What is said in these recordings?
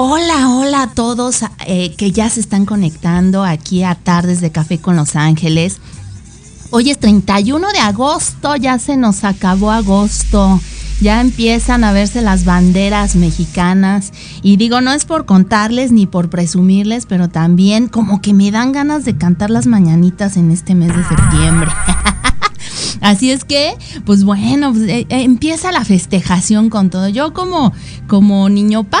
Hola, hola a todos eh, que ya se están conectando aquí a Tardes de Café con Los Ángeles. Hoy es 31 de agosto, ya se nos acabó agosto. Ya empiezan a verse las banderas mexicanas. Y digo, no es por contarles ni por presumirles, pero también como que me dan ganas de cantar las mañanitas en este mes de septiembre. Así es que, pues bueno, eh, eh, empieza la festejación con todo. Yo como, como niño pa,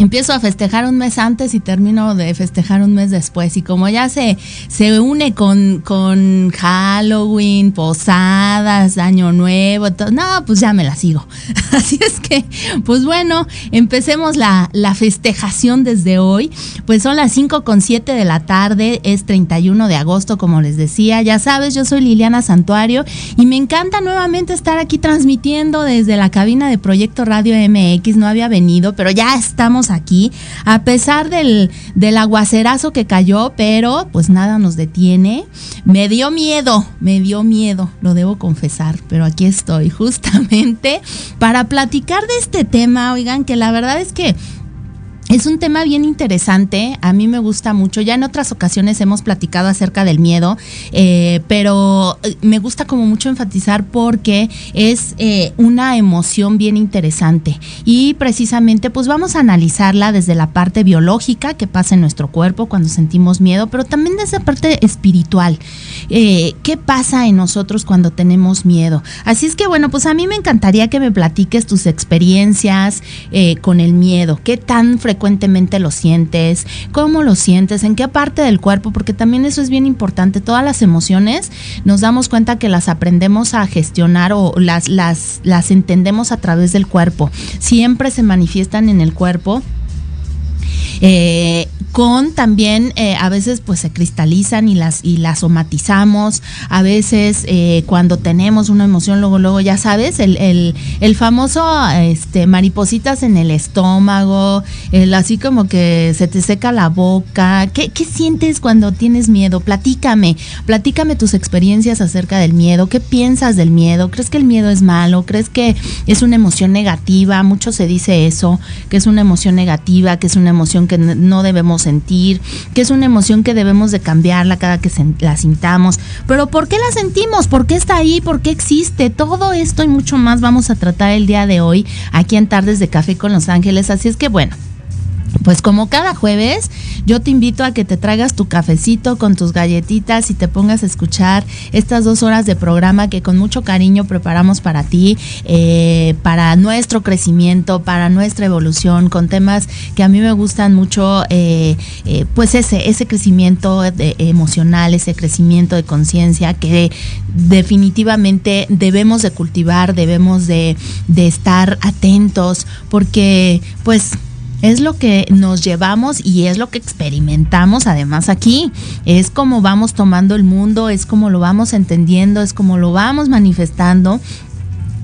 empiezo a festejar un mes antes y termino de festejar un mes después. Y como ya se, se une con, con Halloween, posadas, Año Nuevo, no, pues ya me la sigo. Así es que, pues bueno, empecemos la, la festejación desde hoy. Pues son las 5 con 7 de la tarde, es 31 de agosto, como les decía. Ya sabes, yo soy Liliana Santuario y me encanta nuevamente estar aquí transmitiendo desde la cabina de Proyecto Radio MX. No había venido, pero ya estamos aquí, a pesar del, del aguacerazo que cayó, pero pues nada nos detiene. Me dio miedo, me dio miedo, lo debo confesar, pero aquí estoy justamente para platicar de este tema, oigan, que la verdad es que es un tema bien interesante, a mí me gusta mucho, ya en otras ocasiones hemos platicado acerca del miedo, eh, pero eh, me gusta como mucho enfatizar porque es eh, una emoción bien interesante y precisamente pues vamos a analizarla desde la parte biológica que pasa en nuestro cuerpo cuando sentimos miedo, pero también desde la parte espiritual, qué pasa en nosotros cuando tenemos miedo. Así es que bueno, pues a mí me encantaría que me platiques tus experiencias con el miedo, qué tan frecuente frecuentemente lo sientes, cómo lo sientes, en qué parte del cuerpo, porque también eso es bien importante. Todas las emociones nos damos cuenta que las aprendemos a gestionar o las, las, las entendemos a través del cuerpo. Siempre se manifiestan en el cuerpo. Eh, con también eh, a veces pues se cristalizan y las y las somatizamos a veces eh, cuando tenemos una emoción luego luego ya sabes el, el, el, famoso este maripositas en el estómago el así como que se te seca la boca ¿Qué, ¿qué sientes cuando tienes miedo? platícame platícame tus experiencias acerca del miedo ¿qué piensas del miedo? ¿crees que el miedo es malo? ¿crees que es una emoción negativa? mucho se dice eso que es una emoción negativa que es una emoción que no debemos sentir, que es una emoción que debemos de cambiarla cada que la sintamos. Pero ¿por qué la sentimos? ¿Por qué está ahí? ¿Por qué existe? Todo esto y mucho más vamos a tratar el día de hoy aquí en Tardes de Café con Los Ángeles. Así es que bueno. Pues como cada jueves, yo te invito a que te traigas tu cafecito con tus galletitas y te pongas a escuchar estas dos horas de programa que con mucho cariño preparamos para ti, eh, para nuestro crecimiento, para nuestra evolución, con temas que a mí me gustan mucho, eh, eh, pues ese, ese crecimiento emocional, ese crecimiento de conciencia que definitivamente debemos de cultivar, debemos de, de estar atentos, porque pues es lo que nos llevamos y es lo que experimentamos además aquí. Es como vamos tomando el mundo, es como lo vamos entendiendo, es como lo vamos manifestando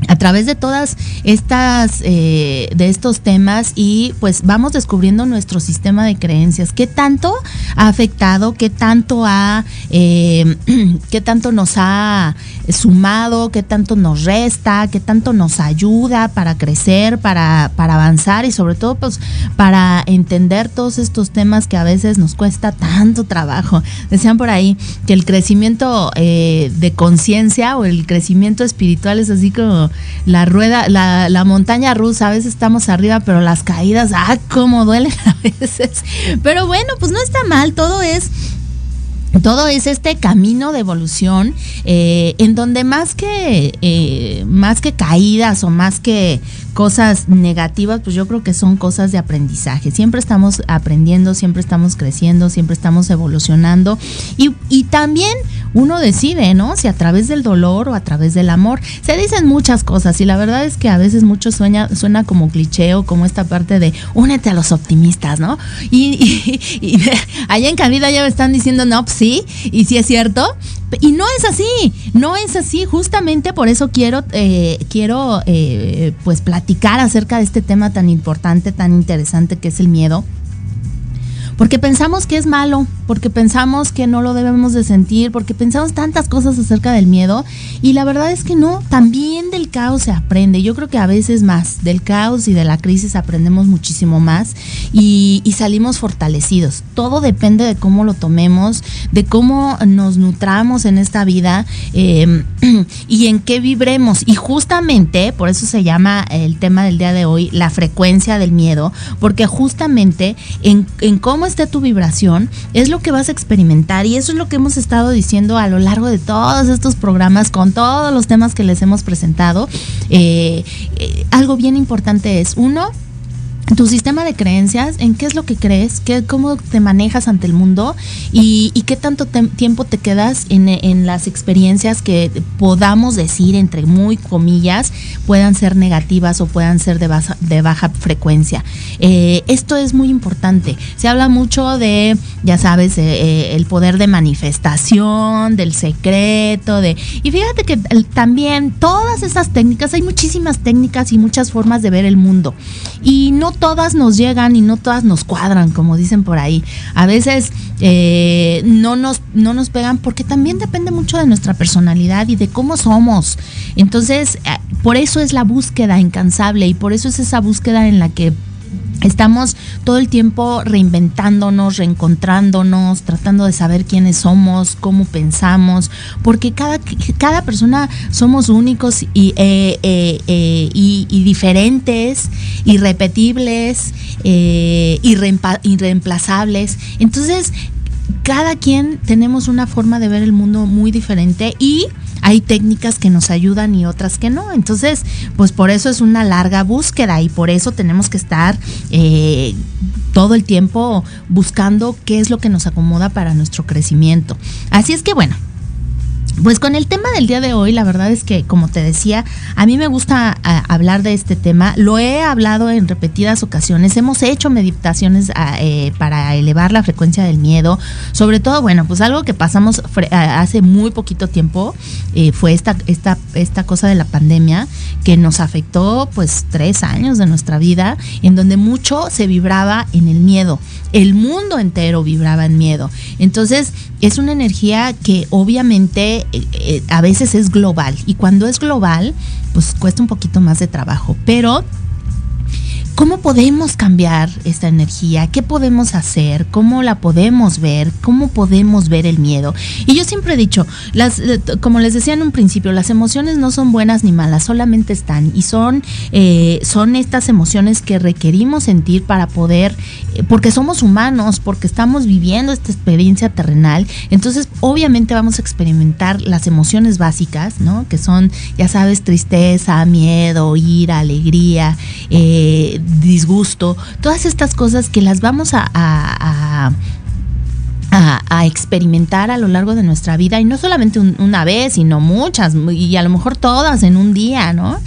a través de todas estas eh, de estos temas y pues vamos descubriendo nuestro sistema de creencias. Qué tanto ha afectado qué tanto ha eh, qué tanto nos ha sumado qué tanto nos resta qué tanto nos ayuda para crecer para, para avanzar y sobre todo pues para entender todos estos temas que a veces nos cuesta tanto trabajo decían por ahí que el crecimiento eh, de conciencia o el crecimiento espiritual es así como la rueda, la, la, montaña rusa, a veces estamos arriba, pero las caídas, ah, cómo duelen a veces. Pero bueno, pues no está mal, todo es todo es este camino de evolución eh, en donde más que eh, más que caídas o más que cosas negativas pues yo creo que son cosas de aprendizaje. Siempre estamos aprendiendo siempre estamos creciendo siempre estamos evolucionando. Y, y también uno decide no si a través del dolor o a través del amor. Se dicen muchas cosas y la verdad es que a veces mucho suena suena como cliché o como esta parte de únete a los optimistas no y, y, allá en cabida ya me están diciendo no pues sí, y sí es cierto. Y no es así, no es así. Justamente por eso quiero, eh, quiero eh, pues platicar acerca de este tema tan importante, tan interesante que es el miedo. Porque pensamos que es malo, porque pensamos que no lo debemos de sentir, porque pensamos tantas cosas acerca del miedo y la verdad es que no, también del caos se aprende. Yo creo que a veces más, del caos y de la crisis aprendemos muchísimo más y, salimos fortalecidos. Todo depende de cómo lo tomemos, de cómo nos nutramos en esta vida em, y en qué vibremos. Y justamente, por eso se llama el tema del día de hoy, la frecuencia del miedo, porque justamente en, en cómo esté tu vibración es lo que vas a experimentar y eso es lo que hemos estado diciendo a lo largo de todos estos programas con todos los temas que les hemos presentado. Eh, eh, algo bien importante es, uno, tu sistema de creencias, en qué es lo que crees, qué, cómo te manejas ante el mundo y, qué tanto tiempo te quedas en, las experiencias que podamos decir, entre muy comillas, puedan ser negativas o puedan ser de, de baja frecuencia. Eh, esto es muy importante. Se habla mucho de, ya sabes, eh, eh, el poder de manifestación, del secreto, de... Y fíjate que también todas esas técnicas, hay muchísimas técnicas y muchas formas de ver el mundo. Y no todas nos llegan y no todas nos cuadran, como dicen por ahí. A veces eh, no, nos, no nos pegan porque también depende mucho de nuestra personalidad y de cómo somos. Entonces, eh, por eso es la búsqueda incansable y por eso es esa búsqueda en la que Estamos todo el tiempo reinventándonos, reencontrándonos, tratando de saber quiénes somos, cómo pensamos, porque cada, cada persona somos únicos y, eh, eh, eh, y, diferentes, irrepetibles, irreemplazables. Entonces, cada quien tenemos una forma de ver el mundo muy diferente y hay técnicas que nos ayudan y otras que no. Entonces, pues por eso es una larga búsqueda y por eso tenemos que estar eh, todo el tiempo buscando qué es lo que nos acomoda para nuestro crecimiento. Así es que bueno, pues con el tema del día de hoy, la verdad es que, como te decía, a mí me gusta hablar de este tema. Lo he hablado en repetidas ocasiones. Hemos hecho meditaciones eh, para elevar la frecuencia del miedo. Sobre todo, bueno, pues algo que pasamos hace muy poquito tiempo eh, fue esta, esta, esta cosa de la pandemia que nos afectó pues tres años de nuestra vida, en donde mucho se vibraba en el miedo. El mundo entero vibraba en miedo. Entonces, es una energía que obviamente eh, eh, a veces es global y cuando es global, pues cuesta un poquito más de trabajo, pero ¿Cómo podemos cambiar esta energía? ¿Qué podemos hacer? ¿Cómo la podemos ver? ¿Cómo podemos ver el miedo? Y yo siempre he dicho, las, eh, como les decía en un principio, las emociones no son buenas ni malas, solamente están y son, eh, son estas emociones que requerimos sentir para poder, eh, porque somos humanos, porque estamos viviendo esta experiencia terrenal. Entonces, obviamente vamos a experimentar las emociones básicas, ¿no? Que son, ya sabes, tristeza, miedo, ira, alegría. Eh, disgusto, todas estas cosas que las vamos a, a, experimentar a lo largo de nuestra vida y no solamente una vez, sino muchas y a lo mejor todas en un día, ¿no?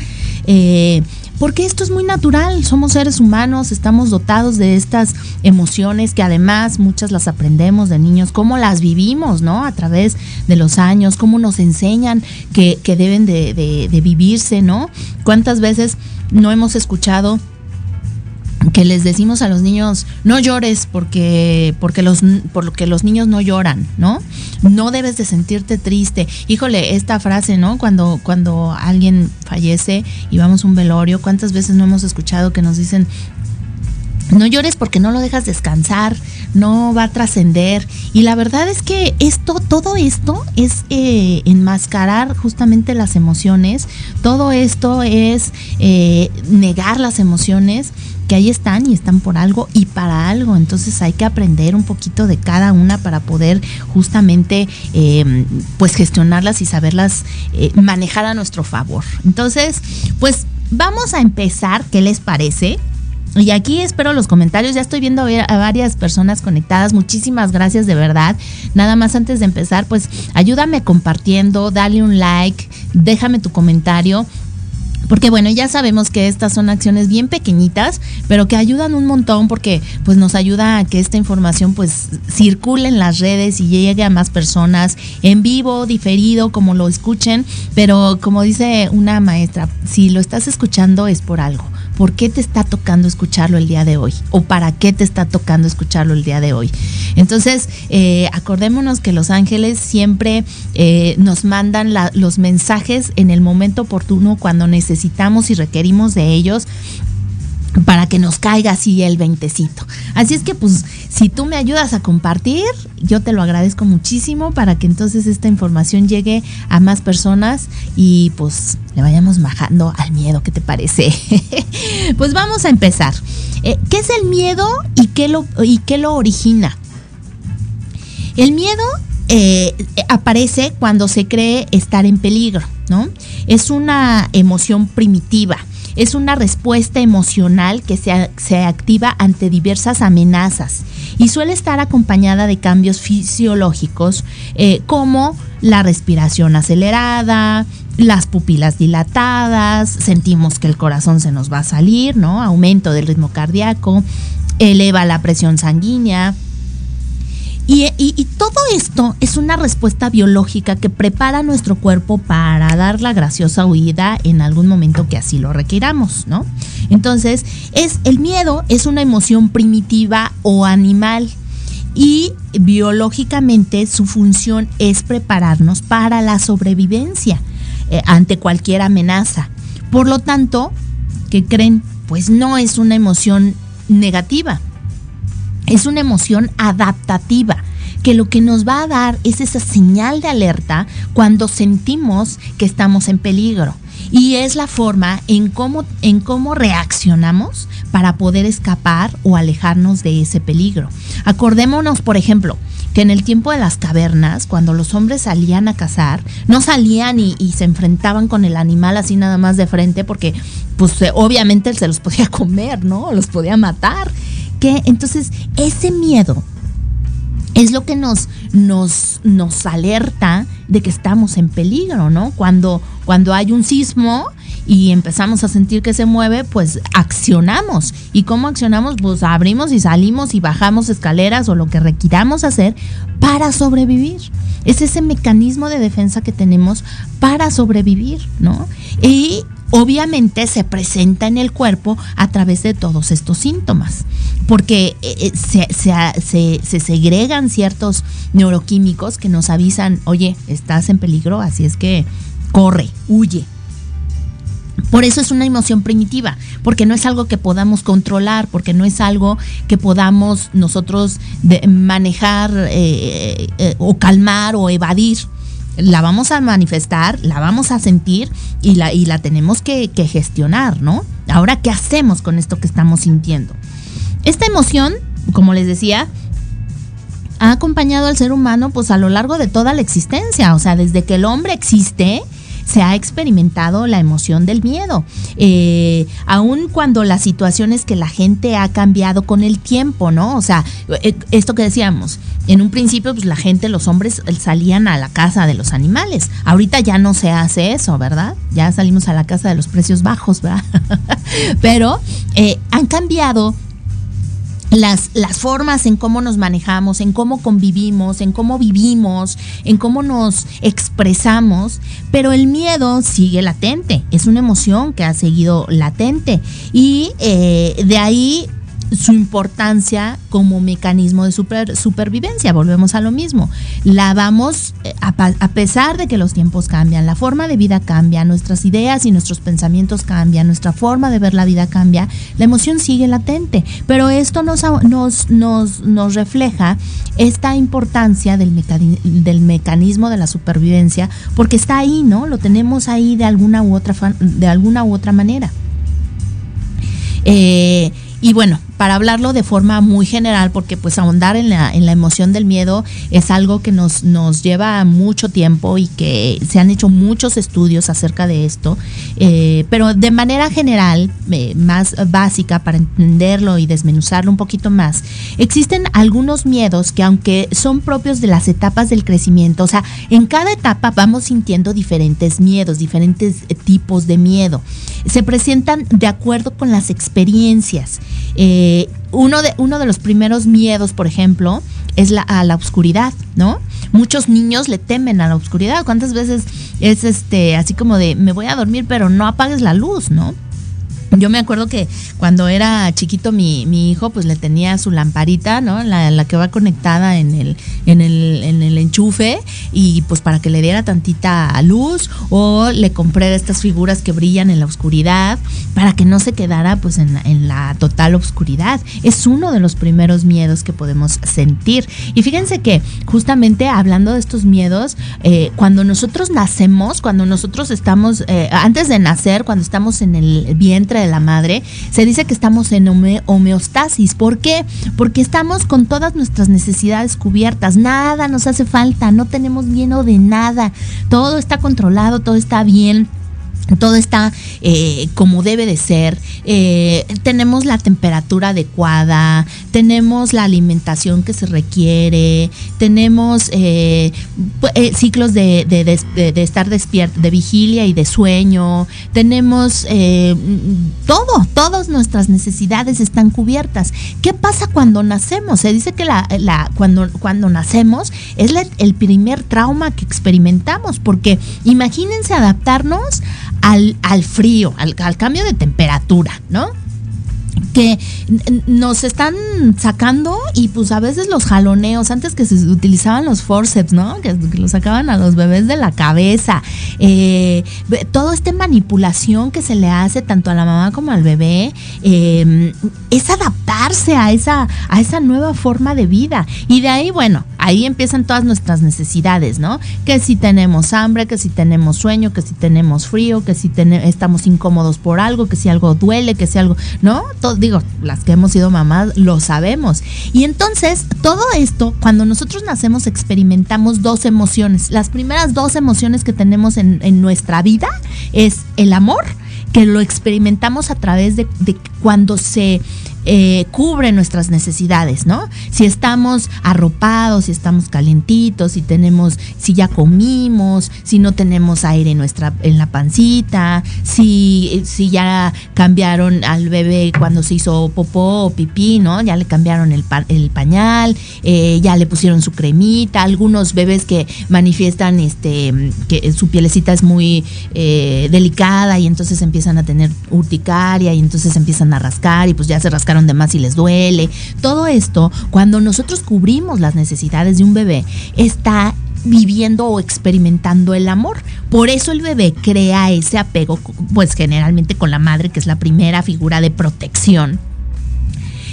Eh, porque esto es muy natural, somos seres humanos, estamos dotados de estas emociones que además muchas las aprendemos de niños, cómo las vivimos, ¿no? A través de los años, cómo nos enseñan que, deben de, de vivirse, ¿no? ¿Cuántas veces no hemos escuchado? Que les decimos a los niños no llores porque porque los los niños no lloran no no debes de sentirte triste híjole esta frase no cuando cuando alguien fallece y vamos a un velorio cuántas veces no hemos escuchado que nos dicen no llores porque no lo dejas descansar, no va a trascender. Y la verdad es que esto, todo esto es eh, enmascarar justamente las emociones. Todo esto es eh, negar las emociones que ahí están y están por algo y para algo. Entonces hay que aprender un poquito de cada una para poder justamente eh, pues gestionarlas y saberlas manejar a nuestro favor. Entonces, pues vamos a empezar. ¿Qué les parece? Y aquí espero los comentarios. Ya estoy viendo a varias personas conectadas. Muchísimas gracias de verdad. Nada más antes de empezar, pues ayúdame compartiendo, dale un like, déjame tu comentario. Porque bueno, ya sabemos que estas son acciones bien pequeñitas, pero que ayudan un montón porque pues nos ayuda a que esta información pues circule en las redes y llegue a más personas en vivo, diferido, como lo escuchen, pero como dice una maestra, si lo estás escuchando es por algo por qué te está tocando escucharlo el día de hoy o para qué te está tocando escucharlo el día de hoy. Entonces, eh, acordémonos que los ángeles siempre eh, nos mandan los mensajes en el momento oportuno cuando necesitamos y requerimos de ellos para que nos caiga así el veintecito. Así es que pues si tú me ayudas a compartir, yo te lo agradezco muchísimo para que entonces esta información llegue a más personas y pues le vayamos bajando al miedo, ¿qué te parece? pues vamos a empezar. Eh, ¿Qué es el miedo y qué lo, y qué lo origina? El miedo eh, aparece cuando se cree estar en peligro, ¿no? Es una emoción primitiva es una respuesta emocional que se, activa ante diversas amenazas y suele estar acompañada de cambios fisiológicos eh, como la respiración acelerada, las pupilas dilatadas, sentimos que el corazón se nos va a salir, ¿no? Aumento del ritmo cardíaco, eleva la presión sanguínea, y, todo esto es una respuesta biológica que prepara nuestro cuerpo para dar la graciosa huida en algún momento que así lo requiramos, ¿no? Entonces, es, el miedo es una emoción primitiva o animal y biológicamente su función es prepararnos para la sobrevivencia eh, ante cualquier amenaza. Por lo tanto, ¿qué creen? Pues no es una emoción negativa es una emoción adaptativa que lo que nos va a dar es esa señal de alerta cuando sentimos que estamos en peligro. Y es la forma en cómo, en cómo reaccionamos para poder escapar o alejarnos de ese peligro. Acordémonos, por ejemplo, que en el tiempo de las cavernas, cuando los hombres salían a cazar, no salían y, se enfrentaban con el animal así nada más de frente, porque pues obviamente se los podía comer, ¿no? Los podía matar entonces ese miedo es lo que nos, nos, nos alerta de que estamos en peligro, ¿no? Cuando, cuando hay un sismo y empezamos a sentir que se mueve, pues accionamos. ¿Y cómo accionamos? Pues abrimos y salimos y bajamos escaleras o lo que requiramos hacer para sobrevivir. Es ese mecanismo de defensa que tenemos para sobrevivir, ¿no? Y obviamente se presenta en el cuerpo a través de todos estos síntomas, porque eh, eh, se, segregan ciertos neuroquímicos que nos avisan, oye, estás en peligro, así es que corre, huye. Por eso es una emoción primitiva, porque no es algo que podamos controlar, porque no es algo que podamos nosotros manejar eh, o calmar o evadir la vamos a manifestar, la vamos a sentir y la, y la tenemos que, gestionar, ¿no? Ahora, ¿qué hacemos con esto que estamos sintiendo? Esta emoción, como les decía, ha acompañado al ser humano pues a lo largo de toda la existencia, o sea, desde que el hombre existe, se ha experimentado la emoción del miedo. Eh, aun cuando la situación es que la gente ha cambiado con el tiempo, ¿no? O sea, eh, esto que decíamos, en un principio, pues la gente, los hombres salían a la casa de los animales. Ahorita ya no se hace eso, ¿verdad? Ya salimos a la casa de los precios bajos, ¿verdad? Pero eh, han cambiado las, las formas en cómo nos manejamos, en cómo convivimos, en cómo vivimos, en cómo nos expresamos, pero el miedo sigue latente, es una emoción que ha seguido latente. Y eh, de ahí su importancia como mecanismo de supervivencia. Volvemos a lo mismo. La vamos, eh, a, pesar de que los tiempos cambian, la forma de vida cambia, nuestras ideas y nuestros pensamientos cambian, nuestra forma de ver la vida cambia, la emoción sigue latente. Pero esto nos, nos, nos, refleja esta importancia del, del mecanismo de la supervivencia, porque está ahí, ¿no? Lo tenemos ahí de alguna u otra, de alguna u otra manera. Eh, y bueno, para hablarlo de forma muy general, porque pues ahondar en la, en la emoción del miedo es algo que nos, nos lleva mucho tiempo y que se han hecho muchos estudios acerca de esto, eh, pero de manera general, eh, más básica para entenderlo y desmenuzarlo un poquito más, existen algunos miedos que aunque son propios de las etapas del crecimiento, o sea, en cada etapa vamos sintiendo diferentes miedos, diferentes tipos de miedo, se presentan de acuerdo con las experiencias. Eh, eh, uno, de, uno de los primeros miedos, por ejemplo, es la, a la oscuridad, ¿no? Muchos niños le temen a la oscuridad. ¿Cuántas veces es este así como de me voy a dormir, pero no apagues la luz, ¿no? Yo me acuerdo que cuando era chiquito mi, mi hijo pues le tenía su lamparita, ¿no? La, que va conectada en el, en, el, en el enchufe y pues para que le diera tantita luz o le compré estas figuras que brillan en la oscuridad para que no se quedara pues en, en la total oscuridad. Es uno de los primeros miedos que podemos sentir. Y fíjense que justamente hablando de estos miedos, eh, cuando nosotros nacemos, cuando nosotros estamos, eh, antes de nacer, cuando estamos en el vientre de la madre, se dice que estamos en homeostasis. ¿Por qué? Porque estamos con todas nuestras necesidades cubiertas. Nada nos hace falta, no tenemos miedo de nada. Todo está controlado, todo está bien todo está eh, como debe de ser, eh, tenemos la temperatura adecuada, tenemos la alimentación que se requiere, tenemos eh, ciclos de, estar despierto, de vigilia y de sueño, tenemos todo, todas nuestras necesidades están cubiertas. ¿Qué pasa cuando nacemos? Se dice que la, cuando, cuando nacemos es el primer trauma que experimentamos, porque imagínense adaptarnos al, al frío, al, al cambio de temperatura, ¿no? Que nos están sacando y pues a veces los jaloneos, antes que se utilizaban los forceps, ¿no? Que, los sacaban a los bebés de la cabeza, eh, todo esta manipulación que se le hace tanto a la mamá como al bebé, eh, es adaptarse a esa, a esa nueva forma de vida. Y de ahí, bueno, ahí empiezan todas nuestras necesidades, ¿no? Que si tenemos hambre, que si tenemos sueño, que si tenemos frío, que si estamos incómodos por algo, que si algo duele, que si algo, ¿no? Digo, las que hemos sido mamás lo sabemos. Y entonces, todo esto, cuando nosotros nacemos, experimentamos dos emociones. Las primeras dos emociones que tenemos en, en nuestra vida es el amor, que lo experimentamos a través de, de cuando se eh, cubre nuestras necesidades, ¿no? Si estamos arropados, si estamos calentitos, si tenemos, si ya comimos, si no tenemos aire en nuestra, en la pancita, si, si ya cambiaron al bebé cuando se hizo popó o pipí, ¿no? Ya le cambiaron el, pañal, eh, ya le pusieron su cremita, algunos bebés que manifiestan este que su pielecita es muy eh, delicada y entonces empiezan a tener urticaria y entonces empiezan a rascar y pues ya se rascan de más y les duele. Todo esto, cuando nosotros cubrimos las necesidades de un bebé, está viviendo o experimentando el amor. Por eso el bebé crea ese apego, pues generalmente con la madre, que es la primera figura de protección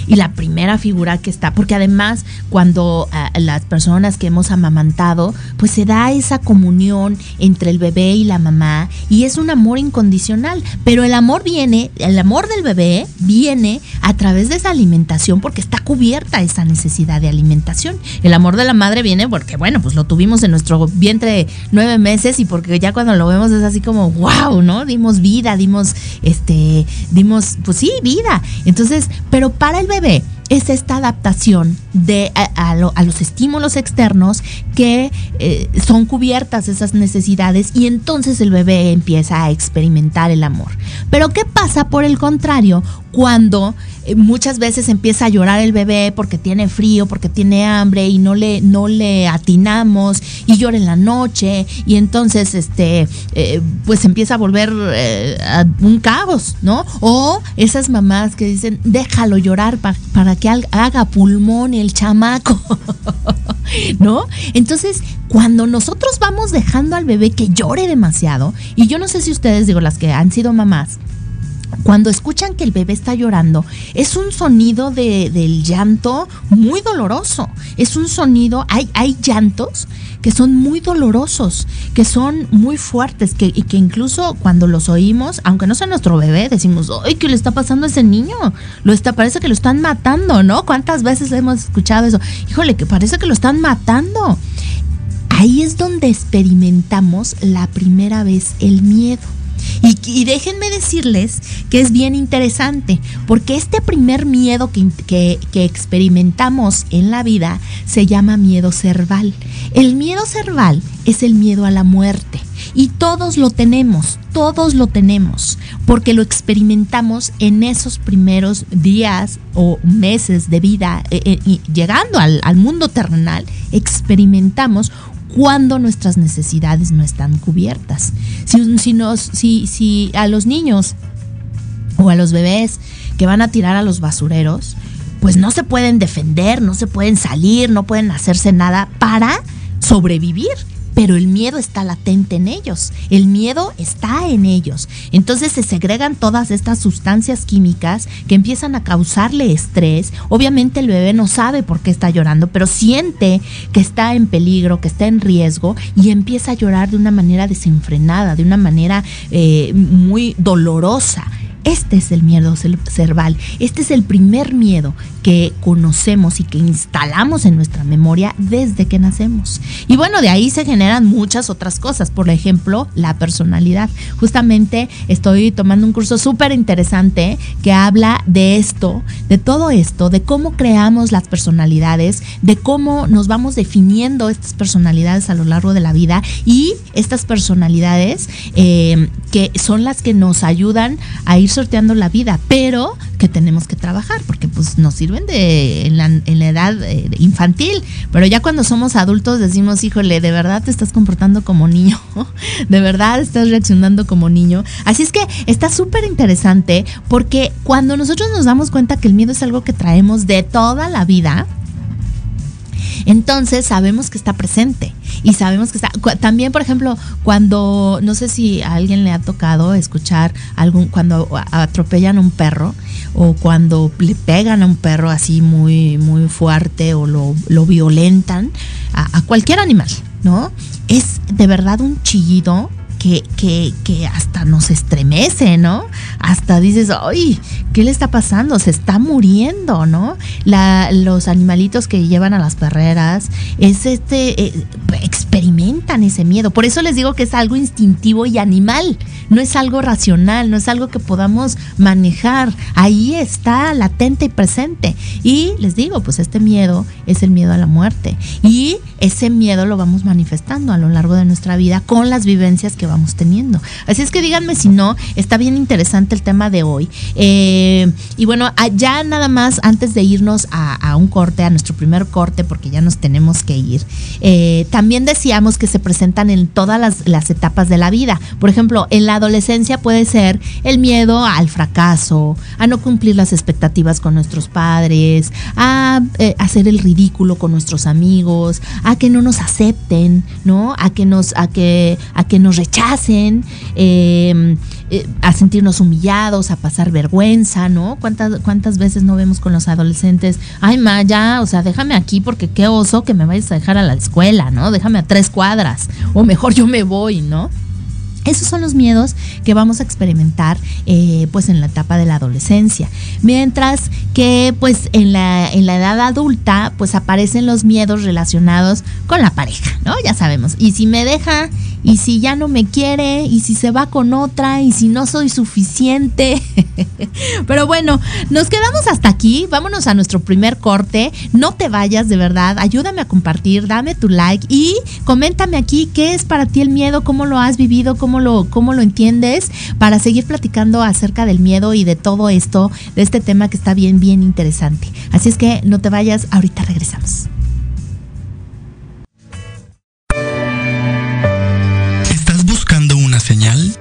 y la primera figura que está, porque además cuando eh, las personas que hemos amamantado, pues se da esa comunión entre el bebé y la mamá y es un amor incondicional, pero el amor viene, el amor del bebé viene a través de esa alimentación porque está cubierta esa necesidad de alimentación. El amor de la madre viene porque, bueno, pues lo tuvimos en nuestro vientre nueve meses y porque ya cuando lo vemos es así como, wow, ¿no? Dimos vida, dimos, este, dimos, pues sí, vida. Entonces, pero para el bebé, es esta adaptación de, a, los estímulos externos que eh, son cubiertas esas necesidades y entonces el bebé empieza a experimentar el amor. Pero ¿qué pasa por el contrario cuando muchas veces empieza a llorar el bebé porque tiene frío, porque tiene hambre y no le, no le atinamos y llora en la noche y entonces este eh, pues empieza a volver eh, un caos, ¿no? O esas mamás que dicen déjalo llorar para que haga pulmón el chamaco, ¿no? Entonces cuando nosotros vamos dejando al bebé que llore demasiado, y yo no sé si ustedes, digo, las que han sido mamás, cuando escuchan que el bebé está llorando, es un sonido de, del llanto muy doloroso. Es un sonido, hay, hay llantos que son muy dolorosos, que son muy fuertes, que, y que incluso cuando los oímos, aunque no sea nuestro bebé, decimos, ¡ay, qué le está pasando a ese niño! Lo está, parece que lo están matando, ¿no? ¿Cuántas veces hemos escuchado eso? Híjole, que parece que lo están matando. Ahí es donde experimentamos la primera vez el miedo. Y, déjenme decirles que es bien interesante, porque este primer miedo que, que, experimentamos en la vida se llama miedo cerval. El miedo cerval es el miedo a la muerte. Y todos lo tenemos, todos lo tenemos, porque lo experimentamos en esos primeros días o meses de vida, eh, eh, llegando al, al mundo terrenal, experimentamos cuando nuestras necesidades no están cubiertas. Si, si, nos, si, si a los niños o a los bebés que van a tirar a los basureros, pues no se pueden defender, no se pueden salir, no pueden hacerse nada para sobrevivir pero el miedo está latente en ellos, el miedo está en ellos. Entonces se segregan todas estas sustancias químicas que empiezan a causarle estrés. Obviamente el bebé no sabe por qué está llorando, pero siente que está en peligro, que está en riesgo y empieza a llorar de una manera desenfrenada, de una manera eh, muy dolorosa. Este es el miedo cerval. Este es el primer miedo que conocemos y que instalamos en nuestra memoria desde que nacemos. Y bueno, de ahí se generan muchas otras cosas. Por ejemplo, la personalidad. Justamente estoy tomando un curso súper interesante que habla de esto, de todo esto, de cómo creamos las personalidades, de cómo nos vamos definiendo estas personalidades a lo largo de la vida y estas personalidades eh, que son las que nos ayudan a ir sorteando la vida, pero que tenemos que trabajar porque pues nos sirven en la, en la edad eh, infantil, pero ya cuando somos adultos decimos, híjole, de verdad te estás comportando como niño, de verdad estás reaccionando como niño. Así es que está súper interesante porque cuando nosotros nos damos cuenta que el miedo es algo que traemos de toda la vida, entonces sabemos que está presente y sabemos que está. También, por ejemplo, cuando, no sé si a alguien le ha tocado escuchar algún, cuando atropellan a un perro o cuando le pegan a un perro así muy, muy fuerte o lo, lo violentan a, a cualquier animal, ¿no? Es de verdad un chillido que, que, que, hasta nos estremece, ¿no? Hasta dices, ¡ay! ¿Qué le está pasando? Se está muriendo, ¿no? Los animalitos que llevan a las perreras, es este, eh, experimentan ese miedo. Por eso les digo que es algo instintivo y animal, no es algo racional, no es algo que podamos manejar. Ahí está latente y presente. Y les digo, pues este miedo es el miedo a la muerte. Y ese miedo lo vamos manifestando a lo largo de nuestra vida con las vivencias que vamos teniendo. Así es que díganme si no, está bien interesante el tema de hoy. Eh, y bueno, ya nada más antes de irnos a, un corte, a nuestro primer corte, porque ya nos tenemos que ir, eh, también decíamos que se presentan en todas las, las etapas de la vida. Por ejemplo, en la adolescencia puede ser el miedo al fracaso, a no cumplir las expectativas con nuestros padres, a eh, hacer el ridículo con nuestros amigos, a que no nos acepten, ¿no? A que nos, a que, a que nos rechacen hacen, em, eh, a sentirnos humillados, a pasar vergüenza, ¿no? ¿Cuántas, ¿Cuántas veces no vemos con los adolescentes? Ay, ma, ya, o sea, déjame aquí porque qué oso que me vayas a dejar a la escuela, ¿no? Déjame a tres cuadras, o mejor yo me voy, ¿no? Esos son los miedos que vamos a experimentar eh, pues en la etapa de la adolescencia. Mientras que pues en la, en la edad adulta pues aparecen los miedos relacionados con la pareja, ¿no? Ya sabemos. Y si me deja, y si ya no me quiere, y si se va con otra, y si no soy suficiente. Pero bueno, nos quedamos hasta aquí. Vámonos a nuestro primer corte. No te vayas de verdad. Ayúdame a compartir, dame tu like y coméntame aquí qué es para ti el miedo, cómo lo has vivido, cómo cómo lo, entiendes, para seguir platicando acerca del miedo y de todo esto, de este tema que está bien, bien interesante. Así es que no te vayas, ahorita regresamos. ¿Estás buscando una señal?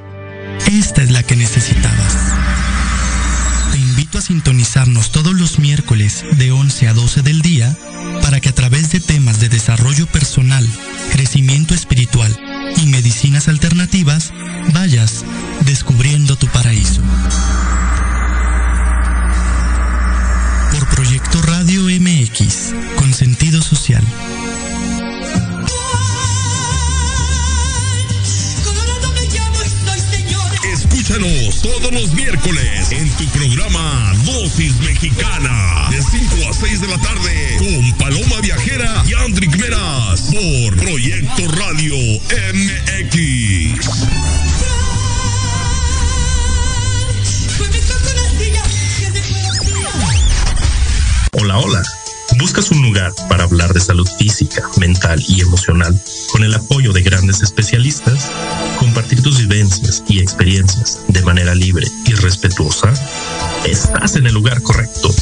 Esta es la que necesitabas. Sintonizarnos todos los miércoles de 11 a 12 del día para que a través de temas de desarrollo personal, crecimiento espiritual, y medicinas alternativas, vayas descubriendo tu paraíso. Por Proyecto Radio MX, con sentido social. Escúchanos todos los miércoles en tu programa Dosis Mexicana de 5 a 6 de la tarde con Paloma Viajera y Andrick Meras por Proyecto Radio MX. Hola, hola. ¿Buscas un lugar para hablar de salud física, mental y emocional con el apoyo de grandes especialistas? ¿Compartir tus vivencias y experiencias de manera libre y respetuosa? Estás en el lugar correcto.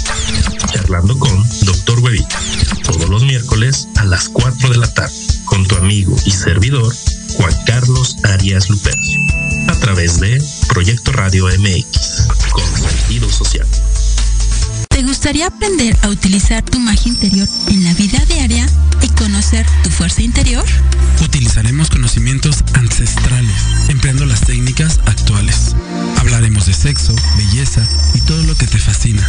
Charlando con Dr. Huevita. Todos los miércoles a las 4 de la tarde. Con tu amigo y servidor, Juan Carlos Arias Lupercio. A través de Proyecto Radio MX. Con sentido social. ¿Te gustaría aprender a utilizar tu magia interior en la vida diaria y conocer tu fuerza interior? Utilizaremos conocimientos ancestrales, empleando las técnicas actuales. Hablaremos de sexo, belleza y todo lo que te fascina.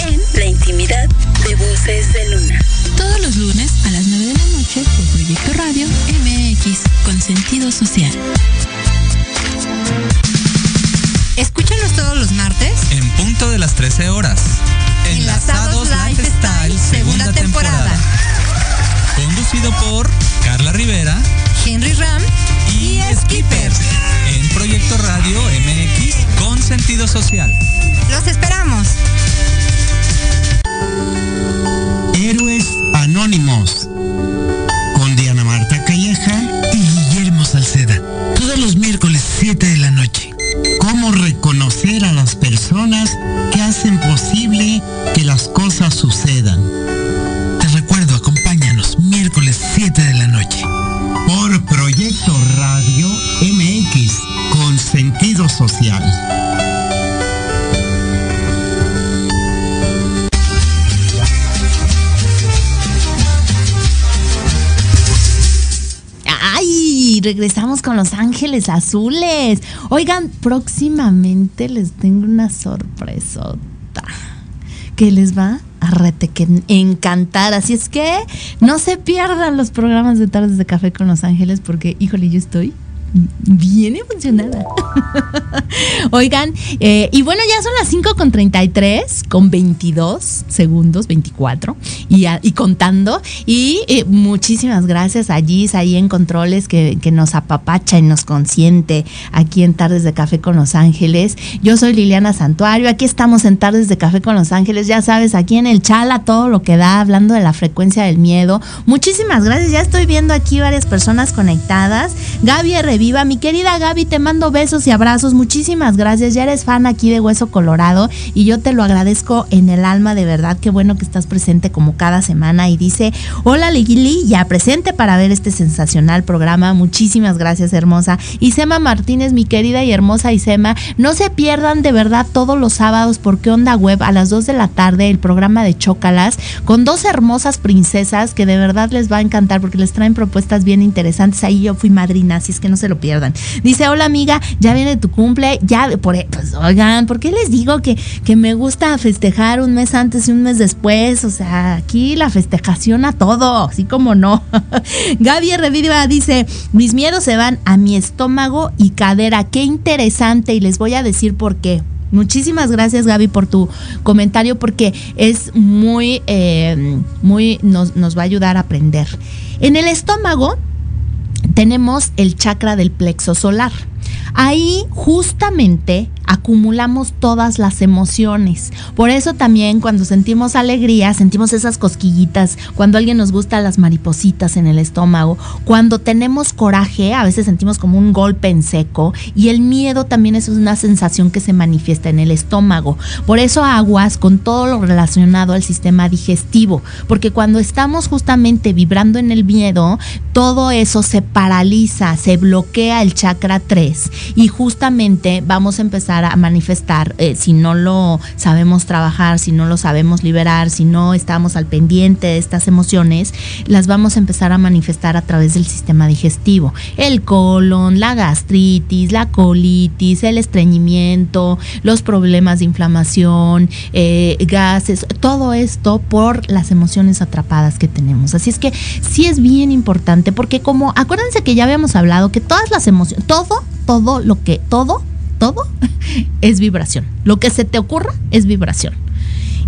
En la intimidad de Voces de Luna. Todos los lunes a las 9 de la noche por Proyecto Radio MX con sentido social. Escúchanos todos los martes 13 horas. Enlazados Lifestyle, segunda temporada. Conducido por Carla Rivera, Henry Ram y, Skipper. En Proyecto Radio MX con sentido social. Los esperamos. Héroes Anónimos. Con Diana Marta Calleja y Guillermo Salceda. Todos los miércoles Cómo reconocer a las personas que hacen posible que las cosas sucedan. Te recuerdo, acompáñanos miércoles 7 de la noche. Por Proyecto Radio MX con sentido social. Regresamos con Los Ángeles Azules. Oigan, próximamente les tengo una sorpresota que les va a rete que encantar. Así es que no se pierdan los programas de tardes de café con Los Ángeles porque, híjole, yo estoy bien emocionada. Oigan, eh, y bueno, ya son las 5 con 33, con 22 segundos, 24, y, contando. Y eh, muchísimas gracias a Gis ahí en Controles que, que, nos apapacha y nos consiente aquí en Tardes de Café con Los Ángeles. Yo soy Liliana Santuario, aquí estamos en Tardes de Café con Los Ángeles, ya sabes, aquí en el Chala, todo lo que da, hablando de la frecuencia del miedo. Muchísimas gracias, ya estoy viendo aquí varias personas conectadas. Gaby R. Viva, mi querida Gaby, te mando besos y abrazos. Muchísimas gracias. Ya eres fan aquí de Hueso Colorado y yo te lo agradezco en el alma, de verdad. Qué bueno que estás presente como cada semana. Y dice: Hola, Ligili, ya presente para ver este sensacional programa. Muchísimas gracias, hermosa. Isema Martínez, mi querida y hermosa Isema, no se pierdan de verdad todos los sábados porque Onda Web a las 2 de la tarde el programa de Chócalas con dos hermosas princesas que de verdad les va a encantar porque les traen propuestas bien interesantes. Ahí yo fui madrina, así es que no se lo pierdan. Dice, hola amiga, ya viene tu cumple, ya, por, pues oigan, ¿por qué les digo que, que me gusta festejar un mes antes y un mes después? O sea, aquí la festejación a todo, así como no. Gaby Reviva dice, mis miedos se van a mi estómago y cadera, qué interesante y les voy a decir por qué. Muchísimas gracias Gaby por tu comentario porque es muy, eh, muy, nos, nos va a ayudar a aprender. En el estómago tenemos el chakra del plexo solar. Ahí justamente acumulamos todas las emociones. Por eso también cuando sentimos alegría, sentimos esas cosquillitas, cuando alguien nos gusta las maripositas en el estómago, cuando tenemos coraje, a veces sentimos como un golpe en seco y el miedo también es una sensación que se manifiesta en el estómago. Por eso aguas con todo lo relacionado al sistema digestivo, porque cuando estamos justamente vibrando en el miedo, todo eso se paraliza, se bloquea el chakra 3 y justamente vamos a empezar a manifestar eh, si no lo sabemos trabajar, si no lo sabemos liberar, si no estamos al pendiente de estas emociones, las vamos a empezar a manifestar a través del sistema digestivo. El colon, la gastritis, la colitis, el estreñimiento, los problemas de inflamación, eh, gases, todo esto por las emociones atrapadas que tenemos. Así es que sí es bien importante porque como acuérdense que ya habíamos hablado que todas las emociones, todo, todo lo que, todo todo es vibración. Lo que se te ocurra es vibración.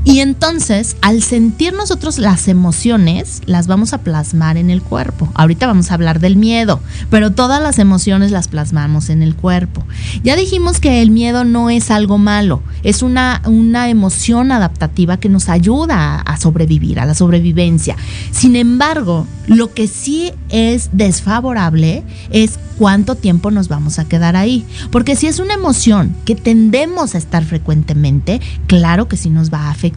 Y entonces, al sentir nosotros las emociones, las vamos a plasmar en el cuerpo. Ahorita vamos a hablar del miedo, pero todas las emociones las plasmamos en el cuerpo. Ya dijimos que el miedo no es algo malo, es una, una emoción adaptativa que nos ayuda a, sobrevivir, a la sobrevivencia. Sin embargo, lo que sí es desfavorable es cuánto tiempo nos vamos a quedar ahí. Porque si es una emoción que tendemos a estar frecuentemente, claro que sí nos va a afectar.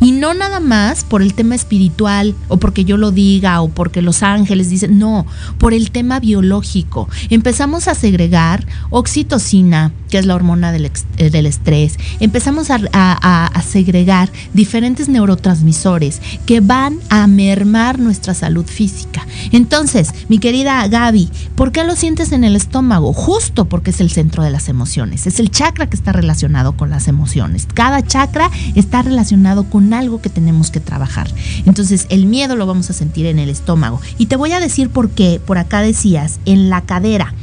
Y no nada más por el tema espiritual o porque yo lo diga o porque los ángeles dicen, no, por el tema biológico. Empezamos a segregar oxitocina, que es la hormona del, eh, del estrés. Empezamos a, a, a segregar diferentes neurotransmisores que van a mermar nuestra salud física. Entonces, mi querida Gaby, ¿por qué lo sientes en el estómago? Justo porque es el centro de las emociones. Es el chakra que está relacionado con las emociones. Cada chakra está relacionado con algo que tenemos que trabajar. Entonces, el miedo lo vamos a sentir en el estómago. Y te voy a decir por qué. Por acá decías, en la cadera.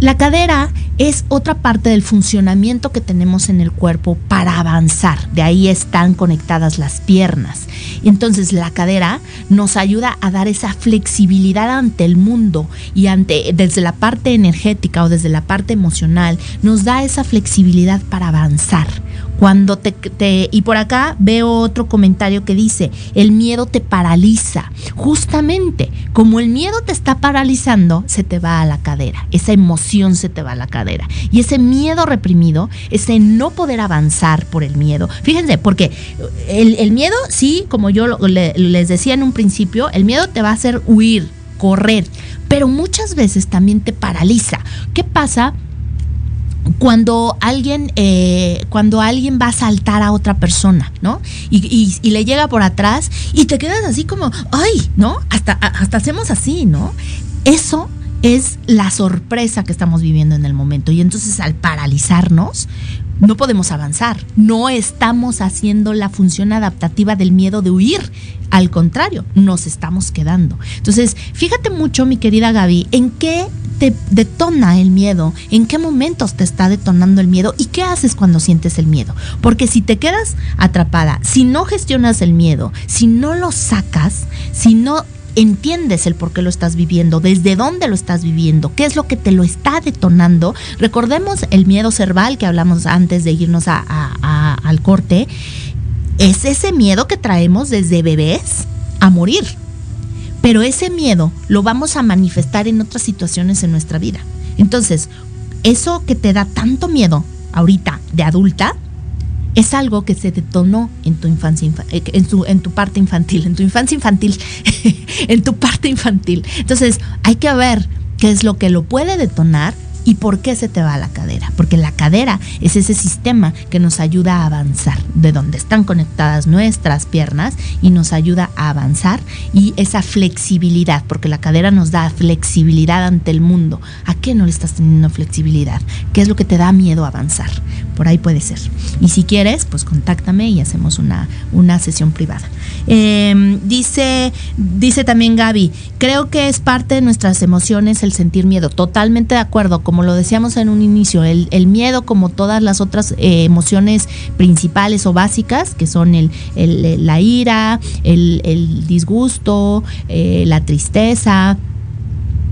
La cadera es otra parte del funcionamiento que tenemos en el cuerpo para avanzar. De ahí están conectadas las piernas. Entonces la cadera nos ayuda a dar esa flexibilidad ante el mundo y ante desde la parte energética o desde la parte emocional nos da esa flexibilidad para avanzar. Cuando te, te, y por acá veo otro comentario que dice, el miedo te paraliza. Justamente, como el miedo te está paralizando, se te va a la cadera. Esa emoción se te va a la cadera. Y ese miedo reprimido, ese no poder avanzar por el miedo. Fíjense, porque el, el miedo, sí, como yo les decía en un principio, el miedo te va a hacer huir, correr, pero muchas veces también te paraliza. ¿Qué pasa? Cuando alguien eh, cuando alguien va a saltar a otra persona, ¿no? Y, y, y, le llega por atrás y te quedas así como, ay, ¿no? Hasta, hasta hacemos así, ¿no? Eso es la sorpresa que estamos viviendo en el momento. Y entonces al paralizarnos, no podemos avanzar. No estamos haciendo la función adaptativa del miedo de huir. Al contrario, nos estamos quedando. Entonces, fíjate mucho, mi querida Gaby, en qué te detona el miedo, en qué momentos te está detonando el miedo y qué haces cuando sientes el miedo. Porque si te quedas atrapada, si no gestionas el miedo, si no lo sacas, si no entiendes el por qué lo estás viviendo, desde dónde lo estás viviendo, qué es lo que te lo está detonando. Recordemos el miedo cerval que hablamos antes de irnos a, al corte. Es ese miedo que traemos desde bebés a morir. Pero ese miedo lo vamos a manifestar en otras situaciones en nuestra vida. Entonces, eso que te da tanto miedo ahorita de adulta, es algo que se detonó en tu infancia, en tu, en tu parte infantil, en tu infancia infantil, en tu parte infantil. Entonces, hay que ver qué es lo que lo puede detonar ¿Y por qué se te va la cadera? Porque la cadera es ese sistema que nos ayuda a avanzar, de donde están conectadas nuestras piernas y nos ayuda a avanzar y esa flexibilidad, porque la cadera nos da flexibilidad ante el mundo. ¿A qué no le estás teniendo flexibilidad? ¿Qué es lo que te da miedo a avanzar? Por ahí puede ser. Y si quieres, pues contáctame y hacemos una, una sesión privada. Eh, dice, dice también Gaby, creo que es parte de nuestras emociones el sentir miedo. Totalmente de acuerdo, como lo decíamos en un inicio, el, el miedo como todas las otras eh, emociones principales o básicas, que son el, el la ira, el, el disgusto, eh, la tristeza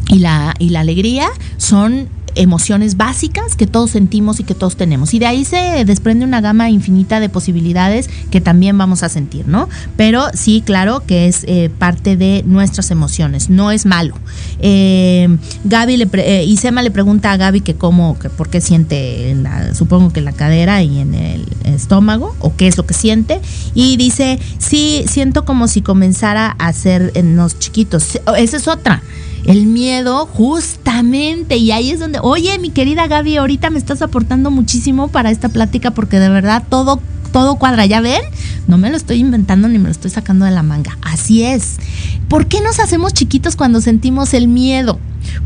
y la, y la alegría, son emociones básicas que todos sentimos y que todos tenemos. Y de ahí se desprende una gama infinita de posibilidades que también vamos a sentir, ¿no? Pero sí, claro que es eh, parte de nuestras emociones, no es malo. Eh, Gaby le eh, Isema le pregunta a Gaby que cómo, que por qué siente, en la, supongo que en la cadera y en el estómago, o qué es lo que siente. Y dice, sí, siento como si comenzara a ser en los chiquitos. Esa es otra el miedo justamente y ahí es donde, oye mi querida Gaby, ahorita me estás aportando muchísimo para esta plática porque de verdad todo todo cuadra, ¿ya ven? No me lo estoy inventando ni me lo estoy sacando de la manga. Así es. ¿Por qué nos hacemos chiquitos cuando sentimos el miedo?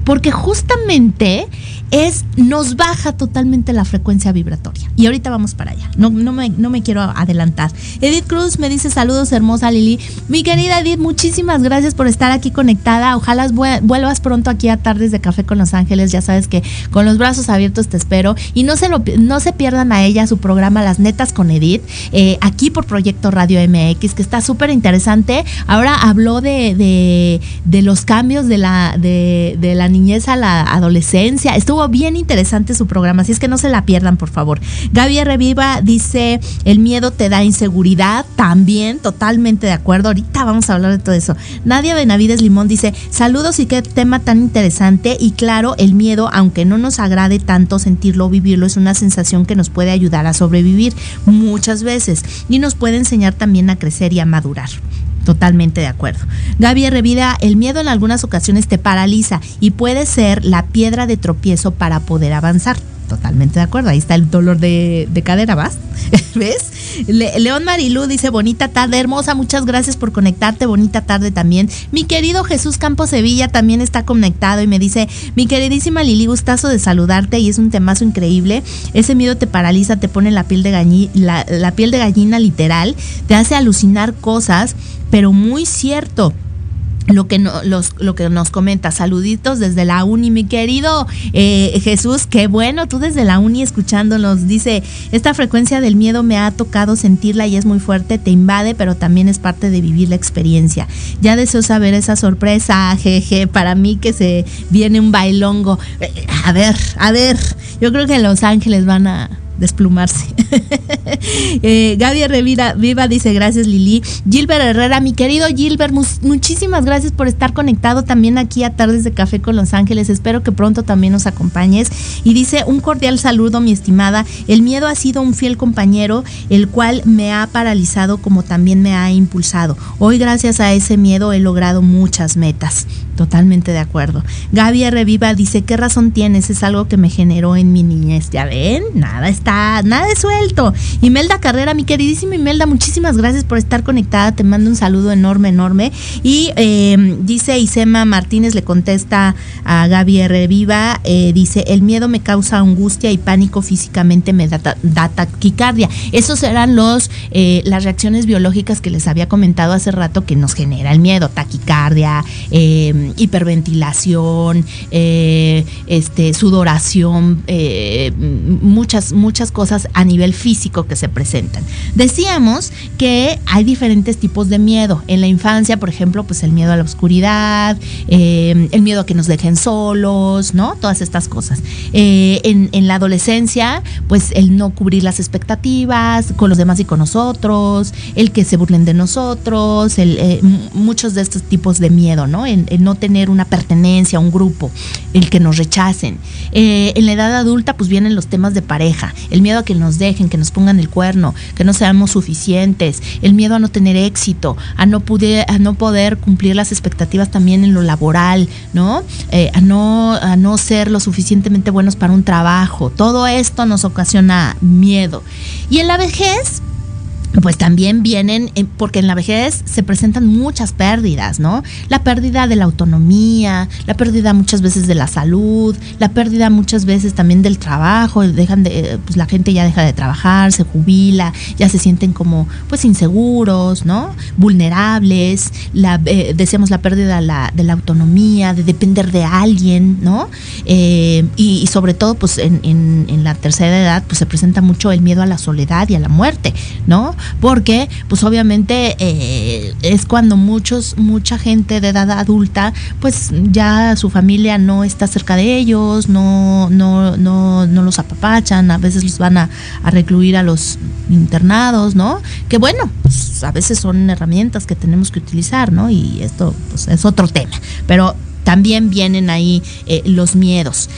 Porque justamente es, nos baja totalmente la frecuencia vibratoria. Y ahorita vamos para allá. No, no, me, no me quiero adelantar. Edith Cruz me dice saludos, hermosa Lili. Mi querida Edith, muchísimas gracias por estar aquí conectada. Ojalá vuelvas pronto aquí a Tardes de Café con Los Ángeles. Ya sabes que con los brazos abiertos te espero. Y no se, no se pierdan a ella su programa Las Netas con Edith, eh, aquí por Proyecto Radio MX, que está súper interesante. Ahora habló de, de, los cambios de la, de la niñez a la adolescencia. Estuvo bien interesante su programa, así es que no se la pierdan, por favor. Gaby Reviva dice, el miedo te da inseguridad, también, totalmente de acuerdo. Ahorita vamos a hablar de todo eso. Nadia Benavides Limón dice, saludos y qué tema tan interesante. Y claro, el miedo, aunque no nos agrade tanto sentirlo o vivirlo, es una sensación que nos puede ayudar a sobrevivir muchas veces y nos puede enseñar también a crecer y a madurar. Totalmente de acuerdo. Gaby Revida, el miedo en algunas ocasiones te paraliza y puede ser la piedra de tropiezo para poder avanzar. Totalmente de acuerdo. Ahí está el dolor de, de cadera, ¿vas? ¿Ves? Le, León Marilú dice, bonita tarde, hermosa, muchas gracias por conectarte, bonita tarde también. Mi querido Jesús Campos Sevilla también está conectado y me dice, mi queridísima Lili, gustazo de saludarte y es un temazo increíble. Ese miedo te paraliza, te pone la piel de gallina, la, la piel de gallina literal, te hace alucinar cosas pero muy cierto. Lo que, no, los, lo que nos comenta. Saluditos desde la uni, mi querido eh, Jesús, qué bueno, tú desde la uni escuchándonos. Dice, esta frecuencia del miedo me ha tocado sentirla y es muy fuerte, te invade, pero también es parte de vivir la experiencia. Ya deseo saber esa sorpresa, jeje, para mí que se viene un bailongo. Eh, a ver, a ver, yo creo que Los Ángeles van a desplumarse. eh, Gaby Viva dice gracias Lili. Gilbert Herrera, mi querido Gilbert, muchísimas gracias por estar conectado también aquí a Tardes de Café con Los Ángeles. Espero que pronto también nos acompañes. Y dice un cordial saludo, mi estimada. El miedo ha sido un fiel compañero, el cual me ha paralizado como también me ha impulsado. Hoy gracias a ese miedo he logrado muchas metas. Totalmente de acuerdo. Gaby Reviva dice, ¿qué razón tienes? Es algo que me generó en mi niñez. Ya ven, nada está, nada de suelto. Imelda Carrera, mi queridísima Imelda, muchísimas gracias por estar conectada. Te mando un saludo enorme, enorme. Y eh, dice Isema Martínez, le contesta a Gaby Reviva, eh, dice, el miedo me causa angustia y pánico físicamente me da, taquicardia. Esos serán los, eh, las reacciones biológicas que les había comentado hace rato que nos genera el miedo, taquicardia, eh, hiperventilación, eh, este, sudoración, eh, muchas, cosas a nivel físico que se presentan. Decíamos que hay diferentes tipos de miedo. En la infancia, por ejemplo, pues el miedo a la oscuridad, eh, el miedo a que nos dejen solos, ¿no? Todas estas cosas. En, en, la adolescencia, pues el no cubrir las expectativas con los demás y con nosotros, el que se burlen de nosotros, el, muchos de estos tipos de miedo, ¿no? En, en no tener una pertenencia a un grupo, el que nos rechacen. Eh, en la edad adulta pues vienen los temas de pareja, el miedo a que nos dejen, que nos pongan el cuerno, que no seamos suficientes, el miedo a no tener éxito, a no, poder, a no poder cumplir las expectativas también en lo laboral, ¿no? Eh, a ¿no? A no ser lo suficientemente buenos para un trabajo. Todo esto nos ocasiona miedo. Y en la vejez, pues también vienen, eh, porque en la vejez se presentan muchas pérdidas, ¿no? La pérdida de la autonomía, la pérdida muchas veces de la salud, la pérdida muchas veces también del trabajo, dejan de, pues la gente ya deja de trabajar, se jubila, ya se sienten como pues inseguros, ¿no? Vulnerables, la, eh, decíamos la pérdida de la, de la, autonomía, de depender de alguien, ¿no? Eh, y, sobre todo pues en, en, en la tercera edad pues se presenta mucho el miedo a la soledad y a la muerte, ¿no? Porque pues obviamente eh, es cuando muchos, mucha gente de edad adulta, pues ya su familia no está cerca de ellos, no, no, no, no los apapachan, a veces los van a, recluir a los internados, ¿no? Que bueno, pues, a veces son herramientas que tenemos que utilizar, ¿no? Y esto pues, es otro tema, pero también vienen ahí eh, los miedos.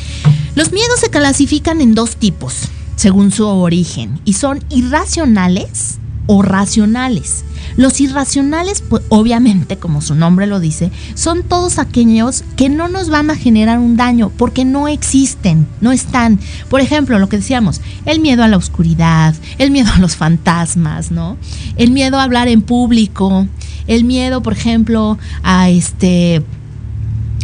Los miedos se clasifican en dos tipos, según su origen, y son irracionales o racionales. Los irracionales, pues, obviamente, como su nombre lo dice, son todos aquellos que no nos van a generar un daño porque no existen, no están. Por ejemplo, lo que decíamos, el miedo a la oscuridad, el miedo a los fantasmas, ¿no? El miedo a hablar en público, el miedo, por ejemplo, a este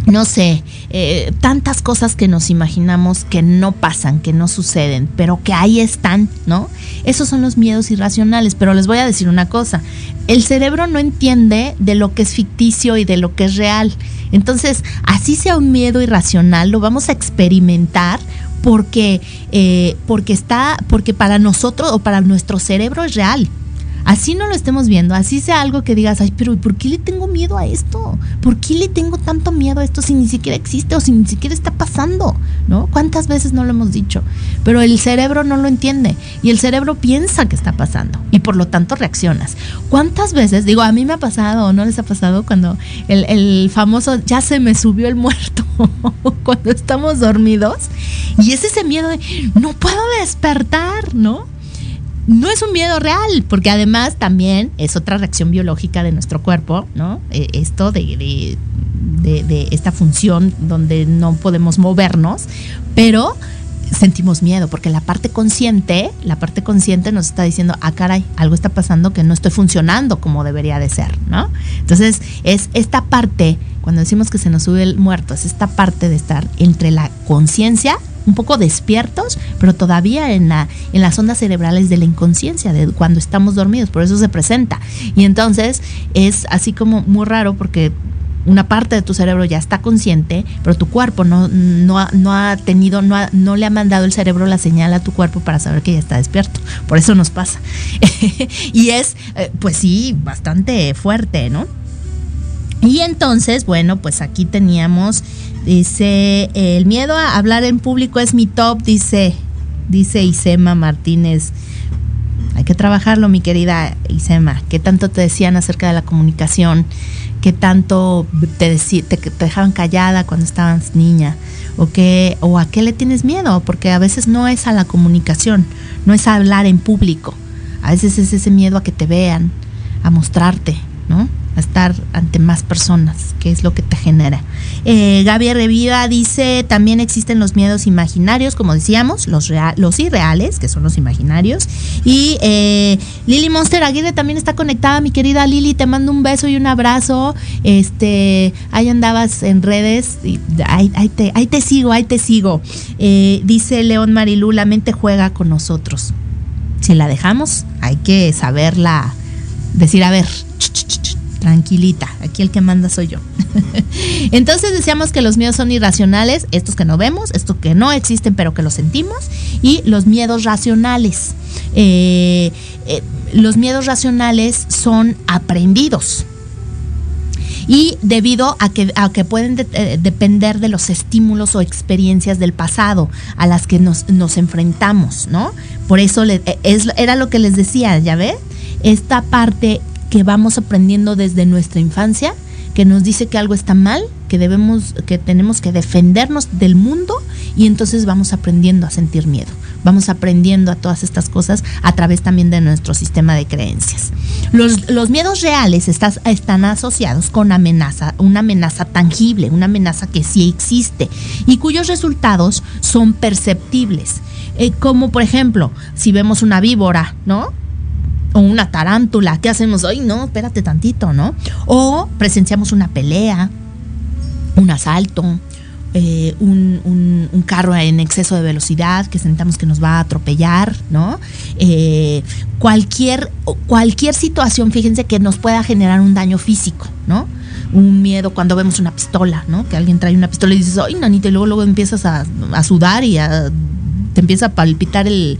no sé, eh, tantas cosas que nos imaginamos que no pasan, que no suceden, pero que ahí están, ¿no? Esos son los miedos irracionales, pero les voy a decir una cosa, el cerebro no entiende de lo que es ficticio y de lo que es real. Entonces, así sea un miedo irracional, lo vamos a experimentar porque, eh, porque está, porque para nosotros o para nuestro cerebro es real así no lo estemos viendo, así sea algo que digas, ay, pero ¿por qué le tengo miedo a esto? ¿Por qué le tengo tanto miedo a esto si ni siquiera existe o si ni siquiera está pasando? ¿No? ¿Cuántas veces no lo hemos dicho? Pero el cerebro no lo entiende y el cerebro piensa que está pasando y por lo tanto reaccionas. ¿Cuántas veces, digo, a mí me ha pasado, ¿no les ha pasado cuando el, el famoso ya se me subió el muerto cuando estamos dormidos? Y es ese miedo de no puedo despertar, ¿no? No es un miedo real, porque además también es otra reacción biológica de nuestro cuerpo, ¿no? Eh, esto de, de, esta función donde no podemos movernos, pero sentimos miedo, porque la parte consciente, la parte consciente nos está diciendo, ah, caray, algo está pasando que no estoy funcionando como debería de ser, ¿no? Entonces, es esta parte, cuando decimos que se nos sube el muerto, es esta parte de estar entre la conciencia un poco despiertos, pero todavía en, la, en las ondas cerebrales de la inconsciencia, de cuando estamos dormidos, por eso se presenta. Y entonces es así como muy raro porque una parte de tu cerebro ya está consciente, pero tu cuerpo no, no, ha, no ha tenido, no, no le ha mandado el cerebro la señal a tu cuerpo para saber que ya está despierto. Por eso nos pasa. y es, eh, pues sí, bastante fuerte, ¿no? Y entonces, bueno, pues aquí teníamos, dice, el miedo a hablar en público es mi top, dice, dice Isema Martínez. Hay que trabajarlo, mi querida Isema. ¿Qué tanto te decían acerca de la comunicación? ¿Qué tanto te, te, dejaban callada cuando estabas niña? ¿O, qué, ¿O a qué le tienes miedo? Porque a veces no es a la comunicación, no es a hablar en público. A veces es ese miedo a que te vean, a mostrarte, ¿no? Estar ante más personas, que es lo que te genera. Eh, Gaby Reviva dice, también existen los miedos imaginarios, como decíamos, los, los irreales, que son los imaginarios. Y eh, Lili Monster Aguirre también está conectada, mi querida Lili, te mando un beso y un abrazo. Este, ahí andabas en redes, y ahí, te, ahí te sigo, ahí te sigo. Eh, dice León Marilú, la mente juega con nosotros. Si la dejamos, hay que saberla, decir, a ver, tranquilita, aquí el que manda soy yo. Entonces decíamos que los miedos son irracionales, estos que no vemos, estos que no existen pero que los sentimos, y los miedos racionales. Eh, eh, los miedos racionales son aprendidos. Y debido a que, a que pueden eh, depender de los estímulos o experiencias del pasado a las que nos, enfrentamos, ¿no? Por eso es, era lo que les decía, ¿ya ve? Esta parte que vamos aprendiendo desde nuestra infancia, que nos dice que algo está mal, que debemos, que tenemos que defendernos del mundo y entonces vamos aprendiendo a sentir miedo. Vamos aprendiendo a todas estas cosas a través también de nuestro sistema de creencias. Los, miedos reales están asociados con amenaza, una amenaza tangible, una amenaza que sí existe y cuyos resultados son perceptibles. Eh, como por ejemplo, si vemos una víbora, ¿no? O una tarántula, ¿qué hacemos? hoy? no, espérate tantito, ¿no? O presenciamos una pelea, un asalto, eh, un, carro en exceso de velocidad que sentamos que nos va a atropellar, ¿no? Eh, cualquier, cualquier situación, fíjense, que nos pueda generar un daño físico, ¿no? Un miedo cuando vemos una pistola, ¿no? Que alguien trae una pistola y dices, ay, nanita, y luego, luego empiezas a, a sudar y a empieza a palpitar el,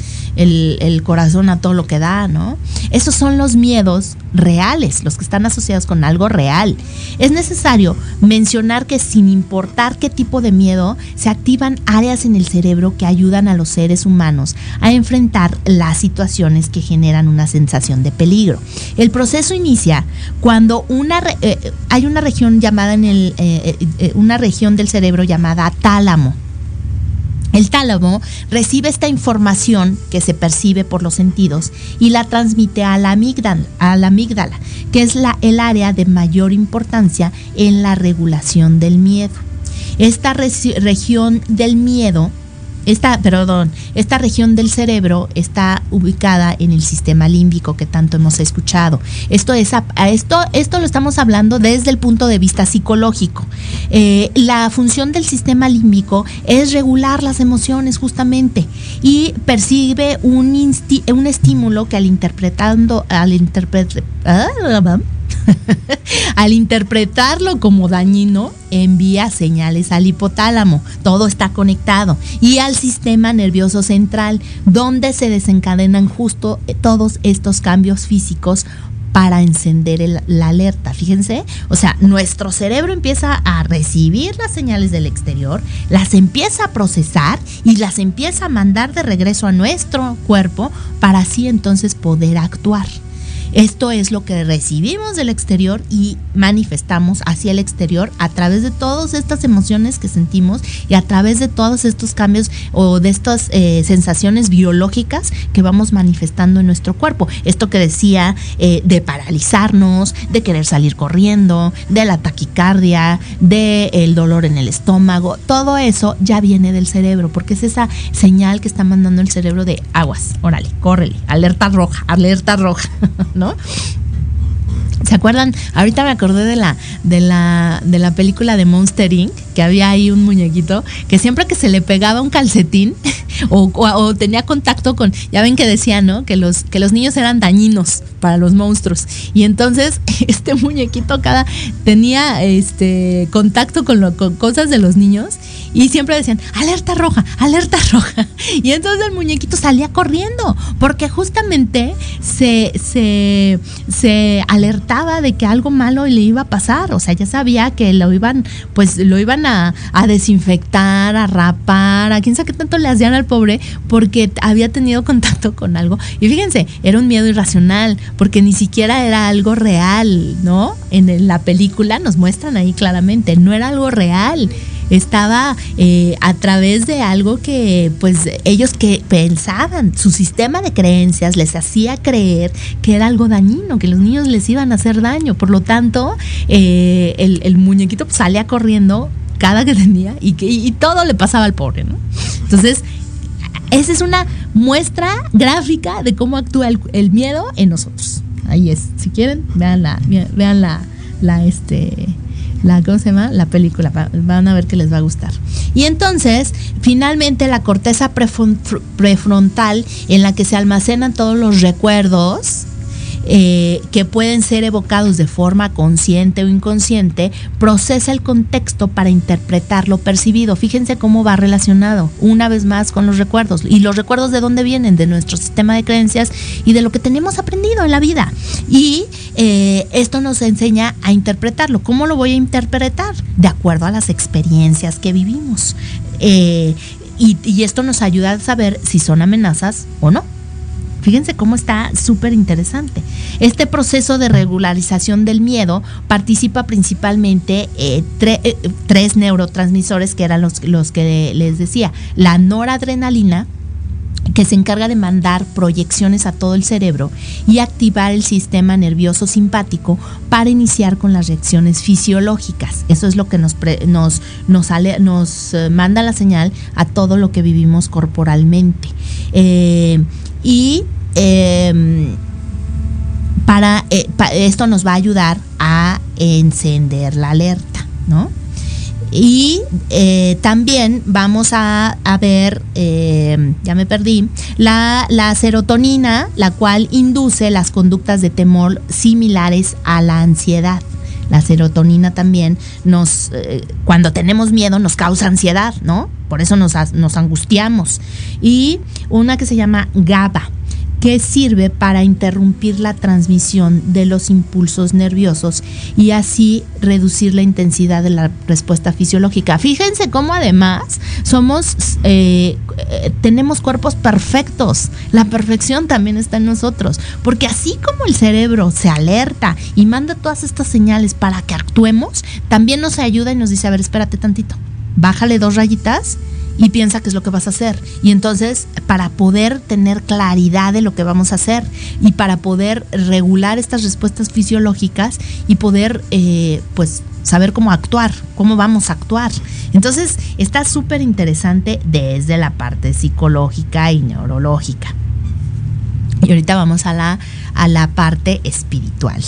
corazón a todo lo que da, ¿no? Esos son los miedos reales, los que están asociados con algo real. Es necesario mencionar que sin importar qué tipo de miedo, se activan áreas en el cerebro que ayudan a los seres humanos a enfrentar las situaciones que generan una sensación de peligro. El proceso inicia cuando una eh, hay una región llamada en el eh, eh, una región del cerebro llamada tálamo el tálamo recibe esta información que se percibe por los sentidos y la transmite a la amígdala, que es el área de mayor importancia en la regulación del miedo. Esta región del miedo esta, perdón, esta región del cerebro está ubicada en el sistema límbico que tanto hemos escuchado. Esto, es, esto, esto lo estamos hablando desde el punto de vista psicológico. Eh, la función del sistema límbico es regular las emociones justamente y percibe un, un estímulo que al interpretando, al interpretar, ah, Al interpretarlo como dañino, envía señales al hipotálamo. Todo está conectado. Y al sistema nervioso central, donde se desencadenan justo todos estos cambios físicos para encender la alerta. Fíjense, o sea, nuestro cerebro empieza a recibir las señales del exterior, las empieza a procesar y las empieza a mandar de regreso a nuestro cuerpo para así entonces poder actuar. Esto es lo que recibimos del exterior y manifestamos hacia el exterior a través de todas estas emociones que sentimos y a través de todos estos cambios o de estas eh, sensaciones biológicas que vamos manifestando en nuestro cuerpo. Esto que decía eh, de paralizarnos, de querer salir corriendo, de la taquicardia, del dolor en el estómago, todo eso ya viene del cerebro porque es esa señal que está mandando el cerebro de aguas, órale, córrele, alerta roja, alerta roja. ¿no? ¿Se acuerdan? Ahorita me acordé de la, de la, de la película de Monster Inc., que había ahí un muñequito que siempre que se le pegaba un calcetín, o, tenía contacto con, ya ven que decía, ¿no? Que los, que los niños eran dañinos para los monstruos. Y entonces este muñequito cada tenía este contacto con, lo, con cosas de los niños y siempre decían, alerta roja, alerta roja. Y entonces el muñequito salía corriendo, porque justamente se, se, se de que algo malo le iba a pasar. O sea, ya sabía que lo iban, pues lo iban a, a desinfectar, a rapar, a quién sabe qué tanto le hacían al pobre, porque había tenido contacto con algo. Y fíjense, era un miedo irracional, porque ni siquiera era algo real, ¿no? En la película nos muestran ahí claramente, no era algo real estaba eh, a través de algo que pues ellos que pensaban, su sistema de creencias les hacía creer que era algo dañino, que los niños les iban a hacer daño. Por lo tanto, eh, el, muñequito pues, salía corriendo cada que tenía y, que, y todo le pasaba al pobre, ¿no? Entonces, esa es una muestra gráfica de cómo actúa el, miedo en nosotros. Ahí es. Si quieren, vean la, vean la este la, ¿cómo se llama? La película, van a ver que les va a gustar. Y entonces, finalmente la corteza prefrontal en la que se almacenan todos los recuerdos, eh, que pueden ser evocados de forma consciente o inconsciente, procesa el contexto para interpretar lo percibido. Fíjense cómo va relacionado una vez más con los recuerdos. ¿Y los recuerdos de dónde vienen? De nuestro sistema de creencias y de lo que tenemos aprendido en la vida. Y eh, esto nos enseña a interpretarlo. ¿Cómo lo voy a interpretar? De acuerdo a las experiencias que vivimos. Eh, y esto nos ayuda a saber si son amenazas o no. Fíjense cómo está súper interesante. Este proceso de regularización del miedo participa principalmente eh, eh, tres neurotransmisores que eran los, los que les decía. La noradrenalina, que se encarga de mandar proyecciones a todo el cerebro y activar el sistema nervioso simpático para iniciar con las reacciones fisiológicas. Eso es lo que nos, nos, nos, nos eh, manda la señal a todo lo que vivimos corporalmente y em, para, eh, esto nos va a ayudar a encender la alerta, ¿no? Y eh, también vamos a, ver, em, ya me perdí, la, la, serotonina, la cual induce las conductas de temor similares a la ansiedad. La serotonina también nos, eh, cuando tenemos miedo, nos causa ansiedad, ¿no? Por eso nos, nos angustiamos. Y una que se llama GABA que sirve para interrumpir la transmisión de los impulsos nerviosos y así reducir la intensidad de la respuesta fisiológica. Fíjense cómo además somos, eh, eh, tenemos cuerpos perfectos. La perfección también está en nosotros, porque así como el cerebro se alerta y manda todas estas señales para que actuemos, también nos ayuda y nos dice, a ver, espérate tantito, bájale dos rayitas y piensa qué es lo que vas a hacer. Y entonces, para poder tener claridad de lo que vamos a hacer y para poder regular estas respuestas fisiológicas y poder, eh, pues, saber cómo actuar, cómo vamos a actuar. Entonces, está súper interesante desde la parte psicológica y neurológica. Y ahorita vamos a la, a la parte espiritual.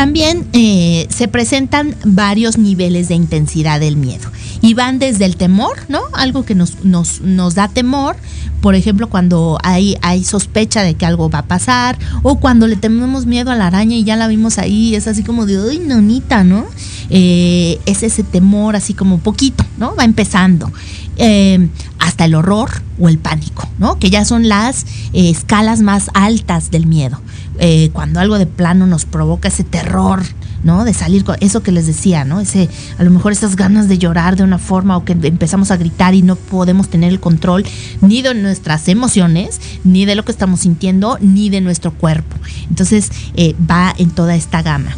También eh, se presentan varios niveles de intensidad del miedo y van desde el temor, ¿no? Algo que nos, nos, nos da temor, por ejemplo, cuando hay, hay sospecha de que algo va a pasar, o cuando le tenemos miedo a la araña y ya la vimos ahí, es así como de, uy, nonita, ¿no? Eh, es ese temor así como poquito, ¿no? Va empezando. Eh, hasta el horror o el pánico, ¿no? Que ya son las eh, escalas más altas del miedo. Cuando algo de plano nos provoca ese terror, ¿no? De salir con eso que les decía, ¿no? Ese, a lo mejor esas ganas de llorar de una forma o que empezamos a gritar y no podemos tener el control ni de nuestras emociones, ni de lo que estamos sintiendo, ni de nuestro cuerpo. Entonces, eh, va en toda esta gama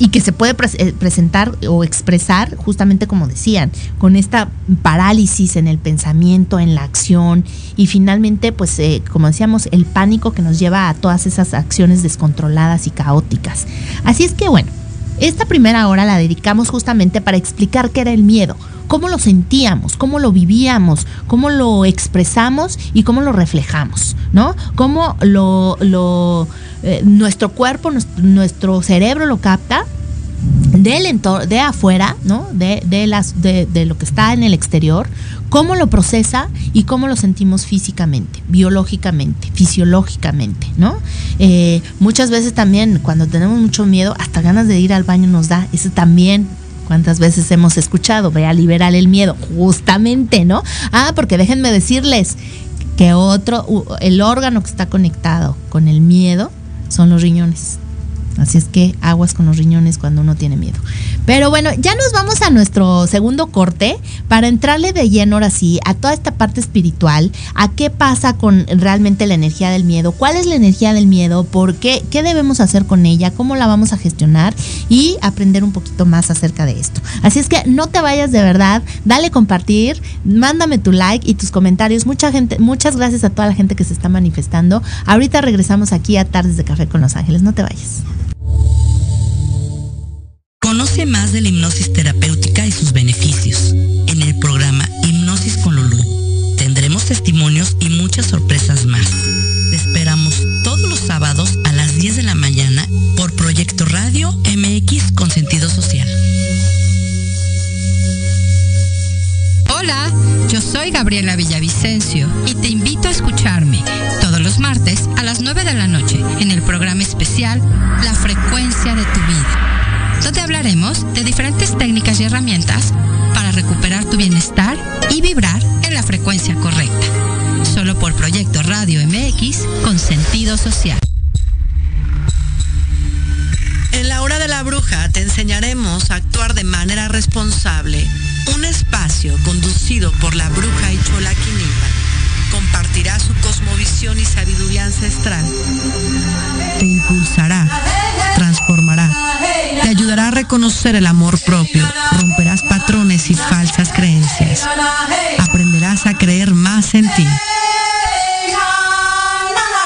y que se puede eh, presentar o expresar justamente como decían, con esta parálisis en el pensamiento, en la acción y finalmente, pues eh, como decíamos, el pánico que nos lleva a todas esas acciones descontroladas y caóticas. Así es que bueno, esta primera hora la dedicamos justamente para explicar qué era el miedo, cómo lo sentíamos, cómo lo vivíamos, cómo lo expresamos y cómo lo reflejamos, ¿no? Cómo lo, eh, nuestro cuerpo, nuestro, cerebro lo capta del entorno, de afuera, ¿no? De, las, de, lo que está en el exterior, cómo lo procesa y cómo lo sentimos físicamente, biológicamente, fisiológicamente, ¿no? Eh, muchas veces también cuando tenemos mucho miedo, hasta ganas de ir al baño nos da, eso también ¿Cuántas veces hemos escuchado? Ve a liberar el miedo, justamente, ¿no? Ah, porque déjenme decirles que otro, el órgano que está conectado con el miedo son los riñones. Así es que aguas con los riñones cuando uno tiene miedo. Pero bueno, ya nos vamos a nuestro segundo corte para entrarle de lleno ahora sí a toda esta parte espiritual, a qué pasa con realmente la energía del miedo, cuál es la energía del miedo, por qué, qué debemos hacer con ella, cómo la vamos a gestionar y aprender un poquito más acerca de esto. Así es que no te vayas de verdad, dale compartir, mándame tu like y tus comentarios. Mucha gente, muchas gracias a toda la gente que se está manifestando. Ahorita regresamos aquí a Tardes de Café con Los Ángeles. No te vayas. Conoce más de la hipnosis terapéutica y sus beneficios en el programa Hipnosis con Lulú. Tendremos testimonios y muchas sorpresas más. Te esperamos todos los sábados a las 10 de la mañana por Proyecto Radio MX con sentido social. Hola, yo soy Gabriela Villavicencio y te invito a escucharme todos los martes a las 9 de la noche en el programa especial La frecuencia de tu vida, donde hablaremos de diferentes técnicas y herramientas para recuperar tu bienestar y vibrar en la frecuencia correcta. Solo por Proyecto Radio MX con sentido social. En la hora de la bruja te enseñaremos a actuar de manera responsable. Un espacio conducido por la bruja y Chola compartirá su cosmovisión y sabiduría ancestral. Te impulsará, transformará, te ayudará a reconocer el amor propio, romperás patrones y falsas creencias, aprenderás a creer más en ti.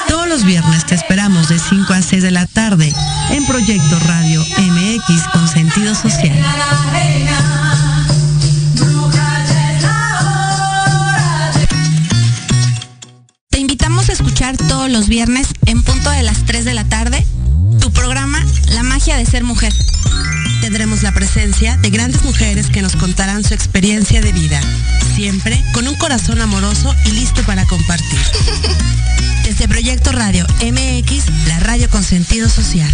Todos los viernes te esperamos de 5 a 6 de la tarde en Proyecto Radio MX con sentido social. A escuchar todos los viernes en punto de las 3 de la tarde tu programa La magia de ser mujer. Tendremos la presencia de grandes mujeres que nos contarán su experiencia de vida, siempre con un corazón amoroso y listo para compartir. Desde Proyecto Radio MX, la radio con sentido social.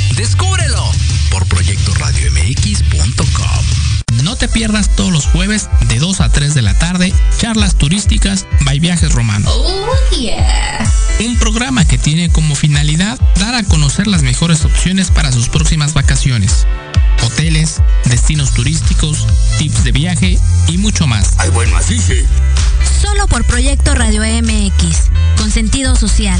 ¡Descúbrelo! Por proyectoradiomx.com. No te pierdas todos los jueves de 2 a 3 de la tarde charlas turísticas by Viajes Romanos. Un programa que tiene como finalidad dar a conocer las mejores opciones para sus próximas vacaciones. Hoteles, destinos turísticos, tips de viaje y mucho más. Ay, bueno, así sí. Solo por Proyecto Radio MX con sentido social.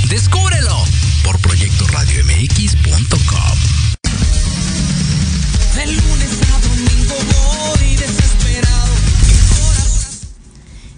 ¡Descúbrelo! Por proyectoradiomx.com. De lunes a domingo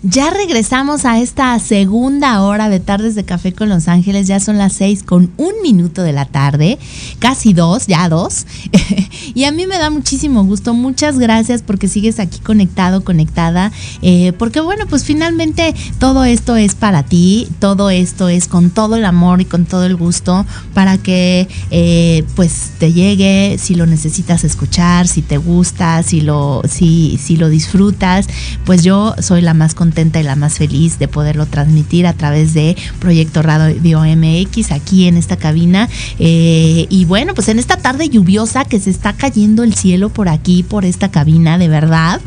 Ya regresamos a esta segunda hora de Tardes de Café con Los Ángeles. Ya son las seis con un minuto de la tarde, casi dos, ya dos. y a mí me da muchísimo gusto. Muchas gracias porque sigues aquí conectado, conectada. eh, porque bueno, pues finalmente todo esto es para ti. Todo esto es con todo el amor y con todo el gusto para que eh, pues te llegue si lo necesitas escuchar, si te gusta, si lo, si, si lo disfrutas. Pues yo soy la más contenta y la más feliz de poderlo transmitir a través de Proyecto Radio MX aquí en esta cabina. Eh, y bueno, pues en esta tarde lluviosa que se está cayendo el cielo por aquí, por esta cabina, de verdad.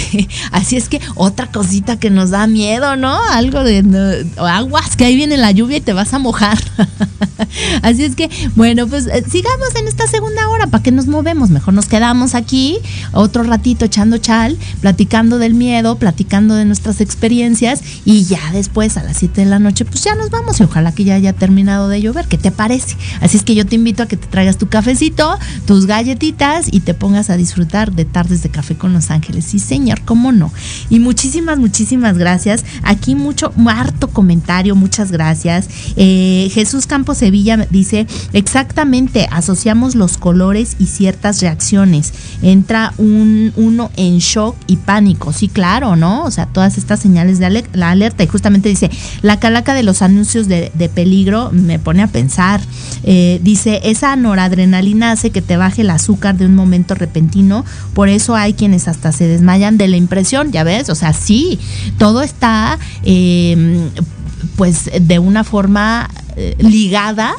así es que otra cosita que nos da miedo, ¿no? Algo de aguas, que ahí viene la lluvia y te vas a mojar. así es que, bueno, pues eh, sigamos en esta segunda hora, ¿para que nos movemos? Mejor nos quedamos aquí otro ratito echando chal, platicando del miedo, platicando de nuestras experiencias y ya después a las 7 de la noche pues ya nos vamos y ojalá que ya haya terminado de llover, ¿qué te parece? Así es que yo te invito a que te traigas tu cafecito, tus galletitas y te pongas a disfrutar de tardes de café con Los Ángeles. Sí, señor, cómo no. Y muchísimas, muchísimas gracias. Aquí mucho, harto comentario, muchas gracias. Eh, Jesús Campos Sevilla dice, exactamente, asociamos los colores y ciertas reacciones. Entra un, uno en shock y pánico. Sí, claro, ¿no? O sea, todas estas señales de la alerta. Y justamente dice, la calaca de los anuncios de, peligro me pone a pensar. Eh, dice, esa noradrenalina hace que te baje el azúcar de un momento repentino. Por eso hay quienes hasta se desmayan de la impresión, ya ves. O sea, sí, todo está eh, pues de una forma eh, ligada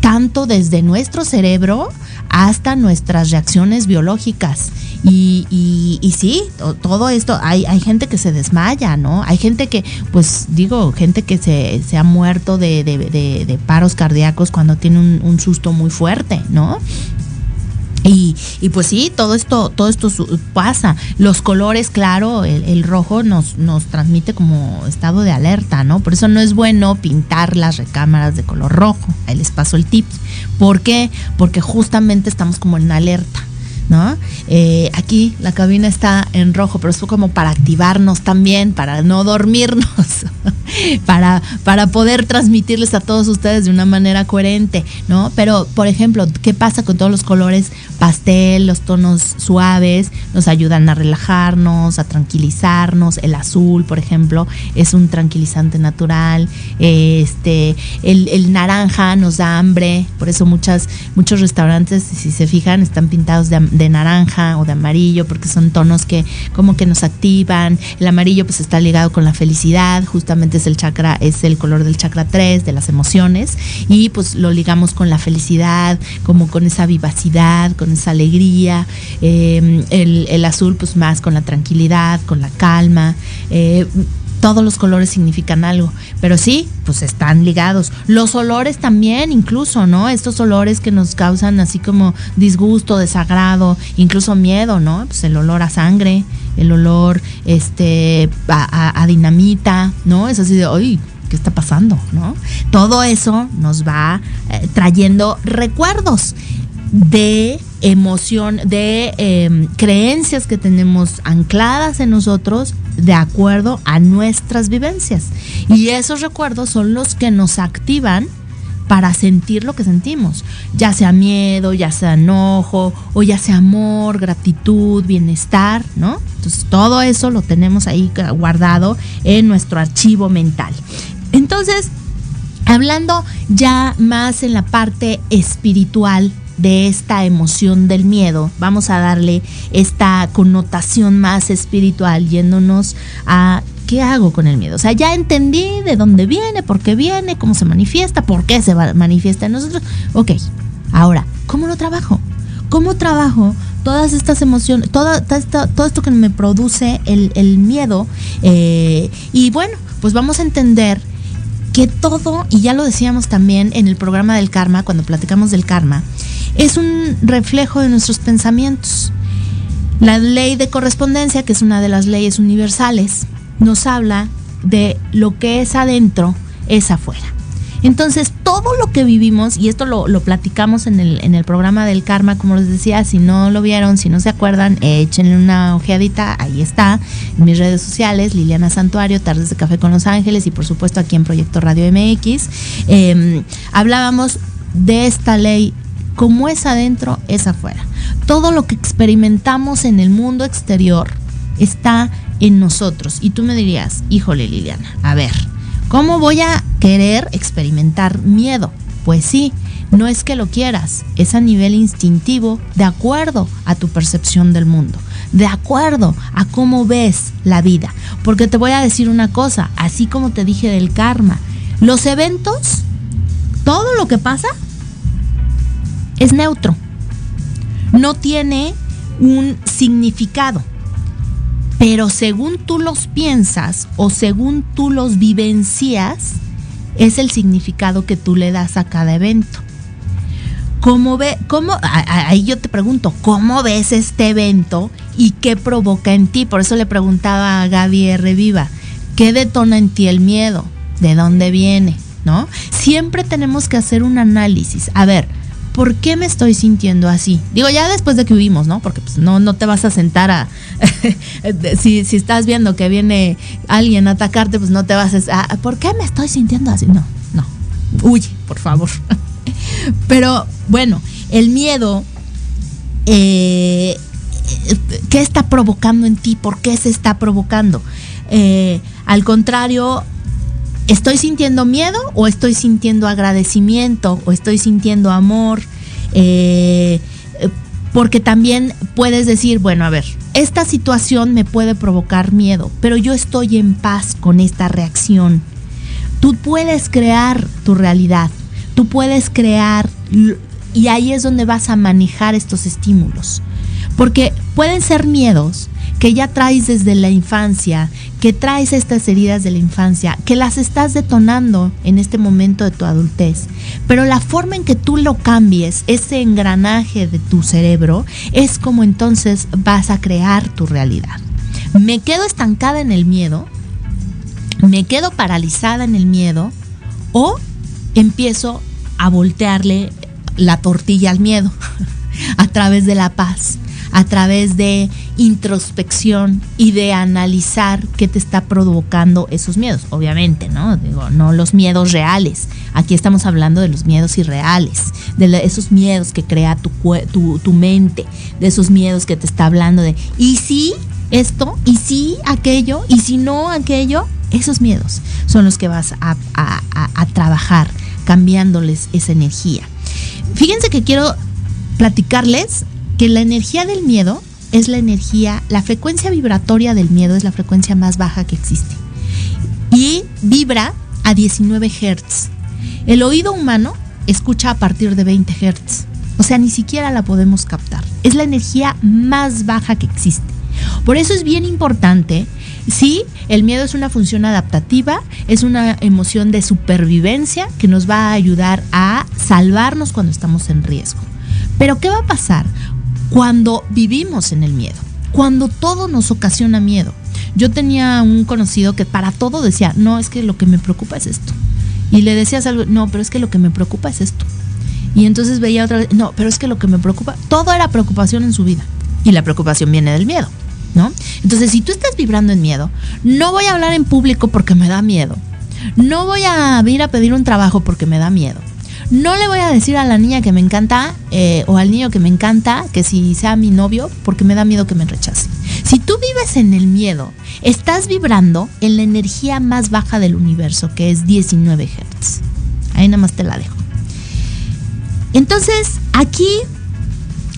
tanto desde nuestro cerebro hasta nuestras reacciones biológicas. Y, y, y sí, to- todo esto, hay, hay gente que se desmaya, ¿no? Hay gente que, pues digo, gente que se, se ha muerto de, de- de- de paros cardíacos cuando tiene un, un susto muy fuerte, ¿no? Y, pues sí, todo esto, todo esto pasa. Los colores, claro, el, el rojo nos, nos transmite como estado de alerta, ¿no? Por eso no es bueno pintar las recámaras de color rojo. Ahí les paso el tip. ¿Por qué? Porque justamente estamos como en alerta. ¿No? Eh, aquí la cabina está en rojo, pero es como para activarnos también, para no dormirnos, para, para poder transmitirles a todos ustedes de una manera coherente, ¿no? Pero, por ejemplo, ¿qué pasa con todos los colores pastel, los tonos suaves? Nos ayudan a relajarnos, a tranquilizarnos. El azul, por ejemplo, es un tranquilizante natural. Este, el, el naranja nos da hambre, por eso muchas, muchos restaurantes, si se fijan, están pintados de, de naranja o de amarillo, porque son tonos que como que nos activan. El amarillo pues está ligado con la felicidad, justamente es el chakra, es el color del chakra 3, de las emociones, y pues lo ligamos con la felicidad, como con esa vivacidad, con esa alegría. Eh, el, el azul pues más con la tranquilidad, con la calma. Eh, todos los colores significan algo, pero sí, pues están ligados. Los olores también, incluso, ¿no? Estos olores que nos causan así como disgusto, desagrado, incluso miedo, ¿no? Pues el olor a sangre, el olor este a, dinamita, ¿no? Es así de, uy, ¿qué está pasando? ¿No? Todo eso nos va eh, trayendo recuerdos de emoción, de eh, creencias que tenemos ancladas en nosotros de acuerdo a nuestras vivencias. Y esos recuerdos son los que nos activan para sentir lo que sentimos, ya sea miedo, ya sea enojo, o ya sea amor, gratitud, bienestar, ¿no? Entonces todo eso lo tenemos ahí guardado en nuestro archivo mental. Entonces, hablando ya más en la parte espiritual de esta emoción del miedo, vamos a darle esta connotación más espiritual, yéndonos a ¿qué hago con el miedo? O sea, ya entendí de dónde viene, por qué viene, cómo se manifiesta, por qué se manifiesta en nosotros. Ok, ahora, ¿cómo lo trabajo? ¿Cómo trabajo todas estas emociones, toda esta- todo esto que me produce el, el miedo? Eh, y bueno, pues vamos a entender que todo, y ya lo decíamos también en el programa del karma, cuando platicamos del karma, es un reflejo de nuestros pensamientos. La ley de correspondencia, que es una de las leyes universales, nos habla de lo que es adentro es afuera. Entonces, todo lo que vivimos, y esto lo, lo platicamos en el, en el programa del karma, como les decía, si no lo vieron, si no se acuerdan, échenle una ojeadita, ahí está, en mis redes sociales, Liliana Santuario, Tardes de Café con Los Ángeles y por supuesto aquí en Proyecto Radio MX. Eh, hablábamos de esta ley, como es adentro, es afuera. Todo lo que experimentamos en el mundo exterior está en nosotros. Y tú me dirías, híjole Liliana, a ver, ¿cómo voy a querer experimentar miedo? Pues sí, no es que lo quieras, es a nivel instintivo, de acuerdo a tu percepción del mundo, de acuerdo a cómo ves la vida. Porque te voy a decir una cosa, así como te dije del karma, los eventos, todo lo que pasa, es neutro. No tiene un significado. Pero según tú los piensas o según tú los vivencias, es el significado que tú le das a cada evento. ¿Cómo ve, cómo, ahí yo te pregunto, ¿cómo ves este evento y qué provoca en ti? Por eso le preguntaba a Gaby R. Viva, ¿qué detona en ti el miedo? ¿De dónde viene? ¿No? Siempre tenemos que hacer un análisis. A ver, ¿por qué me estoy sintiendo así? Digo, ya después de que huimos, ¿no? Porque pues, no, no te vas a sentar a... si, si, estás viendo que viene alguien a atacarte, pues no te vas a... ¿Por qué me estoy sintiendo así? No, no. Huye, por favor. Pero bueno, el miedo... Eh, ¿Qué está provocando en ti? ¿Por qué se está provocando? Eh, al contrario, ¿Estoy sintiendo miedo o estoy sintiendo agradecimiento o estoy sintiendo amor? Eh, porque también puedes decir, bueno, a ver, esta situación me puede provocar miedo, pero yo estoy en paz con esta reacción. Tú puedes crear tu realidad, tú puedes crear, y ahí es donde vas a manejar estos estímulos. Porque pueden ser miedos que ya traes desde la infancia, que traes estas heridas de la infancia, que las estás detonando en este momento de tu adultez. Pero la forma en que tú lo cambies, ese engranaje de tu cerebro, es como entonces vas a crear tu realidad. Me quedo estancada en el miedo, me quedo paralizada en el miedo o empiezo a voltearle la tortilla al miedo a través de la paz a través de introspección y de analizar qué te está provocando esos miedos. Obviamente, ¿no? Digo, no los miedos reales. Aquí estamos hablando de los miedos irreales, de esos miedos que crea tu, tu, tu mente, de esos miedos que te está hablando de, ¿y si esto? ¿Y si aquello? ¿Y si no aquello? Esos miedos son los que vas a, a, a trabajar cambiándoles esa energía. Fíjense que quiero platicarles que la energía del miedo es la energía, la frecuencia vibratoria del miedo es la frecuencia más baja que existe. Y vibra a 19 Hz. El oído humano escucha a partir de 20 Hz. O sea, ni siquiera la podemos captar. Es la energía más baja que existe. Por eso es bien importante, sí, el miedo es una función adaptativa, es una emoción de supervivencia que nos va a ayudar a salvarnos cuando estamos en riesgo. Pero ¿qué va a pasar cuando vivimos en el miedo, cuando todo nos ocasiona miedo. Yo tenía un conocido que para todo decía, no, es que lo que me preocupa es esto. Y le decías algo, no, pero es que lo que me preocupa es esto. Y entonces veía otra vez, no, pero es que lo que me preocupa, todo era preocupación en su vida. Y la preocupación viene del miedo, ¿no? Entonces, si tú estás vibrando en miedo, no voy a hablar en público porque me da miedo. No voy a ir a pedir un trabajo porque me da miedo. No le voy a decir a la niña que me encanta eh, o al niño que me encanta que si sea mi novio porque me da miedo que me rechace. Si tú vives en el miedo, estás vibrando en la energía más baja del universo, que es 19 Hz. Ahí nada más te la dejo. Entonces, aquí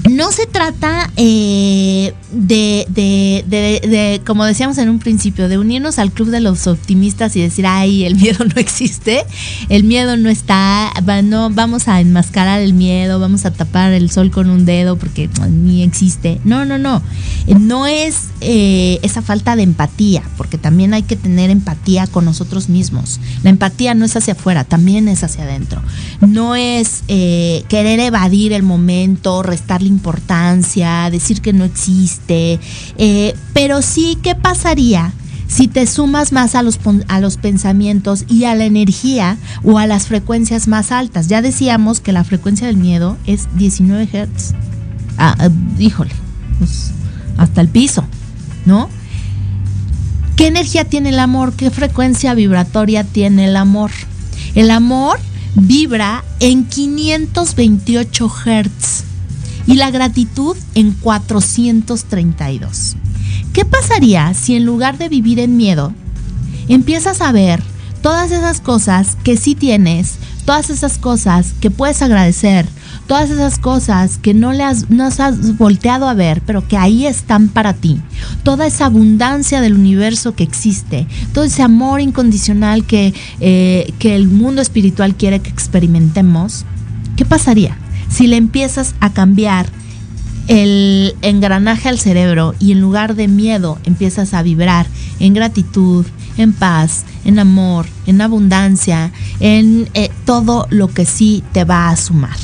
no se trata eh, de, de, de, como decíamos en un principio, de unirnos al club de los optimistas y decir, ay, el miedo no existe, el miedo no está, no, vamos a enmascarar el miedo, vamos a tapar el sol con un dedo porque ni existe. No, no, no. No es eh, esa falta de empatía, porque también hay que tener empatía con nosotros mismos. La empatía no es hacia afuera, también es hacia adentro. No es eh, querer evadir el momento, restarle importancia, decir que no existe. Eh, pero sí, ¿qué pasaría si te sumas más a los, a los pensamientos y a la energía o a las frecuencias más altas. Ya decíamos que la frecuencia del miedo es 19 Hz. Ah, ah, híjole, pues hasta el piso, ¿no? ¿Qué energía tiene el amor? ¿Qué frecuencia vibratoria tiene el amor? El amor vibra en 528 Hz y la gratitud en 432. ¿Qué pasaría si en lugar de vivir en miedo, empiezas a ver todas esas cosas que sí tienes, todas esas cosas que puedes agradecer, todas esas cosas que no le has, no has volteado a ver, pero que ahí están para ti, toda esa abundancia del universo que existe, todo ese amor incondicional que, eh, que el mundo espiritual quiere que experimentemos, ¿qué pasaría si le empiezas a cambiar el engranaje al cerebro y en lugar de miedo empiezas a vibrar en gratitud, en paz, en amor, en abundancia, en eh, todo lo que sí te va a sumar.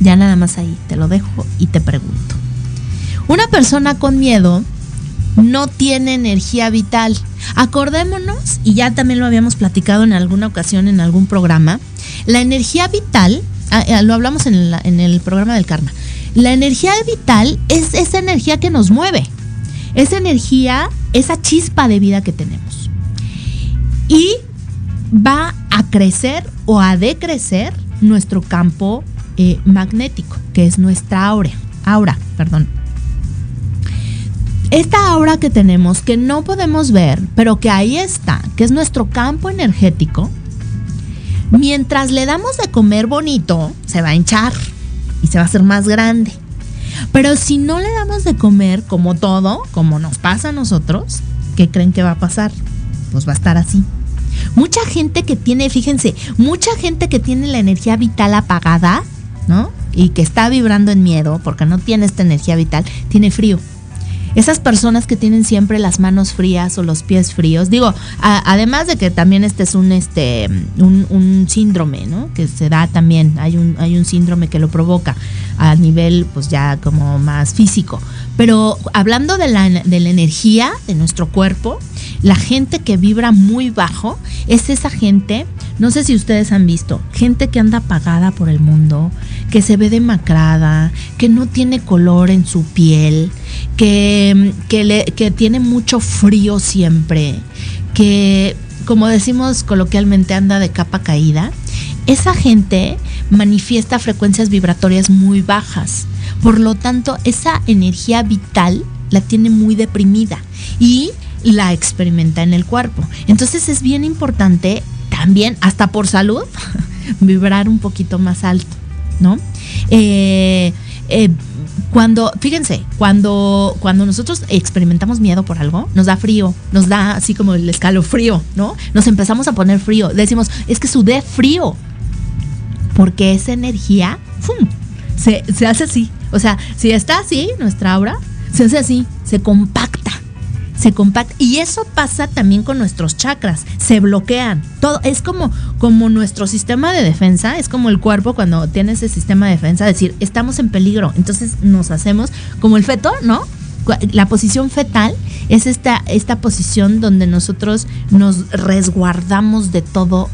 Ya nada más ahí te lo dejo y te pregunto. Una persona con miedo no tiene energía vital. Acordémonos, y ya también lo habíamos platicado en alguna ocasión en algún programa, la energía vital, ah, lo hablamos en, en el programa del karma, la energía vital es esa energía que nos mueve, esa energía, esa chispa de vida que tenemos. Y va a crecer o a decrecer nuestro campo eh, magnético, que es nuestra aura, aura, perdón. Esta aura que tenemos, que no podemos ver, pero que ahí está, que es nuestro campo energético, mientras le damos de comer bonito, se va a hinchar y se va a hacer más grande. Pero si no le damos de comer como todo, como nos pasa a nosotros, ¿qué creen que va a pasar? Pues va a estar así. Mucha gente que tiene, fíjense, mucha gente que tiene la energía vital apagada, ¿no? Y que está vibrando en miedo porque no tiene esta energía vital, tiene frío. Esas personas que tienen siempre las manos frías o los pies fríos, digo, además de que también este es un, este, un, síndrome, ¿no? Que se da también, hay un, hay un síndrome que lo provoca a nivel, pues ya como más físico. Pero hablando de la, de la energía de nuestro cuerpo, la gente que vibra muy bajo es esa gente, no sé si ustedes han visto, gente que anda apagada por el mundo, que se ve demacrada, que no tiene color en su piel, que, que, tiene mucho frío siempre, que como decimos coloquialmente anda de capa caída, esa gente manifiesta frecuencias vibratorias muy bajas. Por lo tanto, esa energía vital la tiene muy deprimida y la experimenta en el cuerpo. Entonces es bien importante también, hasta por salud, vibrar un poquito más alto, ¿no? Eh, eh, cuando, fíjense, cuando, cuando nosotros experimentamos miedo por algo, nos da frío, nos da así como el escalofrío, ¿no? Nos empezamos a poner frío. Decimos, es que sudé frío. Porque esa energía Se, se hace así. O sea, si está así, nuestra aura, se hace así, se compacta se compacta. Y eso pasa también con nuestros chakras, se bloquean. Todo es como, como nuestro sistema de defensa, es como el cuerpo cuando tiene ese sistema de defensa, decir, estamos en peligro. Entonces nos hacemos como el feto, ¿no? La posición fetal es esta, esta posición donde nosotros nos resguardamos de todo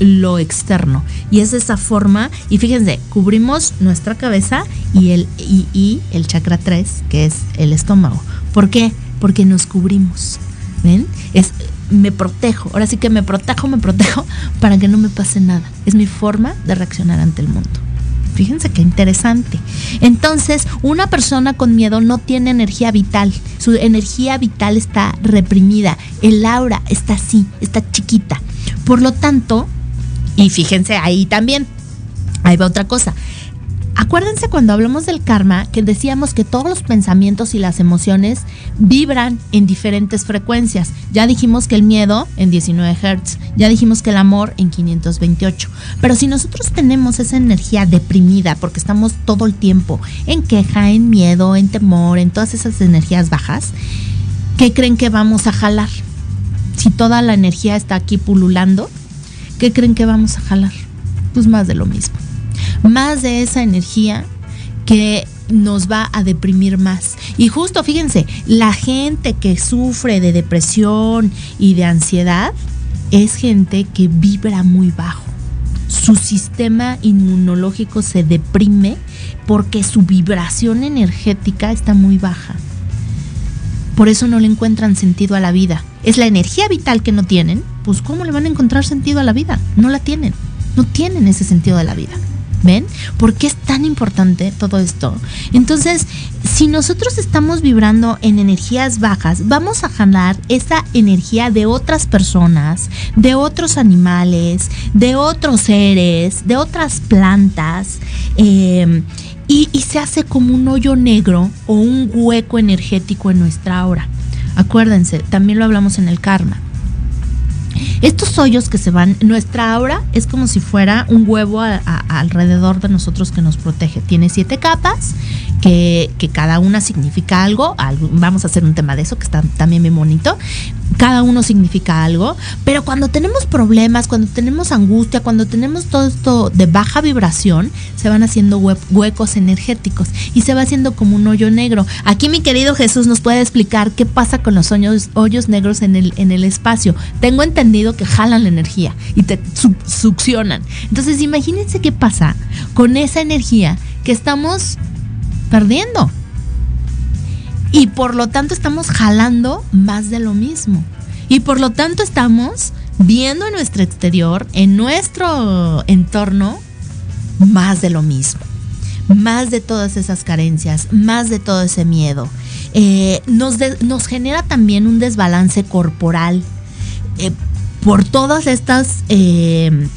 lo externo. Y es esa forma, y fíjense, cubrimos nuestra cabeza y el, y, y el chakra 3, que es el estómago. ¿Por qué? Nos cubrimos. ¿Ven? Es me protejo. Ahora sí que me protejo, me protejo para que no me pase nada. Es mi forma de reaccionar ante el mundo. Fíjense qué interesante. Entonces, una persona con miedo no tiene energía vital. Su energía vital está reprimida. El aura está así, está chiquita. Por lo tanto, y fíjense ahí también, ahí va otra cosa. Acuérdense cuando hablamos del karma que decíamos que todos los pensamientos y las emociones vibran en diferentes frecuencias. Ya dijimos que el miedo en 19 Hz, ya dijimos que el amor en 528. Pero si nosotros tenemos esa energía deprimida porque estamos todo el tiempo en queja, en miedo, en temor, en todas esas energías bajas, ¿qué creen que vamos a jalar? Si toda la energía está aquí pululando, ¿qué creen que vamos a jalar? Pues más de lo mismo más de esa energía que nos va a deprimir más. Y justo, fíjense, la gente que sufre de depresión y de ansiedad es gente que vibra muy bajo. Su sistema inmunológico se deprime porque su vibración energética está muy baja. Por eso no le encuentran sentido a la vida. Es la energía vital que no tienen. Pues ¿cómo le van a encontrar sentido a la vida? No la tienen. No tienen ese sentido de la vida. ¿Ven? ¿Por qué es tan importante todo esto? Entonces, si nosotros estamos vibrando en energías bajas, vamos a jalar esa energía de otras personas, de otros animales, de otros seres, de otras plantas. Eh, y, y se hace como un hoyo negro o un hueco energético en nuestra aura. Acuérdense, también lo hablamos en el karma. Estos hoyos que se van, nuestra aura es como si fuera un huevo alrededor de nosotros que nos protege. Tiene siete capas, que, que cada una significa algo. algo- Vamos a hacer un tema de eso, que está también bien bonito. Cada uno significa algo. Pero cuando tenemos problemas, cuando tenemos angustia, cuando tenemos todo esto de baja vibración, se van haciendo hue- huecos energéticos y se va haciendo como un hoyo negro. Aquí mi querido Jesús nos puede explicar qué pasa con los hoyos, negros en el, en el espacio. Tengo entendido que jalan la energía y te su- succionan. Entonces imagínense qué pasa con esa energía que estamos perdiendo. Y por lo tanto estamos jalando más de lo mismo. Y por lo tanto estamos viendo en nuestro exterior, en nuestro entorno, más de lo mismo. Más de todas esas carencias, más de todo ese miedo. Eh, nos, nos genera también un desbalance corporal eh, por todas estas eh,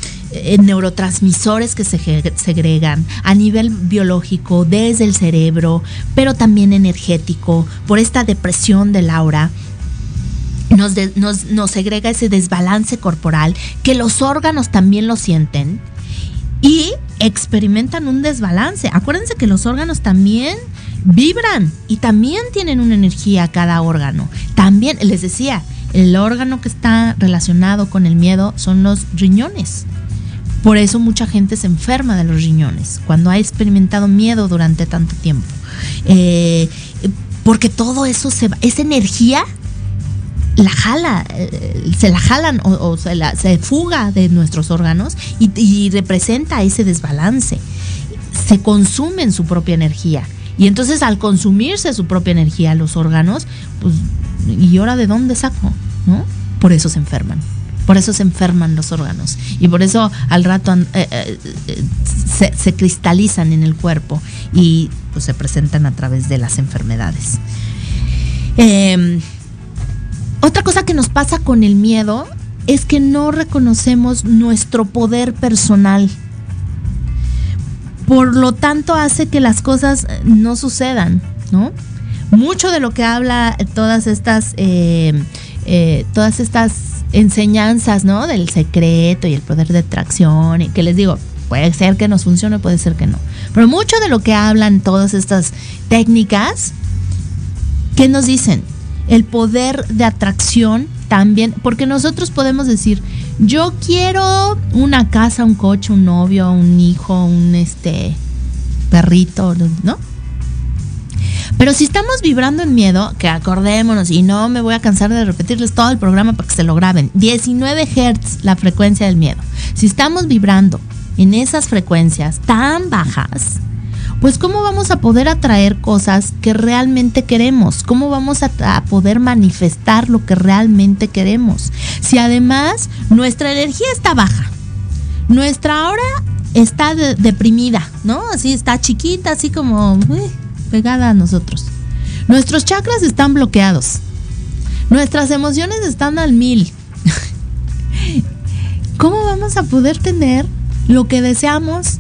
neurotransmisores que se segregan a nivel biológico desde el cerebro, pero también energético, por esta depresión de- nos, nos segrega ese desbalance corporal que los órganos también lo sienten y experimentan un desbalance. Acuérdense que los órganos también vibran y también tienen una energía cada órgano. También, les decía, el órgano que está relacionado con el miedo son los riñones. Por eso mucha gente se enferma de los riñones cuando ha experimentado miedo durante tanto tiempo. Eh, porque todo eso se va, esa energía la jala, eh, se la jalan o, se, la, se fuga de nuestros órganos y, y representa ese desbalance. Se consumen su propia energía. Y entonces al consumirse su propia energía los órganos, pues, ¿y ahora de dónde saco? ¿No? Por eso se enferman. Por eso se enferman los órganos. Y por eso al rato eh, eh, se, cristalizan en el cuerpo y pues, se presentan a través de las enfermedades. Eh, otra cosa que nos pasa con el miedo es que no reconocemos nuestro poder personal. Por lo tanto, hace que las cosas eh, no sucedan, ¿no? Mucho de lo que habla todas estas, todas estas enseñanzas, ¿no? Del secreto y el poder de atracción, y que les digo, puede ser que nos funcione, puede ser que no. Pero mucho de lo que hablan todas estas técnicas, ¿qué nos dicen? el poder de atracción también, porque nosotros podemos decir, yo quiero una casa, un coche, un novio, un hijo, un este perrito, ¿no? Pero si estamos vibrando en miedo, que acordémonos, y no me voy a cansar de repetirles todo el programa para que se lo graben, 19 Hz la frecuencia del miedo. Si estamos vibrando en esas frecuencias tan bajas, pues cómo vamos a poder atraer cosas que realmente queremos, cómo vamos a, poder manifestar lo que realmente queremos. Si además nuestra energía está baja, nuestra aura está de, deprimida, ¿no? Así está chiquita, así como pegada a nosotros. Nuestros chakras están bloqueados, nuestras emociones están al mil. ¿Cómo vamos a poder tener lo que deseamos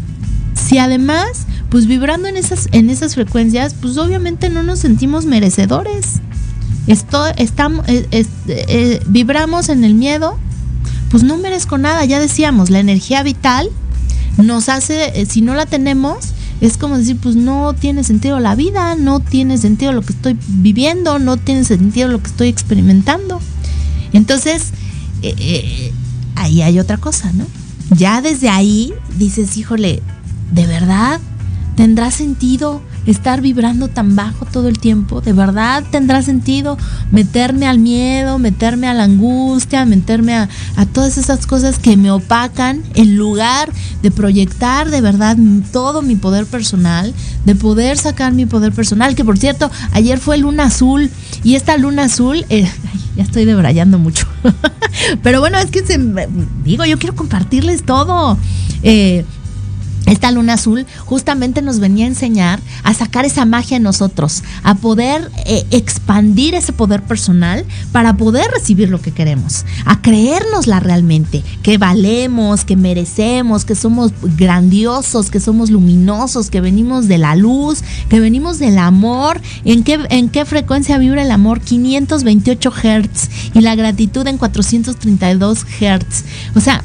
si además pues vibrando en esas, en esas frecuencias, pues obviamente no nos sentimos merecedores. Esto, estamos, eh, eh, eh, vibramos en el miedo, pues no merezco nada, ya decíamos, la energía vital nos hace, si no la tenemos, es como decir, pues no tiene sentido la vida, no tiene sentido lo que estoy viviendo, no tiene sentido lo que estoy experimentando. Entonces, eh, ahí hay otra cosa, ¿no? Ya desde ahí dices, híjole, ¿de verdad? ¿Tendrá sentido estar vibrando tan bajo todo el tiempo? ¿De verdad tendrá sentido meterme al miedo, meterme a la angustia, meterme a, a todas esas cosas que me opacan en lugar de proyectar de verdad todo mi poder personal, de poder sacar mi poder personal? Que por cierto, ayer fue luna azul y esta luna azul, eh, ya estoy debrayando mucho. Pero bueno, es que se, digo, yo quiero compartirles todo. Eh, esta luna azul justamente nos venía a enseñar a sacar esa magia en nosotros, a poder eh, expandir ese poder personal para poder recibir lo que queremos, a creérnosla realmente, que valemos, que merecemos, que somos grandiosos, que somos luminosos, que venimos de la luz, que venimos del amor. ¿En qué, en qué frecuencia vibra el amor? 528 Hz y la gratitud en 432 Hz. O sea,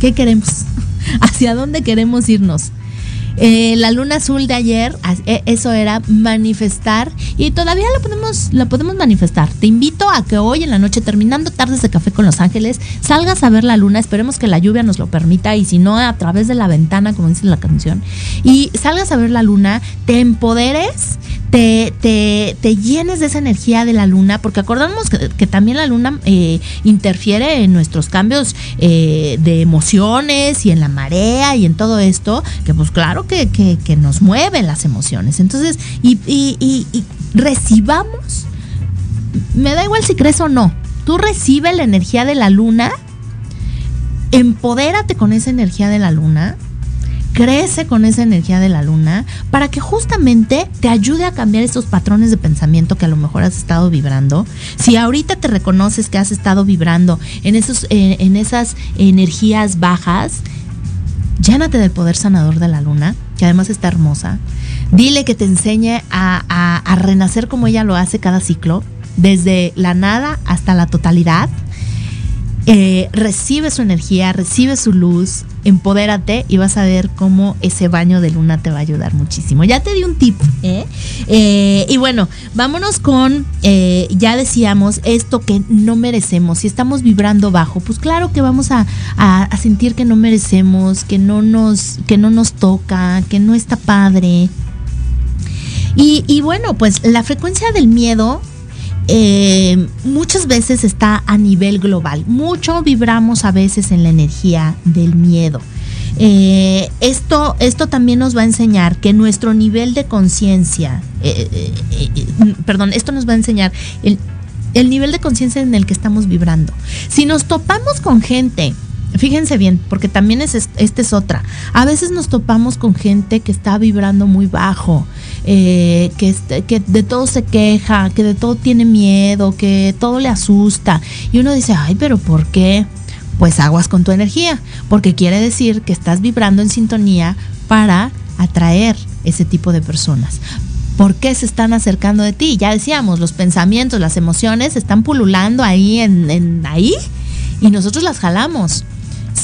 ¿qué queremos? hacia dónde queremos irnos. Eh, la luna azul de ayer, eh, eso era manifestar y todavía lo podemos, lo podemos manifestar. Te invito a que hoy en la noche, terminando tardes de café con Los Ángeles, salgas a ver la luna. Esperemos que la lluvia nos lo permita y si no, a través de la ventana, como dice la canción, y salgas a ver la luna, te empoderes te, te, te, llenes de esa energía de la luna, porque acordamos que, también la luna eh, interfiere en nuestros cambios eh, de emociones y en la marea y en todo esto, que pues claro que, que, que nos mueven las emociones. Entonces, y, y, y, y recibamos, me da igual si crees o no, tú recibes la energía de la luna, empodérate con esa energía de la luna crece con esa energía de la luna para que justamente te ayude a cambiar esos patrones de pensamiento que a lo mejor has estado vibrando. Si ahorita te reconoces que has estado vibrando en, esos, en esas energías bajas, llénate del poder sanador de la luna, que además está hermosa. Dile que te enseñe a, a renacer como ella lo hace cada ciclo, desde la nada hasta la totalidad. Eh, recibe su energía, recibe su luz, empodérate y vas a ver cómo ese baño de luna te va a ayudar muchísimo. Ya te di un tip, ¿eh? Eh, y bueno, vámonos con, eh, ya decíamos, esto que no merecemos. Si estamos vibrando bajo, pues claro que vamos a, a, a sentir que no merecemos, que no nos, que no nos toca, que no está padre. Y, y bueno, pues la frecuencia del miedo eh, muchas veces está a nivel global. Mucho vibramos a veces en la energía del miedo. Eh, esto, esto también nos va a enseñar que nuestro nivel de conciencia, eh, perdón, esto nos va a enseñar el, el nivel de conciencia en el que estamos vibrando. Si nos topamos con gente Fíjense bien, porque también es, esta es otra. A veces nos topamos con gente que está vibrando muy bajo, eh, que, de todo se queja, que de todo tiene miedo, que todo le asusta. Y uno dice, ay, pero ¿por qué? Pues aguas con tu energía, porque quiere decir que estás vibrando en sintonía para atraer ese tipo de personas. ¿Por qué se están acercando de ti? Ya decíamos, los pensamientos, las emociones están pululando ahí en, en ahí y nosotros las jalamos.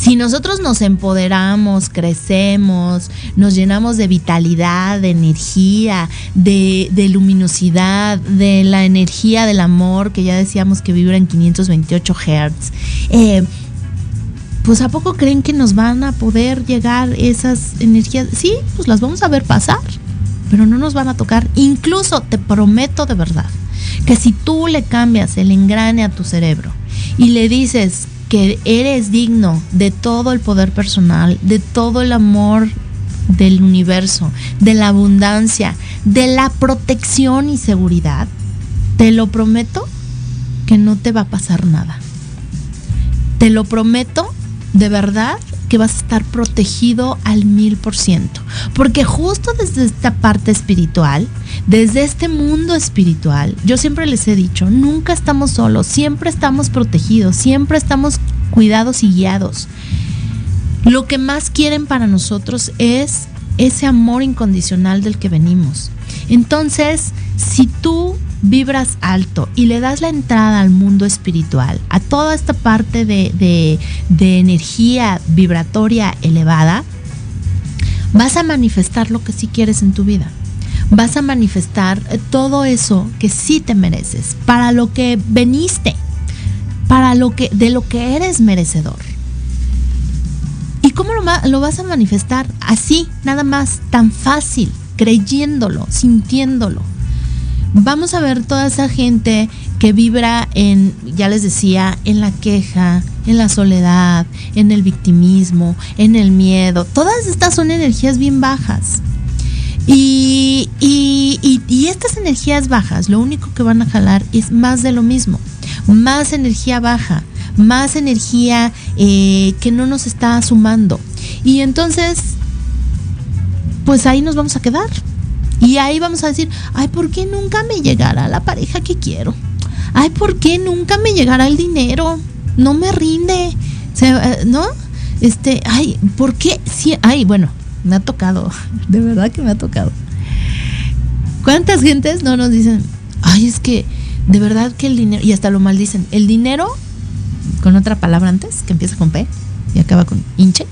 Si nosotros nos empoderamos, crecemos, nos llenamos de vitalidad, de energía, de, luminosidad, de la energía del amor, que ya decíamos que vibra en 528 Hz, eh, pues ¿a poco creen que nos van a poder llegar esas energías? Sí, pues las vamos a ver pasar, pero no nos van a tocar. Incluso te prometo de verdad que si tú le cambias el engrane a tu cerebro y le dices, que eres digno de todo el poder personal, de todo el amor del universo, de la abundancia, de la protección y seguridad, te lo prometo que no te va a pasar nada. Te lo prometo de verdad que vas a estar protegido al mil por ciento. Porque justo desde esta parte espiritual, desde este mundo espiritual, yo siempre les he dicho, nunca estamos solos, siempre estamos protegidos, siempre estamos cuidados y guiados. Lo que más quieren para nosotros es ese amor incondicional del que venimos. Entonces, si tú vibras alto y le das la entrada al mundo espiritual, a toda esta parte de, de, energía vibratoria elevada, vas a manifestar lo que sí quieres en tu vida. Vas a manifestar todo eso que sí te mereces, para lo que veniste, para lo que, de lo que eres merecedor. cómo lo, lo vas a manifestar? Así, nada más, tan fácil, creyéndolo, sintiéndolo. Vamos a ver toda esa gente que vibra en, ya les decía, en la queja, en la soledad, en el victimismo, en el miedo. Todas estas son energías bien bajas. Y, y, estas energías bajas lo único que van a jalar es más de lo mismo, más energía baja, más energía eh, que no nos está sumando. Y entonces, pues ahí nos vamos a quedar. Y ahí vamos a decir, ay, ¿por qué nunca me llegará la pareja que quiero? Ay, ¿por qué nunca me llegará el dinero? No me rinde. Eh, ¿No? Este, ay, ¿por qué? Sí, ay, bueno, me ha tocado, de verdad que me ha tocado. ¿Cuántas gentes no nos dicen, ay, es que de verdad que el dinero, y hasta lo maldicen, el dinero, con otra palabra antes, que empieza con P y acaba con hinche,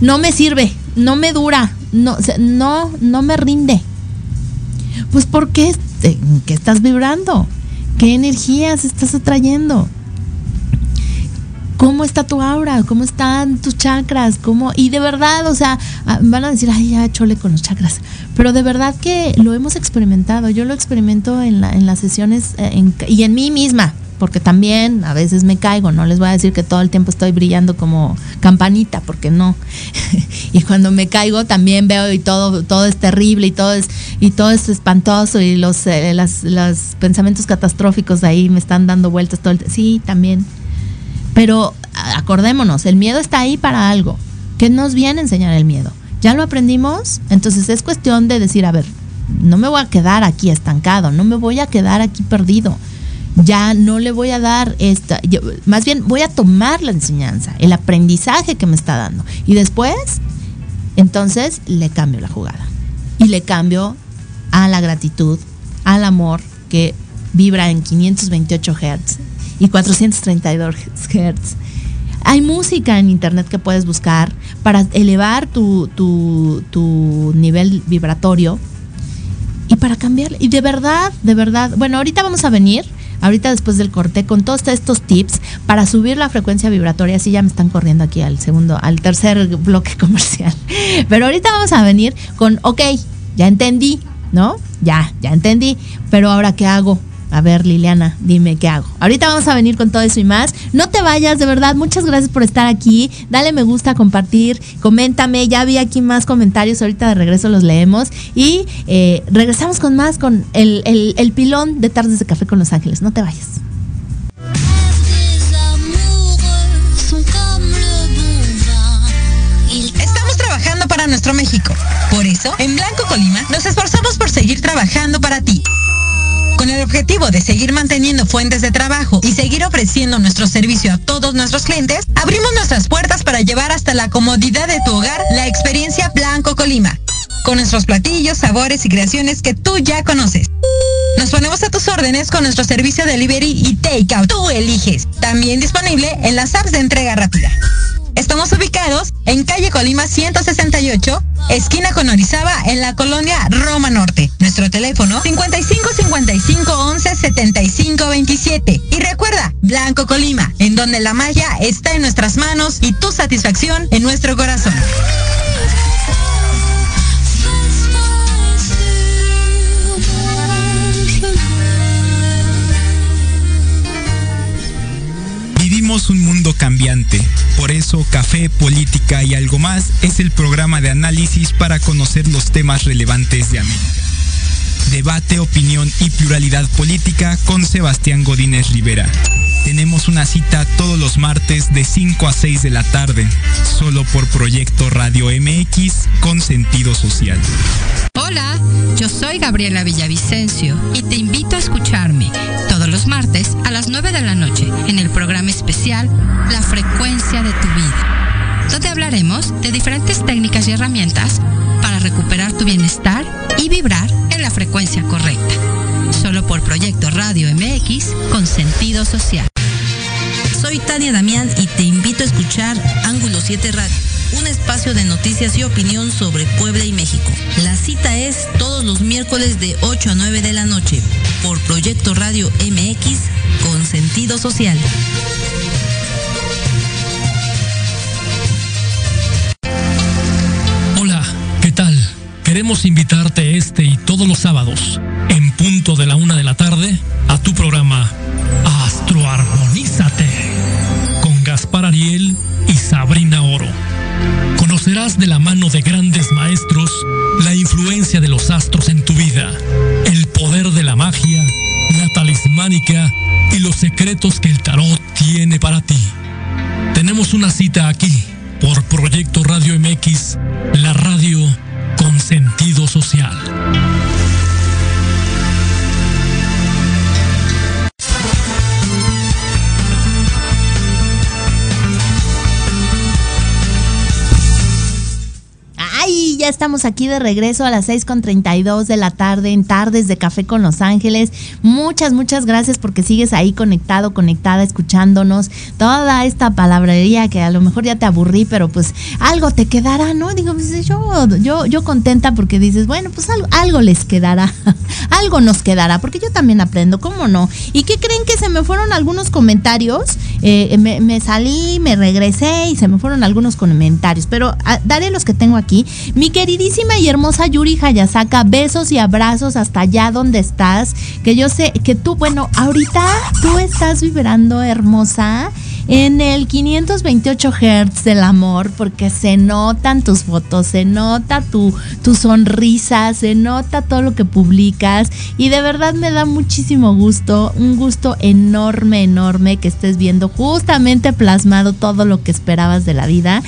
no me sirve, no me dura, no, no, no me rinde. Pues porque, ¿qué estás vibrando? ¿Qué energías estás atrayendo? ¿Cómo está tu aura? ¿Cómo están tus chakras? ¿Cómo? Y de verdad, o sea, ah, van a decir, ay, ya chole con los chakras. Pero de verdad que lo hemos experimentado. Yo lo experimento en, la, en las sesiones eh, y en mí misma porque también a veces me caigo, no les voy a decir que todo el tiempo estoy brillando como campanita, porque no. y cuando me caigo también veo y todo todo es terrible y todo es y todo es espantoso y los eh, los pensamientos catastróficos ahí me están dando vueltas todo el sí, también. Pero acordémonos, el miedo está ahí para algo. ¿Qué nos viene a enseñar el miedo? ¿Ya lo aprendimos? Entonces es cuestión de decir, a ver, no me voy a quedar aquí estancado, no me voy a quedar aquí perdido ya no le voy a dar esta, más bien voy a tomar la enseñanza, el aprendizaje que me está dando. Y después, entonces le cambio la jugada. Y le cambio a la gratitud, al amor que vibra en 528 Hz y 432 Hz. Hay música en internet que puedes buscar para elevar tu, tu, tu nivel vibratorio y para cambiar. Y de verdad, de verdad, bueno, ahorita vamos a venir ahorita después del corte con todos estos tips para subir la frecuencia vibratoria. Sí, ya me están corriendo aquí al segundo, al tercer bloque comercial. Pero ahorita vamos a venir con, ok, ya entendí, ¿no? Ya, ya entendí. Pero ahora, ¿qué hago? A ver, Liliana, dime qué hago. Ahorita vamos a venir con todo eso y más. No te vayas, de verdad. Muchas gracias por estar aquí. Dale me gusta, compartir, coméntame. Ya vi aquí más comentarios. Ahorita de regreso los leemos. Y eh, regresamos con más, con el, el pilón de Tardes de Café con Los Ángeles. No te vayas. Estamos trabajando para nuestro México. Por eso, en Blanco Colima, nos esforzamos por seguir trabajando para ti. Con el objetivo de seguir manteniendo fuentes de trabajo y seguir ofreciendo nuestro servicio a todos nuestros clientes, abrimos nuestras puertas para llevar hasta la comodidad de tu hogar la experiencia Blanco Colima, con nuestros platillos, sabores y creaciones que tú ya conoces. Nos ponemos a tus órdenes con nuestro servicio delivery y takeout. Tú eliges. También disponible en las apps de entrega rápida. Estamos ubicados en calle Colima 168, esquina con Orizaba, en la colonia Roma Norte. Nuestro teléfono 55 55 11 75 27. Y recuerda, Blanco Colima, en donde la magia está en nuestras manos y tu satisfacción en nuestro corazón. Un mundo cambiante. Por eso Café, Política y algo más es el programa de análisis para conocer los temas relevantes de América. Debate, opinión y pluralidad política con Sebastián Godínez Rivera. Tenemos una cita todos los martes de 5 a 6 de la tarde, solo por Proyecto Radio MX con sentido social. Hola, yo soy Gabriela Villavicencio y te invito a escucharme todos los martes a las 9 de la noche en el programa especial La frecuencia de tu vida, donde hablaremos de diferentes técnicas y herramientas para recuperar tu bienestar y vibrar en la frecuencia correcta. Solo por Proyecto Radio MX con sentido social. Soy Tania Damián y te invito a escuchar Ángulo 7 Radio, un espacio de noticias y opinión sobre Puebla y México. La cita es todos los miércoles de 8 a 9 de la noche por Proyecto Radio MX con sentido social. Hola, ¿qué tal? Queremos invitarte este y todos los sábados, en punto de la una de la tarde, a tu programa Astroarmo con Gaspar Ariel y Sabrina Oro. Conocerás de la mano de grandes maestros la influencia de los astros en tu vida, el poder de la magia, la talismánica y los secretos que el tarot tiene para ti. Tenemos una cita aquí por Proyecto Radio MX, la radio con sentido social. Ya estamos aquí de regreso a las 6.32 de la tarde en Tardes de Café con Los Ángeles. Muchas, muchas gracias porque sigues ahí conectado, conectada, escuchándonos. Toda esta palabrería que a lo mejor ya te aburrí, pero pues algo te quedará, ¿no? Digo, pues yo, yo, yo contenta porque dices, bueno, pues algo, les quedará. algo nos quedará, porque yo también aprendo, ¿cómo no? ¿Y qué creen que se me fueron algunos comentarios? Eh, me, salí, me regresé y se me fueron algunos comentarios, pero ah, daré los que tengo aquí. Queridísima y hermosa Yuri Hayasaka, besos y abrazos hasta allá donde estás. Que yo sé que tú, bueno, ahorita tú estás vibrando hermosa en el 528 Hz del amor, porque se notan tus fotos, se nota tu, tu sonrisa, se nota todo lo que publicas y de verdad me da muchísimo gusto, un gusto enorme, enorme que estés viendo justamente plasmado todo lo que esperabas de la vida.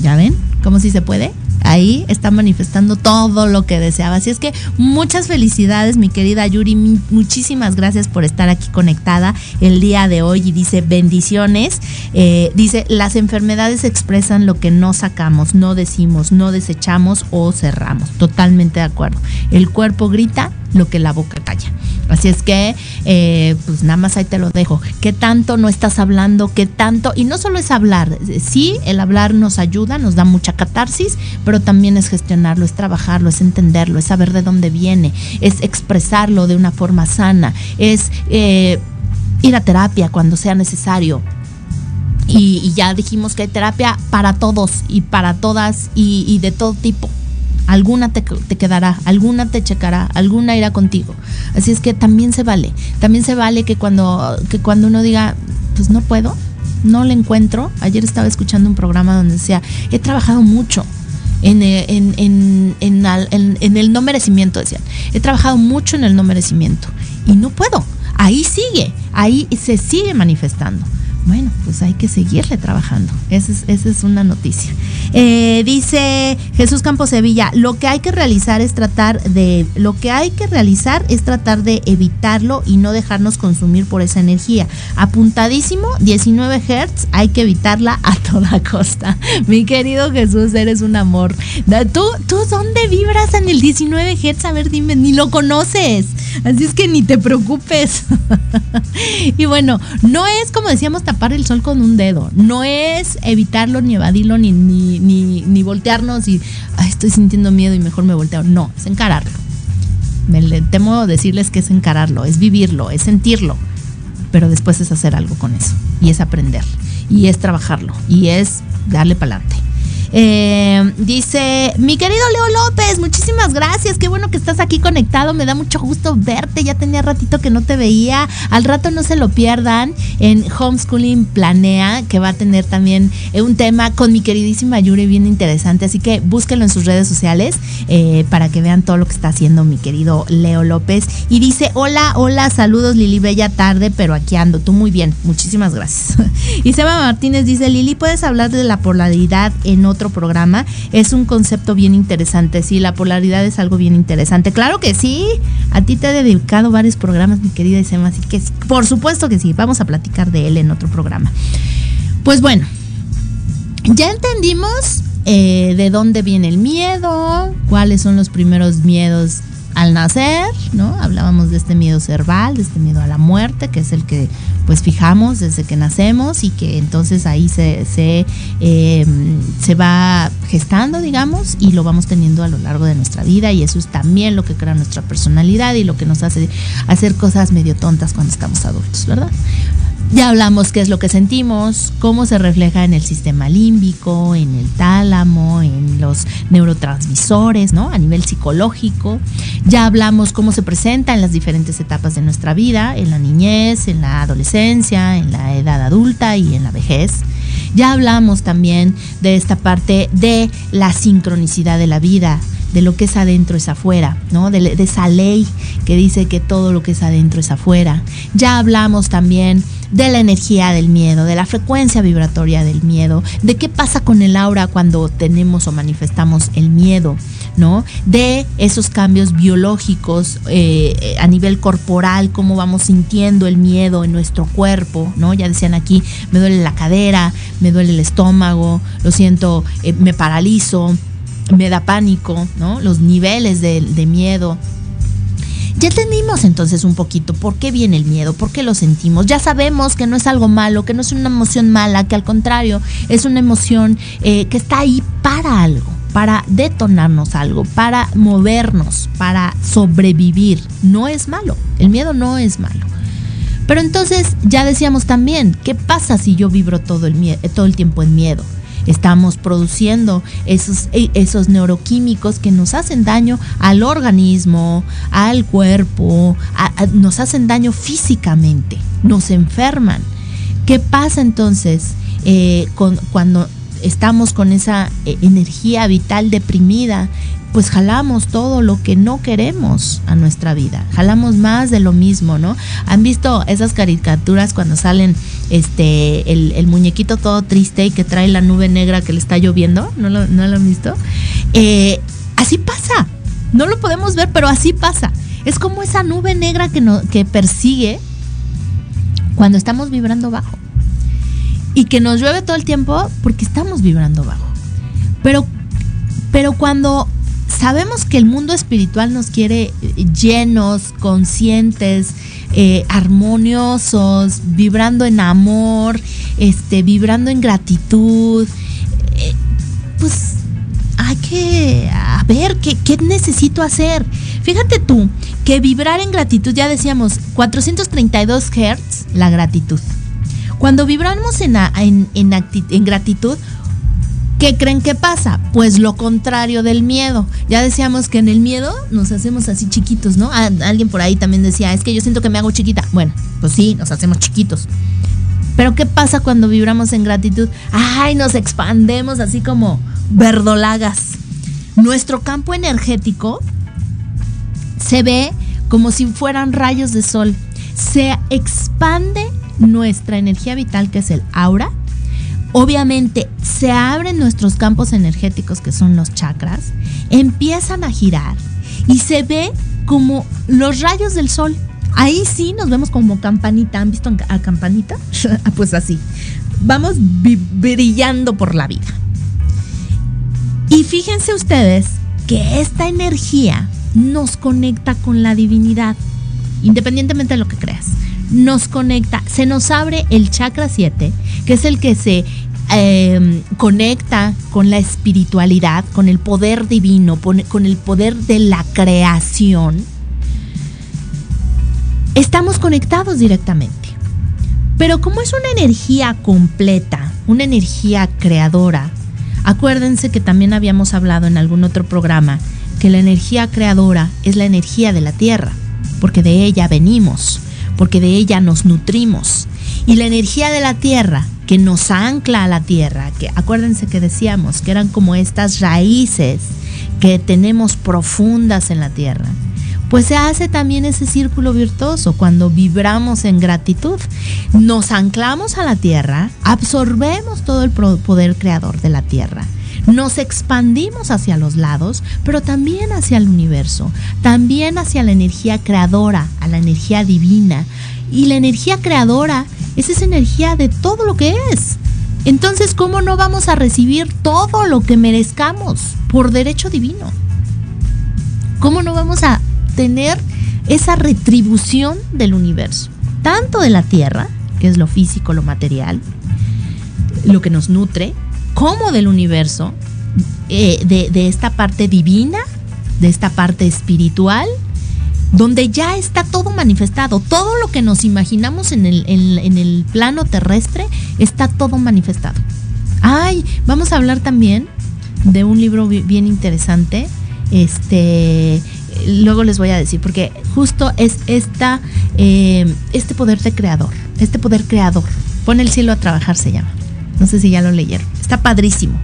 ¿Ya ven? ¿Cómo si se puede? Ahí está manifestando todo lo que deseaba. Así es que muchas felicidades, mi querida Yuri. Muchísimas gracias por estar aquí conectada el día de hoy. Y dice, bendiciones. Eh, dice, las enfermedades expresan lo que no sacamos, no decimos, no desechamos o cerramos. Totalmente de acuerdo. El cuerpo grita lo que la boca calla. Así es que, eh, pues nada más ahí te lo dejo. ¿Qué tanto no estás hablando? ¿Qué tanto? Y no solo es hablar, sí, el hablar nos ayuda, nos da mucha catarsis, pero también es gestionarlo, es trabajarlo, es entenderlo, es saber de dónde viene, es expresarlo de una forma sana, es eh, ir a terapia cuando sea necesario. Y, ya dijimos que hay terapia para todos y para todas y de todo tipo alguna te, te, quedará, alguna te checará, alguna irá contigo. Así es que también se vale, también se vale que cuando, que cuando uno diga, pues no puedo, no le encuentro. Ayer estaba escuchando un programa donde decía, he trabajado mucho. En, en, en, en el no merecimiento, decían. He trabajado mucho en el no merecimiento y no puedo. Ahí sigue, ahí se sigue manifestando bueno, pues hay que seguirle trabajando. Esa es, esa es una noticia. Eh, dice Jesús Campos Sevilla, lo que hay que realizar es tratar de, lo que hay que realizar es tratar de evitarlo y no dejarnos consumir por esa energía. Apuntadísimo, 19 Hz, hay que evitarla a toda costa. Mi querido Jesús, eres un amor. ¿Tú, tú dónde vibras en el 19 Hz? A ver, dime, ni lo conoces. Así es que ni te preocupes. y bueno, no es como decíamos tapar el sol con un dedo. No es evitarlo, ni evadirlo, ni, ni, ni, ni voltearnos y estoy sintiendo miedo y mejor me volteo. No, es encararlo. Me temo decirles que es encararlo, es vivirlo, es sentirlo. Pero después es hacer algo con eso. Y es aprender. Y es trabajarlo. Y es darle para adelante. Eh, dice, mi querido Leo López, muchísimas gracias. Qué bueno que estás aquí conectado. Me da mucho gusto verte. Ya tenía ratito que no te veía. Al rato no se lo pierdan en Homeschooling Planea, que va a tener también eh, un tema con mi queridísima Yuri bien interesante. Así que búsquenlo en sus redes sociales eh, para que vean todo lo que está haciendo mi querido Leo López. Y dice, hola, hola, saludos Lili, bella tarde, pero aquí ando. Tú muy bien. Muchísimas gracias. y Seba Martínez dice, Lili, ¿puedes hablar de la polaridad en otro programa. Es un concepto bien interesante, sí, la polaridad es algo bien interesante. Claro que sí, a ti te he dedicado varios programas, mi querida Isema, así que por supuesto que sí, vamos a platicar de él en otro programa. Pues bueno, ya entendimos eh, de dónde viene el miedo, cuáles son los primeros miedos al nacer, ¿no? Hablábamos de este miedo cerval, de este miedo a la muerte, que es el que pues fijamos desde que nacemos y que entonces ahí se, se, eh, se va gestando, digamos, y lo vamos teniendo a lo largo de nuestra vida y eso es también lo que crea nuestra personalidad y lo que nos hace hacer cosas medio tontas cuando estamos adultos, ¿verdad? Ya hablamos qué es lo que sentimos, cómo se refleja en el sistema límbico, en el tálamo, en los neurotransmisores, ¿no? A nivel psicológico. Ya hablamos cómo se presenta en las diferentes etapas de nuestra vida, en la niñez, en la adolescencia, en la edad adulta y en la vejez. Ya hablamos también de esta parte de la sincronicidad de la vida, de lo que es adentro es afuera, ¿no? De, esa ley que dice que todo lo que es adentro es afuera. Ya hablamos también de la energía del miedo, de la frecuencia vibratoria del miedo, de qué pasa con el aura cuando tenemos o manifestamos el miedo, ¿no? De esos cambios biológicos eh, a nivel corporal, cómo vamos sintiendo el miedo en nuestro cuerpo, ¿no? Ya decían aquí, me duele la cadera, me duele el estómago, lo siento, eh, me paralizo, me da pánico, ¿no? Los niveles de, miedo. Ya entendimos entonces un poquito por qué viene el miedo, por qué lo sentimos. Ya sabemos que no es algo malo, que no es una emoción mala, que al contrario es una emoción eh, que está ahí para algo, para detonarnos algo, para movernos, para sobrevivir. No es malo, el miedo no es malo. Pero entonces ya decíamos también, ¿qué pasa si yo vibro todo el, todo el tiempo en miedo? estamos produciendo esos, esos neuroquímicos que nos hacen daño al organismo, al cuerpo, nos hacen daño físicamente, nos enferman. ¿Qué pasa entonces eh, cuando estamos con esa eh, energía vital deprimida? pues jalamos todo lo que no queremos a nuestra vida. Jalamos más de lo mismo, ¿no? ¿Han visto esas caricaturas cuando salen este el, muñequito todo triste y que trae la nube negra que le está lloviendo? ¿No lo, no lo han visto? Eh, así pasa. No lo podemos ver, pero así pasa. Es como esa nube negra que, no, que persigue cuando estamos vibrando bajo. Y que nos llueve todo el tiempo porque estamos vibrando bajo. Pero, pero cuando sabemos que el mundo espiritual nos quiere llenos, conscientes, eh, armoniosos, vibrando en amor, este, vibrando en gratitud. Eh, pues hay que a ver ¿qué, qué necesito hacer. Fíjate tú que vibrar en gratitud, ya decíamos, 432 Hz, la gratitud. Cuando vibramos en, en, en, gratitud, ¿Qué creen que pasa? Pues lo contrario del miedo. Ya decíamos que en el miedo nos hacemos así chiquitos, ¿no? alguien por ahí también decía, es que yo siento que me hago chiquita. Bueno, pues sí, nos hacemos chiquitos. Pero ¿qué pasa cuando vibramos en gratitud? Ay, nos expandemos así como verdolagas. Nuestro campo energético se ve como si fueran rayos de sol. Se expande nuestra energía vital, que es el aura, obviamente se abren nuestros campos energéticos que son los chakras, empiezan a girar y se ve como los rayos del sol. Ahí sí nos vemos como campanita. ¿Han visto a campanita? pues así. Vamos brillando por la vida. Y fíjense ustedes que esta energía nos conecta con la divinidad, independientemente de lo que creas nos conecta, se nos abre el chakra 7, que es el que se eh, conecta con la espiritualidad, con el poder divino, con el poder de la creación, estamos conectados directamente. Pero como es una energía completa, una energía creadora, acuérdense que también habíamos hablado en algún otro programa que la energía creadora es la energía de la tierra, porque de ella venimos porque de ella nos nutrimos. Y la energía de la tierra que nos ancla a la tierra, que acuérdense que decíamos que eran como estas raíces que tenemos profundas en la tierra, pues se hace también ese círculo virtuoso cuando vibramos en gratitud. Nos anclamos a la tierra, absorbemos todo el poder creador de la tierra nos expandimos hacia los lados, pero también hacia el universo, también hacia la energía creadora, a la energía divina. Y la energía creadora es esa energía de todo lo que es. Entonces, ¿cómo no vamos a recibir todo lo que merezcamos por derecho divino? ¿Cómo no vamos a tener esa retribución del universo? Tanto de la tierra, que es lo físico, lo material, lo que nos nutre, como del universo, eh, de, esta parte divina, de esta parte espiritual donde ya está todo manifestado. Todo lo que nos imaginamos en el, plano terrestre está todo manifestado. Ay, vamos a hablar también de un libro bi- bien interesante. Este, luego les voy a decir, porque justo es esta, eh, este poder de creador, este poder creador. Pone el cielo a trabajar, se llama. No sé si ya lo leyeron. Está padrísimo.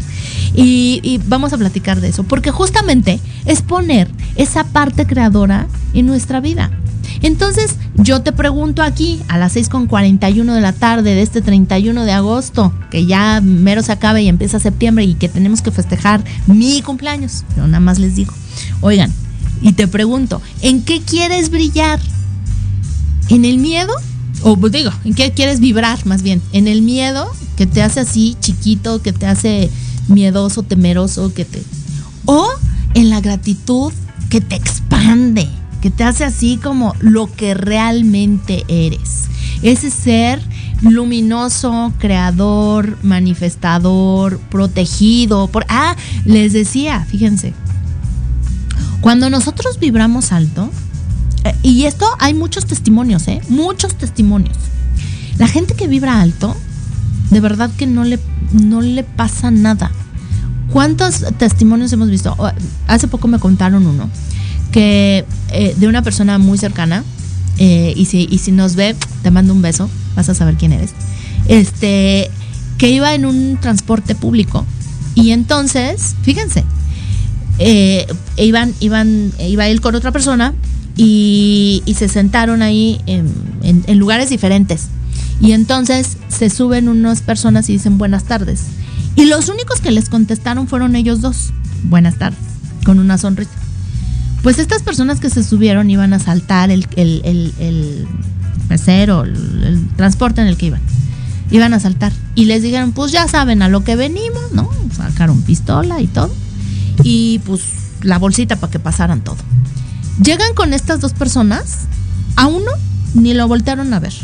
Y, vamos a platicar de eso, porque justamente es poner esa parte creadora en nuestra vida. Entonces, yo te pregunto aquí a las 6.41 de la tarde de este 31 de agosto, que ya mero se acaba y empieza septiembre y que tenemos que festejar mi cumpleaños. Yo nada más les digo, oigan, y te pregunto, ¿en qué quieres brillar? ¿En el miedo? O pues, digo, ¿en qué quieres vibrar más bien? ¿En el miedo que te hace así chiquito, que te hace miedoso, temeroso, que te... O en la gratitud que te expande, que te hace así como lo que realmente eres. Ese ser luminoso, creador, manifestador, protegido. Por, ah, les decía, fíjense, cuando nosotros vibramos alto, y esto hay muchos testimonios, ¿eh? Muchos testimonios. La gente que vibra alto, de verdad que no le, no le pasa nada. ¿Cuántos testimonios hemos visto? Hace poco me contaron uno, que eh, de una persona muy cercana, eh, y, si, y si nos ve, te mando un beso, vas a saber quién eres, este, que iba en un transporte público. Y entonces, fíjense, eh, iban, iban, iba él con otra persona y, y se sentaron ahí en, en- en lugares diferentes. Y entonces se suben unas personas y dicen buenas tardes. Y los únicos que les contestaron fueron ellos dos. Buenas tardes, con una sonrisa. Pues estas personas que se subieron iban a saltar el, el, el, el mesero, el, transporte en el que iban. Iban a saltar. Y les dijeron, pues ya saben a lo que venimos, ¿no? Sacaron pistola y todo y pues la bolsita para que pasaran todo. Llegan con estas dos personas, a uno ni lo voltearon a ver.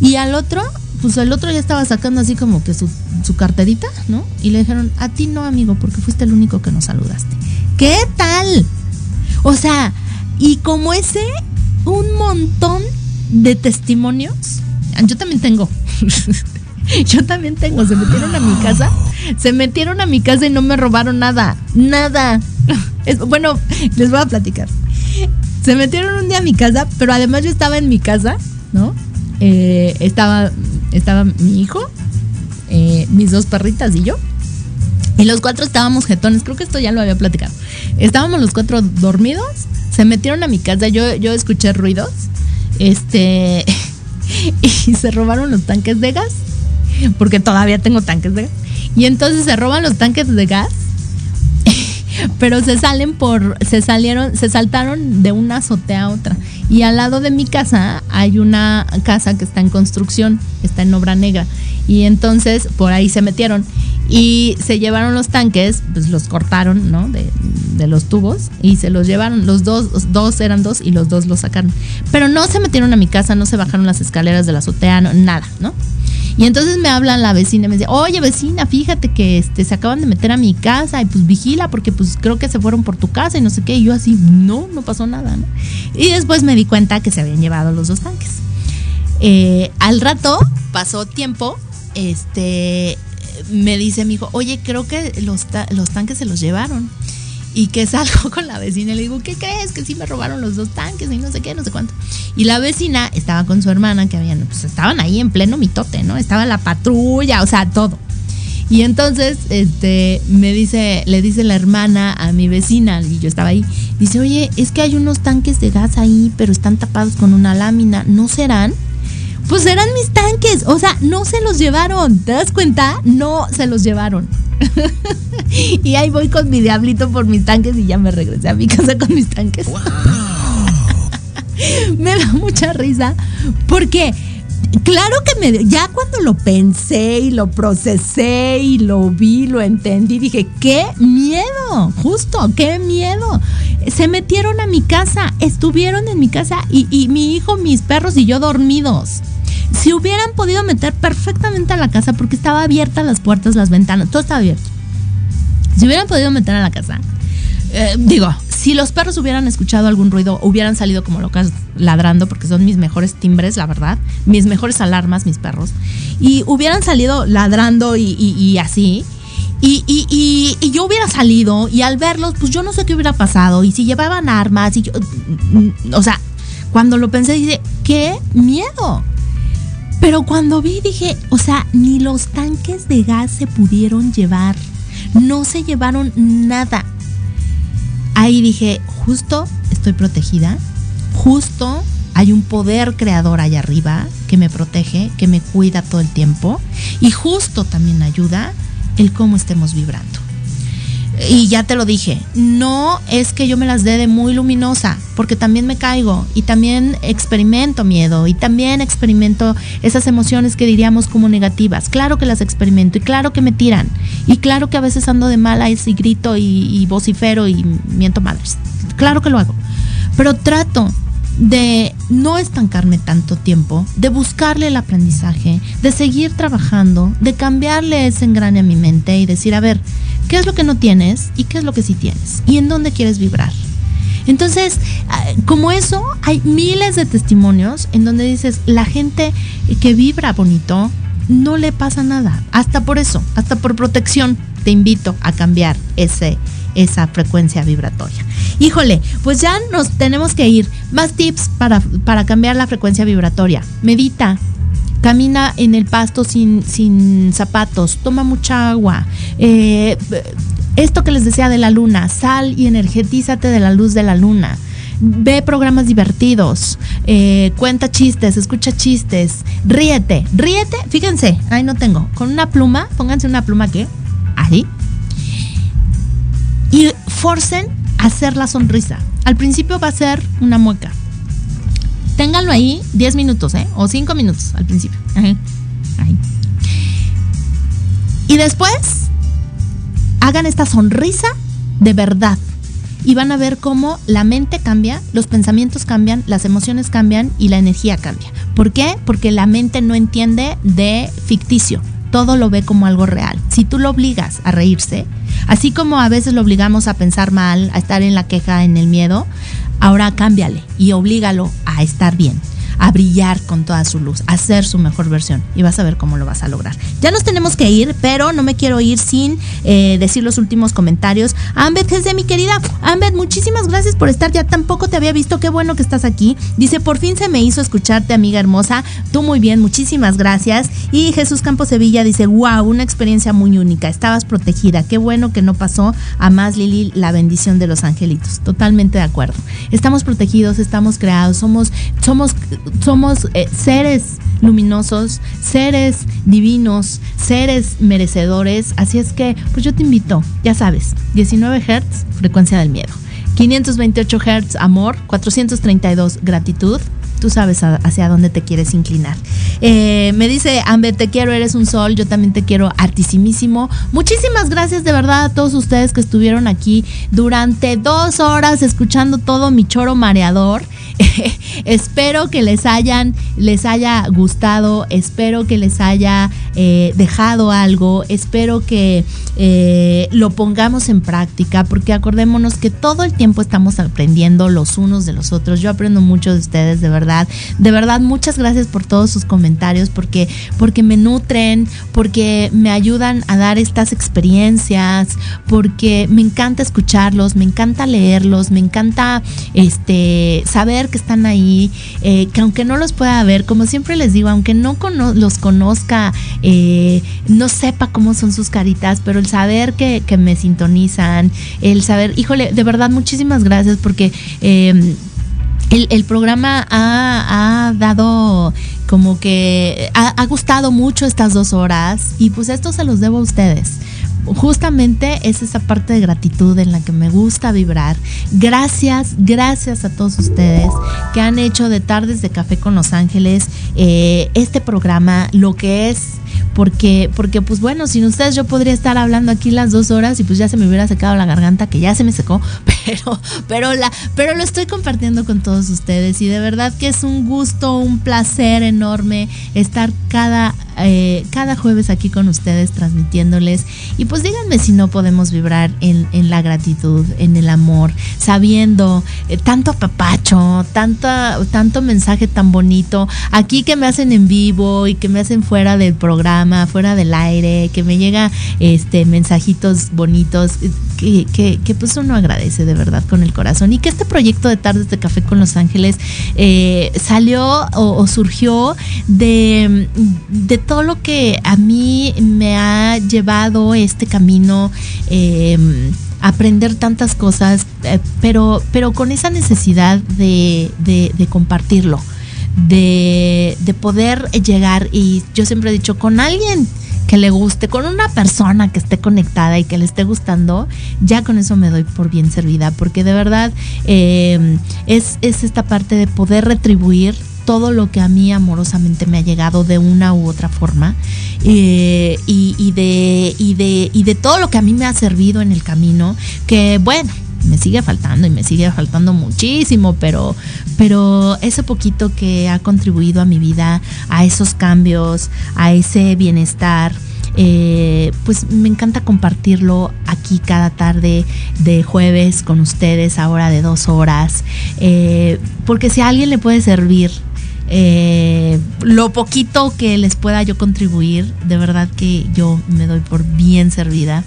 Y al otro, pues el otro ya estaba sacando así como que su, su carterita, ¿no? Y le dijeron, a ti no, amigo, porque fuiste el único que nos saludaste. ¿Qué tal? O sea, y como ese, un montón de testimonios. Yo también tengo. Yo también tengo. Se metieron a mi casa. Se metieron a mi casa y no me robaron nada. Nada. Bueno, les voy a platicar. Se metieron un día a mi casa, pero además yo estaba en mi casa, ¿no? Eh, estaba, estaba mi hijo, eh, mis dos perritas y yo. Y los cuatro estábamos jetones, creo que esto ya lo había platicado. Estábamos los cuatro dormidos, se metieron a mi casa, yo, yo escuché ruidos, este, y se robaron los tanques de gas, porque todavía tengo tanques de gas. Y entonces se roban los tanques de gas, pero se salen por, se salieron, se saltaron de una azotea a otra. Y al lado de mi casa hay una casa que está en construcción, está en obra negra. Y entonces por ahí se metieron y se llevaron los tanques, pues los cortaron, ¿no? De, los tubos y se los llevaron. Los dos, dos eran dos y los dos los sacaron. Pero no se metieron a mi casa, no se bajaron las escaleras de la azotea, nada, ¿no? Y entonces me habla la vecina y me dice, oye vecina, fíjate que este, se acaban de meter a mi casa y pues vigila porque pues creo que se fueron por tu casa y no sé qué. Y yo así, no, no pasó nada, ¿no? Y después me di cuenta que se habían llevado los dos tanques. Eh, al rato, pasó tiempo, este, me dice mi hijo, oye, creo que los, los tanques se los llevaron. Y que salgo con la vecina y le digo, ¿qué crees? Que sí me robaron los dos tanques y no sé qué, no sé cuánto. Y la vecina estaba con su hermana, que habían, pues estaban ahí en pleno mitote, ¿no? Estaba la patrulla, o sea, todo. Y entonces, este, me dice, le dice la hermana a mi vecina, y yo estaba ahí, dice, oye, es que hay unos tanques de gas ahí, pero están tapados con una lámina, ¿no serán? Pues eran mis tanques, o sea, no se los llevaron, ¿te das cuenta? No se los llevaron. y ahí voy con mi diablito por mis tanques y ya me regresé a mi casa con mis tanques. me da mucha risa porque claro que me ya cuando lo pensé y lo procesé y lo vi, lo entendí, dije, qué miedo, justo, qué miedo. Se metieron a mi casa, estuvieron en mi casa y, y mi hijo, mis perros y yo dormidos. Si hubieran podido meter perfectamente a la casa porque estaba abierta las puertas, las ventanas, todo estaba abierto. Si hubieran podido meter a la casa, eh, digo, si los perros hubieran escuchado algún ruido, hubieran salido como locas ladrando, porque son mis mejores timbres, la verdad, mis mejores alarmas, mis perros, y hubieran salido ladrando y, y- y así. Y, y- yo hubiera salido y al verlos, pues yo no sé qué hubiera pasado. Y si llevaban armas, y yo, mm, o sea, cuando lo pensé, dije, qué miedo. Pero cuando vi, dije, o sea, ni los tanques de gas se pudieron llevar. No se llevaron nada. Ahí dije, justo estoy protegida. Justo hay un poder creador allá arriba que me protege, que me cuida todo el tiempo. Y justo también ayuda el cómo estemos vibrando. Y ya te lo dije, no es que yo me las dé de muy luminosa, porque también me caigo y también experimento miedo y también experimento esas emociones que diríamos como negativas. Claro que las experimento y claro que me tiran y claro que a veces ando de mala y grito y, y vocifero y miento madres. Claro que lo hago, pero trato de no estancarme tanto tiempo, de buscarle el aprendizaje, de seguir trabajando, de cambiarle ese engrane a mi mente y decir, a ver, ¿qué es lo que no tienes y qué es lo que sí tienes? ¿Y en dónde quieres vibrar? Entonces, ah, como eso, hay miles de testimonios en donde dices, la gente que vibra bonito, no le pasa nada. Hasta por eso, hasta por protección, te invito a cambiar ese, esa frecuencia vibratoria. Híjole, pues ya nos tenemos que ir. Más tips para, para cambiar la frecuencia vibratoria. Medita, camina en el pasto sin, sin zapatos, toma mucha agua. Eh, esto que les decía de la luna, sal y energetízate de la luz de la luna. Ve programas divertidos, eh, cuenta chistes, escucha chistes, ríete, ríete, fíjense, ahí no tengo, con una pluma, pónganse una pluma que, ahí, y forcen a hacer la sonrisa. Al principio va a ser una mueca. Ténganlo ahí 10 minutos, ¿eh? O 5 minutos al principio. Ahí. Y después, hagan esta sonrisa de verdad. Y van a ver cómo la mente cambia, los pensamientos cambian, las emociones cambian y la energía cambia. ¿Por qué? Porque la mente no entiende de ficticio. Todo lo ve como algo real. Si tú lo obligas a reírse, así como a veces lo obligamos a pensar mal, a estar en la queja, en el miedo, ahora cámbiale y oblígalo a estar bien, a brillar con toda su luz, a ser su mejor versión y vas a ver cómo lo vas a lograr. Ya nos tenemos que ir, pero no me quiero ir sin eh, decir los últimos comentarios. Ambet de mi querida Ambet, muchísimas gracias por estar. Ya tampoco te había visto, qué bueno que estás aquí. Dice, por fin se me hizo escucharte, amiga hermosa. Tú muy bien, muchísimas gracias. Y Jesús Campos Sevilla dice, wow, una experiencia muy única. Estabas protegida. Qué bueno que no pasó a más Lili la bendición de los angelitos. Totalmente de acuerdo. Estamos protegidos, estamos creados, somos, somos somos eh, seres luminosos, seres divinos, seres merecedores. Así es que, pues yo te invito, ya sabes, 19 Hz, frecuencia del miedo. 528 Hz, amor. 432, gratitud. Tú sabes hacia dónde te quieres inclinar. Eh, me dice Amber, te quiero, eres un sol. Yo también te quiero artísimísimo. Muchísimas gracias de verdad a todos ustedes que estuvieron aquí durante dos horas escuchando todo mi choro mareador. espero que les hayan, les haya gustado, espero que les haya eh, dejado algo, espero que eh, lo pongamos en práctica, porque acordémonos que todo el tiempo estamos aprendiendo los unos de los otros. Yo aprendo mucho de ustedes, de verdad. De verdad, muchas gracias por todos sus comentarios, porque, porque me nutren, porque me ayudan a dar estas experiencias, porque me encanta escucharlos, me encanta leerlos, me encanta este saber que están ahí, eh, que aunque no los pueda ver, como siempre les digo, aunque no los conozca, eh, no sepa cómo son sus caritas, pero el saber que, que me sintonizan, el saber, híjole, de verdad, muchísimas gracias porque... eh, el, el programa ha, ha dado como que ha, ha gustado mucho estas dos horas y pues esto se los debo a ustedes. Justamente es esa parte de gratitud en la que me gusta vibrar. Gracias, gracias a todos ustedes que han hecho de Tardes de Café con Los Ángeles eh, este programa lo que es porque, porque pues bueno, sin ustedes yo podría estar hablando aquí las dos horas y pues ya se me hubiera secado la garganta, que ya se me secó, pero, pero, la, pero lo estoy compartiendo con todos ustedes y de verdad que es un gusto, un placer enorme estar cada, eh, cada jueves aquí con ustedes transmitiéndoles. Y pues díganme si no podemos vibrar en, en la gratitud, en el amor, sabiendo eh, tanto apapacho, tanta, tanto mensaje tan bonito, aquí que me hacen en vivo y que me hacen fuera del programa, fuera del aire, que me llega este mensajitos bonitos que, que, que pues uno agradece de verdad con el corazón y que este proyecto de Tardes de Café con Los Ángeles eh, salió o, surgió de, de todo lo que a mí me ha llevado este camino. Eh, aprender tantas cosas, eh, pero, pero con esa necesidad de, de compartirlo, de, de, poder llegar. Y yo siempre he dicho, con alguien que le guste, con una persona que esté conectada y que le esté gustando, ya con eso me doy por bien servida, porque de verdad eh, es, es esta parte de poder retribuir todo lo que a mí amorosamente me ha llegado de una u otra forma eh, y, y, de, y, de, y de todo lo que a mí me ha servido en el camino, que bueno, me sigue faltando y me sigue faltando muchísimo, pero, pero ese poquito que ha contribuido a mi vida, a esos cambios, a ese bienestar, eh, pues me encanta compartirlo aquí cada tarde de jueves con ustedes, ahora de dos horas, eh, porque si a alguien le puede servir eh, lo poquito que les pueda yo contribuir, de verdad que yo me doy por bien servida.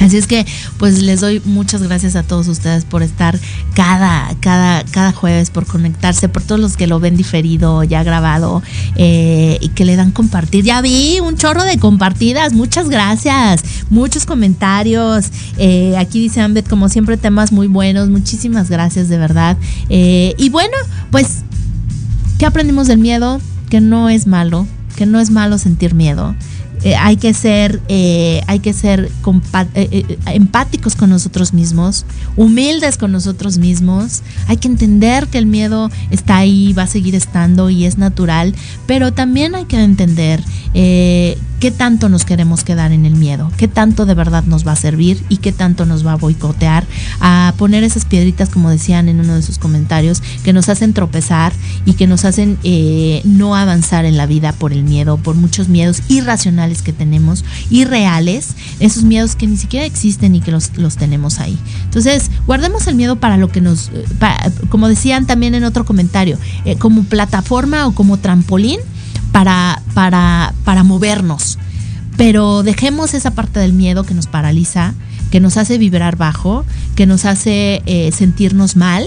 Así es que pues les doy muchas gracias a todos ustedes por estar cada, cada, cada jueves, por conectarse, por todos los que lo ven diferido, ya grabado eh, y que le dan compartir. Ya vi un chorro de compartidas, muchas gracias, muchos comentarios. Eh, aquí dice Ambet, como siempre, temas muy buenos, muchísimas gracias de verdad. Eh, y bueno, pues, ¿qué aprendimos del miedo? Que no es malo, que no es malo sentir miedo eh, hay que ser, eh, hay que ser eh, empáticos con nosotros mismos, humildes con nosotros mismos. Hay que entender que el miedo está ahí, va a seguir estando y es natural, pero también hay que entender qué tanto nos queremos quedar en el miedo, qué tanto de verdad nos va a servir y qué tanto nos va a boicotear a poner esas piedritas, como decían en uno de sus comentarios, que nos hacen tropezar y que nos hacen no avanzar en la vida por el miedo, por muchos miedos irracionales que tenemos, irreales, esos miedos que ni siquiera existen y que los, los tenemos ahí. Entonces, guardemos el miedo para lo que nos, para, como decían también en otro comentario, eh, como plataforma o como trampolín para, para, para movernos. Pero dejemos esa parte del miedo que nos paraliza, que nos hace vibrar bajo, que nos hace eh, sentirnos mal.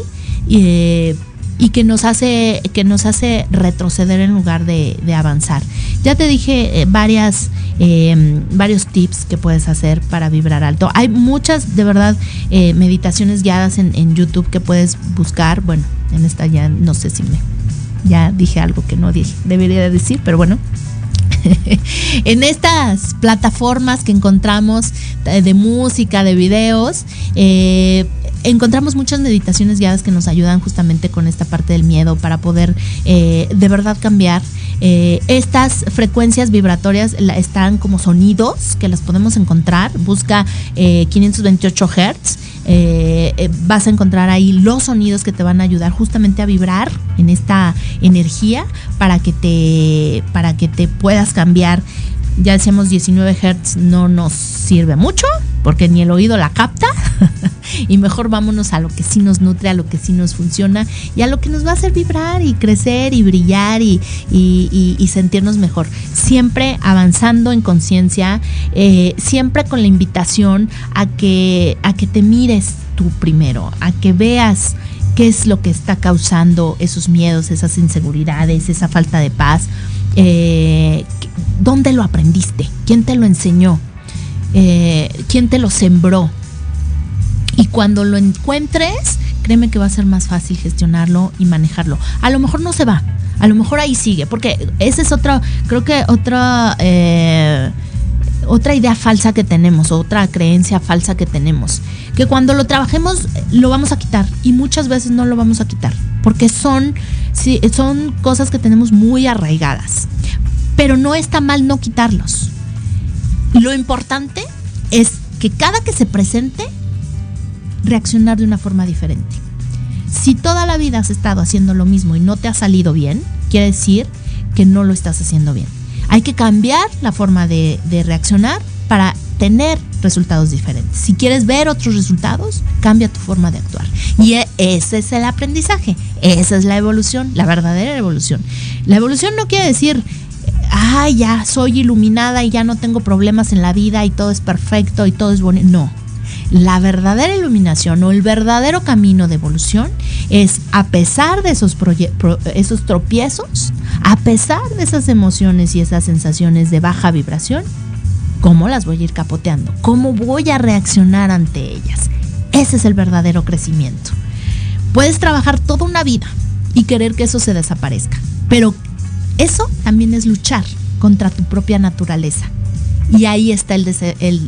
Eh, y que nos hace que nos hace retroceder en lugar de, de avanzar. Ya te dije eh, varias eh, varios tips que puedes hacer para vibrar alto. Hay muchas de verdad eh, meditaciones guiadas en, en, YouTube que puedes buscar. Bueno, en esta ya no sé si me ya dije algo que no dije, debería decir, pero bueno. en estas plataformas que encontramos de música, de videos, eh, encontramos muchas meditaciones guiadas que nos ayudan justamente con esta parte del miedo para poder eh, de verdad cambiar. Eh, estas frecuencias vibratorias están como sonidos que las podemos encontrar. Busca eh, 528 Hz. Eh, vas a encontrar ahí los sonidos que te van a ayudar justamente a vibrar en esta energía para que te, para que te puedas cambiar ya decíamos 19 Hz no nos sirve mucho porque ni el oído la capta y mejor vámonos a lo que sí nos nutre, a lo que sí nos funciona y a lo que nos va a hacer vibrar y crecer y brillar y, y, sentirnos mejor. Siempre avanzando en conciencia, eh, siempre con la invitación a que, a que te mires tú primero, a que veas qué es lo que está causando esos miedos, esas inseguridades, esa falta de paz. Eh, ¿Dónde lo aprendiste? ¿Quién te lo enseñó? Eh, ¿Quién te lo sembró? Y cuando lo encuentres, créeme que va a ser más fácil gestionarlo y manejarlo. A lo mejor no se va, a lo mejor ahí sigue, porque esa es otra, creo que otra, eh, otra idea falsa que tenemos, otra creencia falsa que tenemos, que cuando lo trabajemos lo vamos a quitar y muchas veces no lo vamos a quitar, porque son, sí, son cosas que tenemos muy arraigadas pero no está mal no quitarlos. Lo importante es que cada que se presente reaccionar de una forma diferente. Si toda la vida has estado haciendo lo mismo y no te ha salido bien, quiere decir que no lo estás haciendo bien. Hay que cambiar la forma de, de reaccionar para tener resultados diferentes. Si quieres ver otros resultados, cambia tu forma de actuar. Y e, ese es el aprendizaje, esa es la evolución, la verdadera evolución. La evolución no quiere decir, ay, ya soy iluminada y ya no tengo problemas en la vida y todo es perfecto y todo es bonito. No. La verdadera iluminación o el verdadero camino de evolución es a pesar de esos, esos tropiezos, a pesar de esas emociones y esas sensaciones de baja vibración, ¿cómo las voy a ir capoteando? ¿Cómo voy a reaccionar ante ellas? Ese es el verdadero crecimiento. Puedes trabajar toda una vida y querer que eso se desaparezca, pero eso también es luchar contra tu propia naturaleza. Y ahí está el,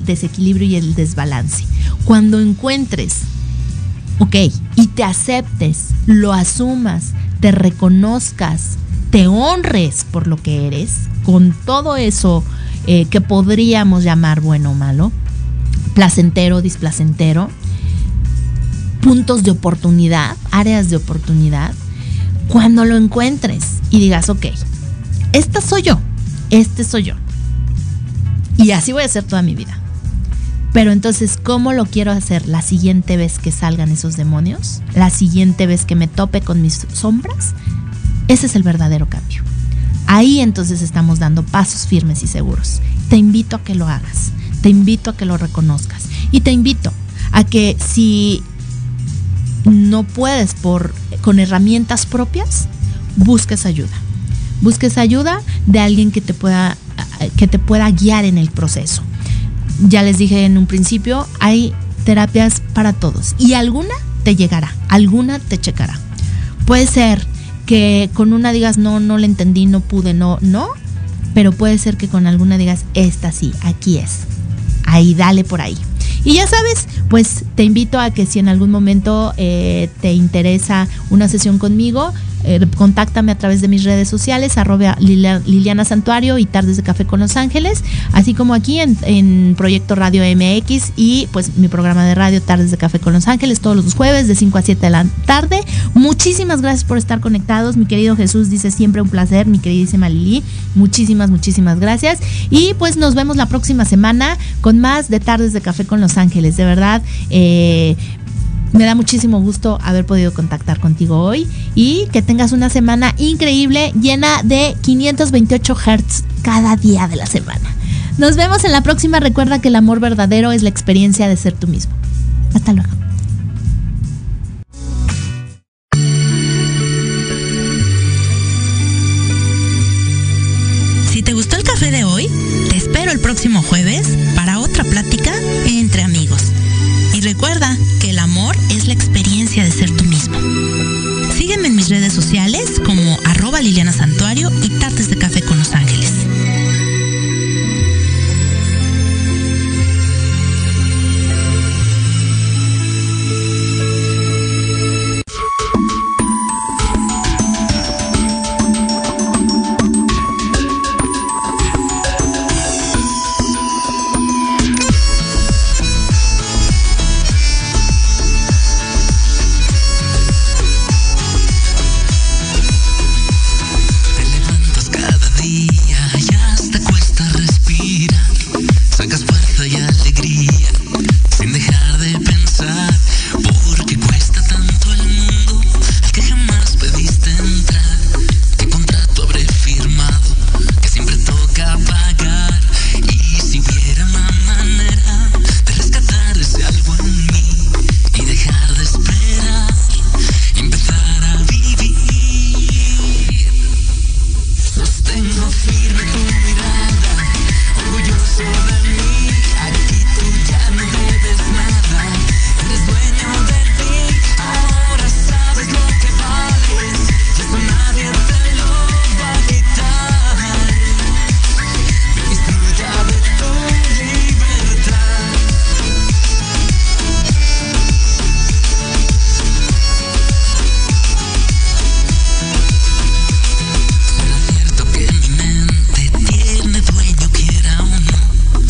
desequilibrio y el desbalance. Cuando encuentres, ok, y te aceptes, lo asumas, te reconozcas, te honres por lo que eres, con todo eso eh, que podríamos llamar bueno o malo, placentero, displacentero, puntos de oportunidad, áreas de oportunidad, cuando lo encuentres y digas, ok, esta soy yo, este soy yo. Y así voy a hacer toda mi vida. Pero entonces, ¿cómo lo quiero hacer la siguiente vez que salgan esos demonios? La siguiente vez que me tope con mis sombras. Ese es el verdadero cambio. Ahí entonces estamos dando pasos firmes y seguros. Te invito a que lo hagas. Te invito a que lo reconozcas. Y te invito a que si no puedes por con herramientas propias, busques ayuda busques ayuda de alguien que te pueda, que te pueda guiar en el proceso. Ya les dije en un principio, hay terapias para todos y alguna te llegará, alguna te checará. Puede ser que con una digas, no, no le entendí, no pude, no, no, pero puede ser que con alguna digas, esta sí, aquí es. Ahí, dale por ahí. Y ya sabes, pues te invito a que si en algún momento eh, te interesa una sesión conmigo, eh, contáctame a través de mis redes sociales, arroba Liliana Santuario y Tardes de Café con Los Ángeles, así como aquí en, Proyecto Radio MX y pues mi programa de radio Tardes de Café con Los Ángeles todos los jueves de 5 a 7 de la tarde. Muchísimas gracias por estar conectados. Mi querido Jesús dice siempre un placer, mi queridísima Lili. Muchísimas, muchísimas gracias. Y pues nos vemos la próxima semana con más de Tardes de Café con Los Ángeles. De verdad, eh, me da muchísimo gusto haber podido contactar contigo hoy y que tengas una semana increíble llena de 528 Hz cada día de la semana. Nos vemos en la próxima. Recuerda que el amor verdadero es la experiencia de ser tú mismo. Hasta luego. Si te gustó el café de hoy, te espero el próximo jueves para otra plática entre amigos. Y recuerda